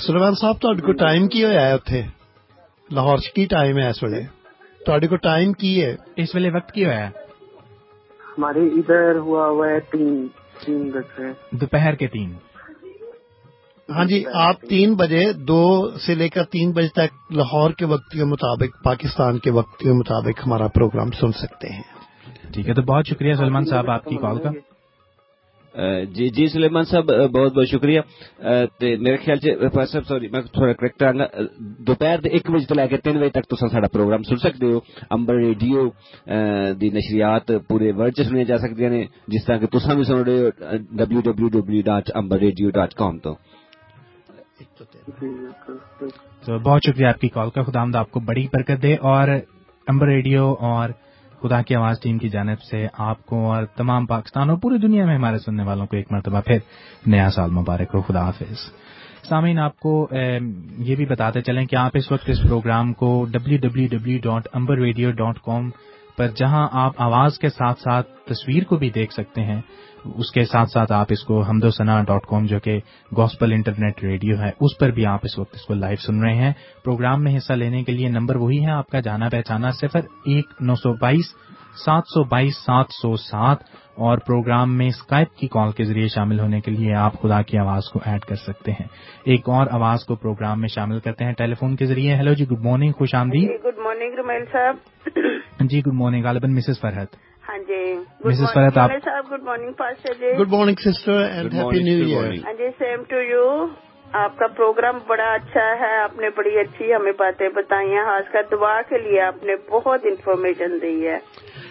ਸੁਲੇਮਾਨ ਸਾਹਿਬ ਤੁਹਾਡੇ ਕੋਲ ਟਾਈਮ ਕੀ ਹੋਇਆ ਹੈ ਉੱਥੇ ਲਾਹੌਰ 'ਚ ਕੀ ਟਾਈਮ ਹੈ ਇਸ ਵੇਲੇ ਤੁਹਾਡੇ ਕੋਲ ਟਾਈਮ ਕੀ ਹੈ ਇਸ ਵੇਲੇ ਵਕਤ ਕੀ ਹੋਇਆ ਹੈ ہمارے ادھر ہوا ہوا ہے تین تین بج رہے دوپہر کے تین۔ ہاں جی آپ تین بجے دو سے لے کر تین بجے تک لاہور کے وقت کے مطابق پاکستان کے وقت کے مطابق ہمارا پروگرام سن سکتے ہیں۔ ٹھیک ہے تو بہت شکریہ سلمان صاحب آپ کی کال کا۔ جی جی سلیمان صاحب بہت بہت شکریہ۔ میرے خیال سے صاحب سوری میں تھوڑا کریکٹ آگا دوپہر ایک بجے تو لے کے تین بجے تک تصا سا پروگرام سن سکتے ہو۔ امبر ریڈیو دی نشریات پورے ورلڈ چ سنیا جا سکتی ہیں جس طرح کہ تصا بھی سن رہے ہو W W W dot Amber radio dot com تو۔ تو بہت شکریہ آپ کی کال کا خدا آمد آپ کو بڑی برکت دے۔ اور امبر ریڈیو اور خدا کی آواز ٹیم کی جانب سے آپ کو اور تمام پاکستان اور پوری دنیا میں ہمارے سننے والوں کو ایک مرتبہ پھر نیا سال مبارک ہو۔ خدا حافظ۔ سامعین، آپ کو یہ بھی بتاتے چلیں کہ آپ اس وقت اس پروگرام کو W W W dot Amber radio dot com پر جہاں آپ آواز کے ساتھ ساتھ تصویر کو بھی دیکھ سکتے ہیں، اس کے ساتھ ساتھ آپ اس کو حمد و ثنا ڈاٹ کام جو کہ گوسپل انٹرنیٹ ریڈیو ہے، اس پر بھی آپ اس وقت اس کو لائیو سن رہے ہیں۔ پروگرام میں حصہ لینے کے لیے نمبر وہی ہے آپ کا، جانا پہچانا صفر ایک نو سو بائیس سات سو بائیس سات سو سات اور پروگرام میں اسکائپ کی کال کے ذریعے شامل ہونے کے لیے آپ خدا کی آواز کو ایڈ کر سکتے ہیں۔ ایک اور آواز کو پروگرام میں شامل کرتے ہیں ٹیلی فون کے ذریعے۔ ہیلو جی گڈ مارننگ، خوش آمدید۔ جی، گڈ مارننگ رومیل صاحب۔ جی گڈ مارننگ غالباً مسز فرحت۔ ہاں جی مسز فرحت آپ صاحب good morning pastor G. Good morning sister and happy new year. ہاں جی سیم ٹو یو۔ آپ کا پروگرام بڑا اچھا ہے آپ نے بڑی اچھی ہمیں باتیں بتائی ہیں خاص کر دعا کے لیے آپ نے بہت انفارمیشن دی ہے۔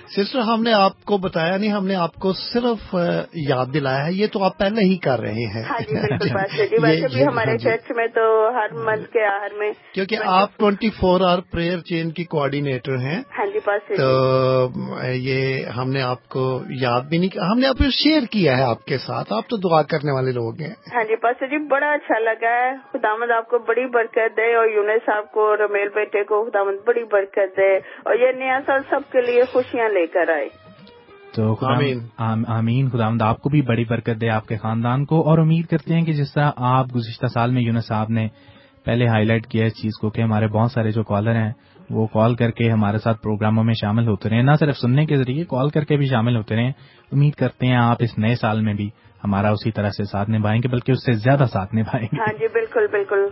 سسٹر ہم نے آپ کو بتایا نہیں ہم نے آپ کو صرف یاد دلایا ہے یہ تو آپ پہلے ہی کر رہے ہیں۔ ہاں جی *laughs* بالکل بات جی ہمارے چرچ میں تو ہر منتھ کے آخر میں کیونکہ آپ twenty four hour prayer chain کی کوآڈینیٹر ہیں۔ ہاں جی تو یہ ہم نے آپ کو یاد بھی نہیں ہم نے آپ کو شیئر کیا ہے آپ کے ساتھ۔ آپ تو دعا کرنے والے لوگ ہیں۔ ہاں جی بس جی بڑا اچھا لگا ہے۔ خدامد آپ کو بڑی برکت دے اور یونس صاحب کو رمیل بیٹے کو خدامد بڑی برکت دے۔ اور یہ نیا سال سب کے لیے خوشیاں لے کر آئے۔ تو آمین۔ خدا آپ کو بھی بڑی برکت دے آپ کے خاندان کو۔ اور امید کرتے ہیں کہ جس طرح آپ گزشتہ سال میں یونس صاحب نے پہلے ہائی لائٹ کیا اس چیز کو کہ ہمارے بہت سارے جو کالر ہیں وہ کال کر کے ہمارے ساتھ پروگراموں میں شامل ہوتے رہے نہ صرف سننے کے ذریعے کال کر کے بھی شامل ہوتے رہے امید کرتے ہیں آپ اس نئے سال میں بھی ہمارا اسی طرح سے ساتھ نبھائیں گے بلکہ اس سے زیادہ ساتھ نبھائیں گے۔ ہاں جی بالکل بالکل۔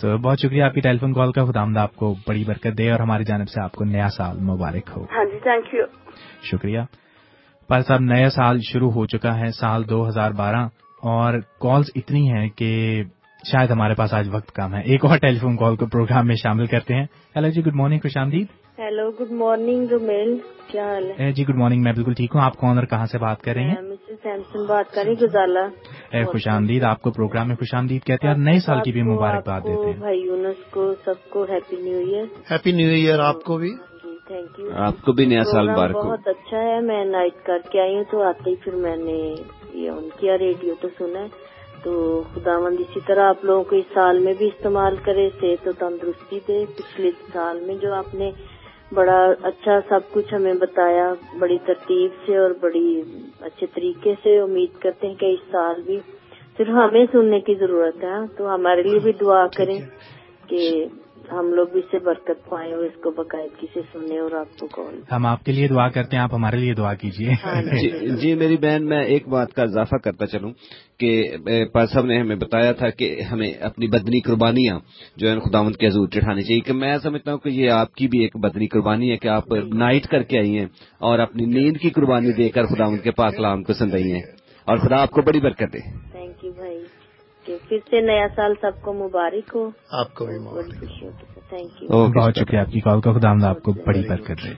تو بہت شکریہ آپ کی ٹیلی فون کال کا خدا آپ کو بڑی برکت دے اور ہماری جانب سے آپ کو نیا سال مبارک ہو۔ ہاں جی تھینک یو شکریہ۔ پر صاحب نیا سال شروع ہو چکا ہے سال دو ہزار بارہ اور کالز اتنی ہیں کہ شاید ہمارے پاس آج وقت کم ہے۔ ایک اور ٹیلی فون کال کو پروگرام میں شامل کرتے ہیں۔ ہیلو جی گڈ مارننگ خوش آمدید ہیلو گڈ مارننگ رومیل کیا حال ہے؟ جی گڈ مارننگ میں بالکل ٹھیک ہوں۔ آپ کون اور کہاں سے بات کر رہی ہیں؟ مسز سیمسن بات کر رہی گزالا خوش آمدید آپ کو پروگرام میں خوش آمدید کہتے ہیں اور نئے سال کی بھی مبارکباد دیتے ہیں۔ بھائی یونس کو سب کو happy new year happy new year آپ کو بھی۔ تھینک یو آپ کو بھی نیا سال ہو۔ بہت اچھا ہے میں نائٹ کر کے آئی ہوں تو آتے ہی پھر میں نے یہ ان کیا ریڈیو تو سنا ہے۔ تو خدا مند اسی طرح آپ لوگوں کو اس سال میں بھی استعمال کرے صحت و تندرستی دے۔ پچھلے سال میں جو آپ نے بڑا اچھا سب کچھ ہمیں بتایا بڑی ترتیب سے اور بڑی اچھے طریقے سے امید کرتے ہیں کہ اس سال بھی صرف ہمیں سننے کی ضرورت ہے۔ تو ہمارے لیے بھی دعا کریں کہ ہم لوگ بھی اس سے برکت پائیں اور اس کو باقاعدگی سے سنیں اور آپ کو کال ہم آپ کے لیے دعا کرتے ہیں آپ ہمارے لیے دعا کیجیے جی, جی میری بہن میں ایک بات کا اضافہ کرتا چلوں کہ صاحب نے ہمیں بتایا تھا کہ ہمیں اپنی بدنی قربانیاں جو ہے خداوند کے حضور چڑھانی چاہیے۔ کہ میں سمجھتا ہوں کہ یہ آپ کی بھی ایک بدنی قربانی ہے کہ آپ نائٹ کر کے آئی ہیں اور اپنی نیند کی قربانی دے کر خداوند کے پاک کلام کو سن رہی ہیں۔ اور خدا آپ کو بڑی برکت دے۔ تھینک یو بھائی۔ پھر سے نیا سال سب کو مبارک ہو۔ آپ کو بھی مبارک تھینک یو بہت شکریہ آپ کی کال کا خدا آپ کو بڑی برکت دے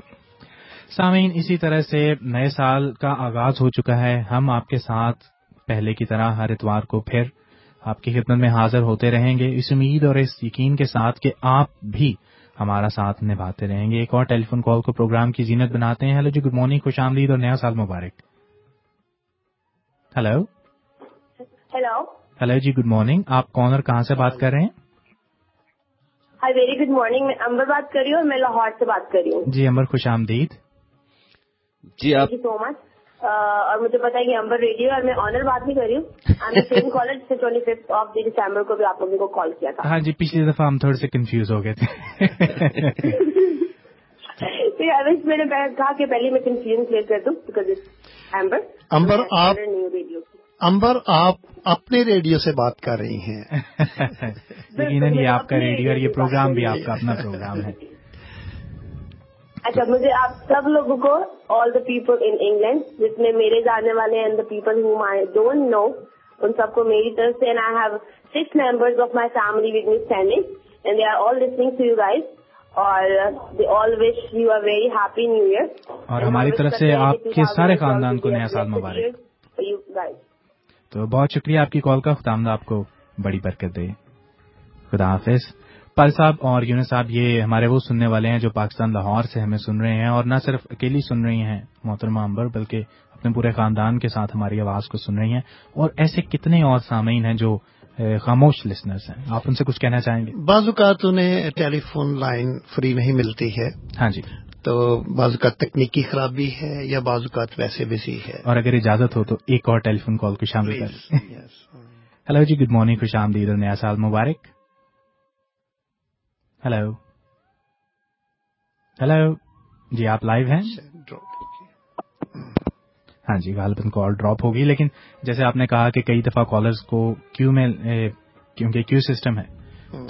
سامعین اسی طرح سے نئے سال کا آغاز ہو چکا ہے۔ ہم آپ کے ساتھ پہلے کی طرح ہر اتوار کو پھر آپ کی خدمت میں حاضر ہوتے رہیں گے۔ اس امید اور اس یقین کے ساتھ کہ آپ بھی ہمارا ساتھ نبھاتے رہیں گے۔ ایک اور ٹیلی فون کال کو پروگرام کی زینت بناتے ہیں۔ ہیلو جی گڈ مارننگ خوش آمدید اور نیا سال مبارک۔ ہلو ہیلو ہلو جی گڈ مارننگ آپ کون اور کہاں سے بات کر رہے ہیں ہائی ویری گڈ مارننگ میں امبر بات کر رہی ہوں اور میں لاہور سے بات کر رہی ہوں جی امبر خوش آمدید جی آپ سو مچ اور مجھے پتا ہے کہ امبر ریڈیو اور میں آنر بات نہیں کر رہی ہوں کالج سے ٹوئنٹی ففتھ آف دسمبر کو بھی آپ لوگوں کو کال کیا تھا ہاں جی پچھلی دفعہ ہم تھوڑے سے کنفیوز ہو گئے تھے میں نے کہا کہ پہلے میں کنفیوژن کلیئر کر دوں بیکاز امبر امبر آپ امبر آپ اپنے ریڈیو سے بات کر رہی ہیں۔ *laughs* یقیناً یہ آپ کا ریڈیو اور یہ پروگرام بھی آپ کا اپنا پروگرام ہے۔ اچھا مجھے آپ سب لوگوں کو آل دا پیپل ان انگلینڈ جس میں میرے جانے والے and the people home I don't know ان سب کو میری طرف سے and I have six members of my family with me standing and they are all listening to you guys اور they all wish you are very happy new year اور ہماری طرف سے آپ کے سارے خاندان کو نیا سال مبارک۔ یو گائز تو بہت شکریہ آپ کی کال کا۔ خدا آپ کو بڑی برکت دے۔ خدا حافظ۔ پال صاحب اور یونس صاحب یہ ہمارے وہ سننے والے ہیں جو پاکستان لاہور سے ہمیں سن رہے ہیں اور نہ صرف اکیلی سن رہی ہیں محترمہ امبر بلکہ اپنے پورے خاندان کے ساتھ ہماری آواز کو سن رہی ہیں۔ اور ایسے کتنے اور سامعین ہیں جو خاموش لسنرس ہیں۔ آپ ان سے کچھ کہنا چاہیں گے؟ بعض اوقات انہیں ٹیلی فون لائن فری نہیں ملتی ہے۔ ہاں جی۔ تو بعض اوقات تکنیکی خرابی ہے یا بعض اوقات ویسے بزی ہے۔ اور اگر اجازت ہو تو ایک اور ٹیلی فون کال کو شامل کر ہلو جی گڈ مارننگ خوش آمدید اور نیا سال مبارک۔ ہلو ہلو جی آپ لائیو ہیں؟ ہاں جی غالباً کال ڈراپ ہوگی لیکن جیسے آپ نے کہا کہ کئی دفعہ کالرز کو کیو میں کیونکہ کیو سسٹم ہے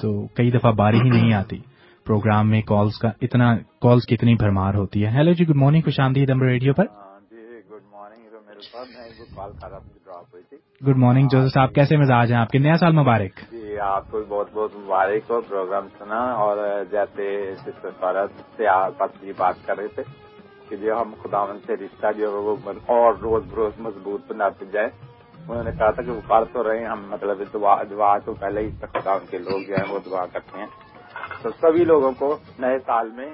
تو کئی دفعہ باری ہی نہیں آتی۔ پروگرام میں کالز کا اتنا کالز کی اتنی بھرمار ہوتی ہے۔ ہیلو جی گڈ مارننگ خوش آمدید امر ریڈیو پر۔ گڈ مارننگ جو صاحب کیسے مزاج ہیں آپ کے؟ نیا سال مبارک۔ جی آپ کو بہت بہت مبارک ہو پروگرام سنا۔ اور جیسے سے آپ جی بات کر رہے تھے کہ جو ہم خدا سے رشتہ جو ہے وہ اور روز بروز مضبوط بناتے جائیں انہوں نے کہا تھا کہ وہ پڑھ تو رہے ہیں ہم مطلب دعا دعا تو پہلے ہی خدا کے لوگ جو ہیں وہ دعا کرتے ہیں۔ تو سبھی لوگوں کو نئے سال میں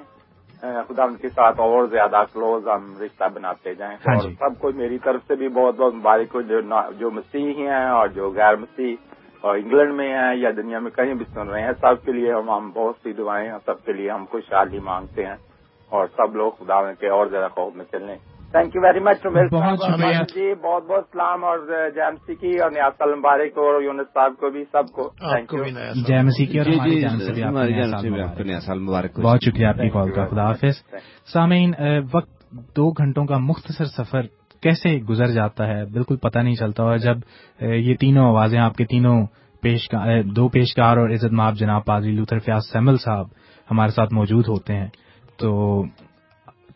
خدا ان کے ساتھ اور زیادہ کلوز ہم رشتہ بناتے جائیں۔ ہاں اور جی۔ سب کو میری طرف سے بھی بہت بہت مبارک ہو جو جو مسیح ہیں اور جو غیر مسیح اور انگلینڈ میں ہیں یا دنیا میں کہیں بھی سن رہے ہیں سب کے لیے ہم ہم بہت سی دعائیں سب کے لیے ہم خوشحالی مانگتے ہیں۔ اور سب لوگ خدا کے اور زیادہ خوف میں چلیں تھینک یو ویری مچ بہت شکریہ۔ جی بہت بہت سلام اور جیمسی کی اور نیاز سال مبارک اور یونس صاحب کو بھی سب کو۔ کی اور جی جی مبارک۔ بہت شکریہ آپ کی کال کا خدا حافظ۔ سامعین وقت دو گھنٹوں کا مختصر سفر کیسے گزر جاتا ہے بالکل پتہ نہیں چلتا اور جب یہ تینوں آوازیں آپ کے تینوں پیش دو پیشکار اور عزت ماب جناب پادری لوتھر فیاض سیمل صاحب ہمارے ساتھ موجود ہوتے ہیں۔ تو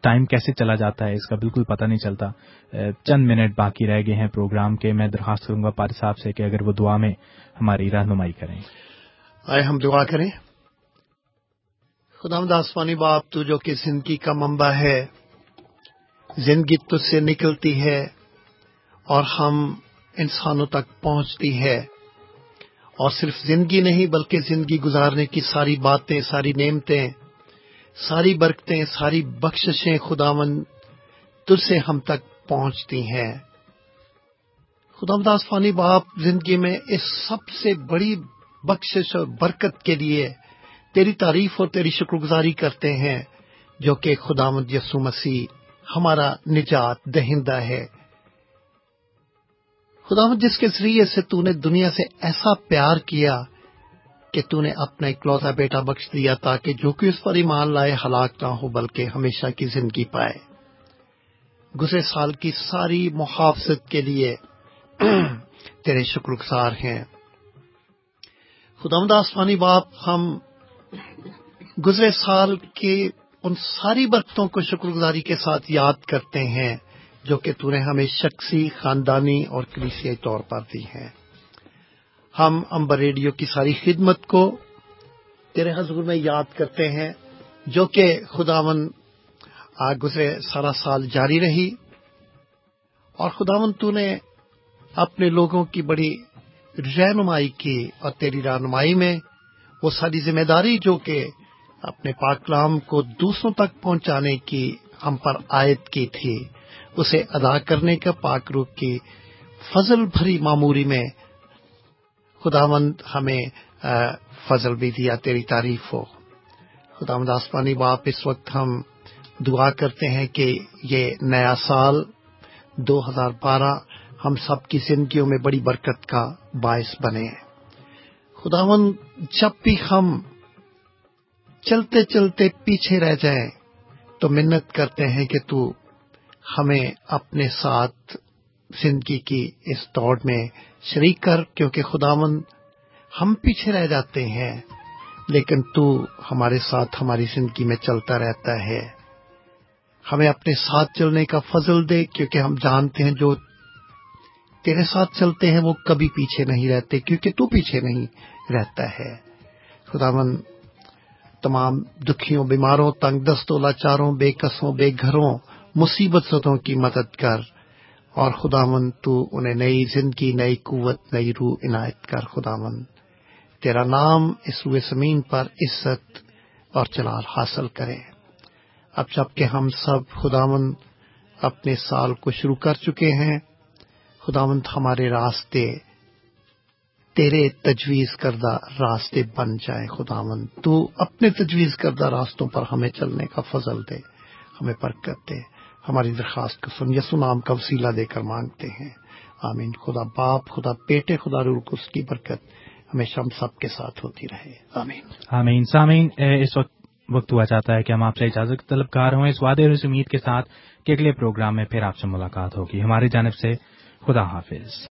ٹائم کیسے چلا جاتا ہے، اس کا بالکل پتہ نہیں چلتا۔ چند منٹ باقی رہ گئے ہیں پروگرام کے۔ میں درخواست کروں گا پاری صاحب سے کہ اگر وہ دعا میں ہماری رہنمائی کریں۔ آئے ہم دعا کریں۔ خدا آسمانی باپ، تو جو کہ زندگی کا منبع ہے، زندگی تجھ سے نکلتی ہے اور ہم انسانوں تک پہنچتی ہے۔ اور صرف زندگی نہیں، بلکہ زندگی گزارنے کی ساری باتیں، ساری نعمتیں ساری برکتیں، ساری بخششیں خداون تجھ سے ہم تک پہنچتی ہیں۔ خدا داس فانی باپ، زندگی میں اس سب سے بڑی بخشش اور برکت کے لیے تیری تعریف اور تیری شکر گزاری کرتے ہیں، جو کہ خدا یسو مسیح ہمارا نجات دہندہ ہے۔ خدا جس کے ذریعے سے تو نے دنیا سے ایسا پیار کیا کہ تو نے اپنا اکلوتا بیٹا بخش دیا تاکہ جو کہ اس پر ایمان لائے ہلاک نہ ہو، بلکہ ہمیشہ کی زندگی پائے۔ گزرے سال کی ساری محافظت کے لیے *clears throat* تیرے شکر گزار ہیں۔ خدا آسمانی باپ، ہم گزرے سال کے ان ساری برکتوں کو شکر گزاری کے ساتھ یاد کرتے ہیں جو کہ تو نے ہمیں شخصی، خاندانی اور کلیسیائی طور پر دی ہیں۔ ہم امبر ریڈیو کی ساری خدمت کو تیرے حضور میں یاد کرتے ہیں، جو کہ خداون گزرے سارا سال جاری رہی۔ اور خداون تو نے اپنے لوگوں کی بڑی رہنمائی کی اور تیری رہنمائی میں وہ ساری ذمہ داری جو کہ اپنے پاکلام کو دوسروں تک پہنچانے کی ہم پر عائد کی تھی، اسے ادا کرنے کا پاک روح کی فضل بھری معموری میں خدا مند ہمیں فضل بھی دیا، تیری تعریف ہو۔ خدا مند آسمانی باپ، اس وقت ہم دعا کرتے ہیں کہ یہ نیا سال دو ہزار بارہ ہم سب کی زندگیوں میں بڑی برکت کا باعث بنے۔ خدا مند جب بھی ہم چلتے چلتے پیچھے رہ جائیں، تو منت کرتے ہیں کہ تو ہمیں اپنے ساتھ زندگی کی اس دوڑ میں شریک کر کیونکہ خداون ہم پیچھے رہ جاتے ہیں، لیکن تو ہمارے ساتھ ہماری زندگی میں چلتا رہتا ہے۔ ہمیں اپنے ساتھ چلنے کا فضل دے کیونکہ ہم جانتے ہیں جو تیرے ساتھ چلتے ہیں وہ کبھی پیچھے نہیں رہتے، کیونکہ تو پیچھے نہیں رہتا ہے۔ خداون تمام دکھیوں، بیماروں، تنگ دستوں، لاچاروں، بے قصوں بے گھروں مصیبتوں کی مدد کر۔ اور خداون تو انہیں نئی زندگی، نئی قوت، نئی روح عنایت کر خداون تیرا نام اس روئے زمین پر عزت اور جلال حاصل کرے۔ اب جبکہ ہم سب خداون اپنے سال کو شروع کر چکے ہیں، خداوند ہمارے راستے تیرے تجویز کردہ راستے بن جائیں۔ خداوند تو اپنے تجویز کردہ راستوں پر ہمیں چلنے کا فضل دے، ہمیں برکت دے۔ ہماری درخواست کو سن یسو نام کا وسیلہ دے کر مانگتے ہیں۔ آمین۔ خدا باپ، خدا بیٹے، خدا روح اس کی برکت ہمیشہ ہم سب کے ساتھ ہوتی رہے۔ آمین۔ آمین۔ سامین اس وقت وقت ہوا چاہتا ہے کہ ہم آپ سے اجازت طلبکار ہوں۔ اس وعدے اور اس امید کے ساتھ کہ اگلے پروگرام میں پھر آپ سے ملاقات ہوگی۔ ہماری جانب سے خدا حافظ۔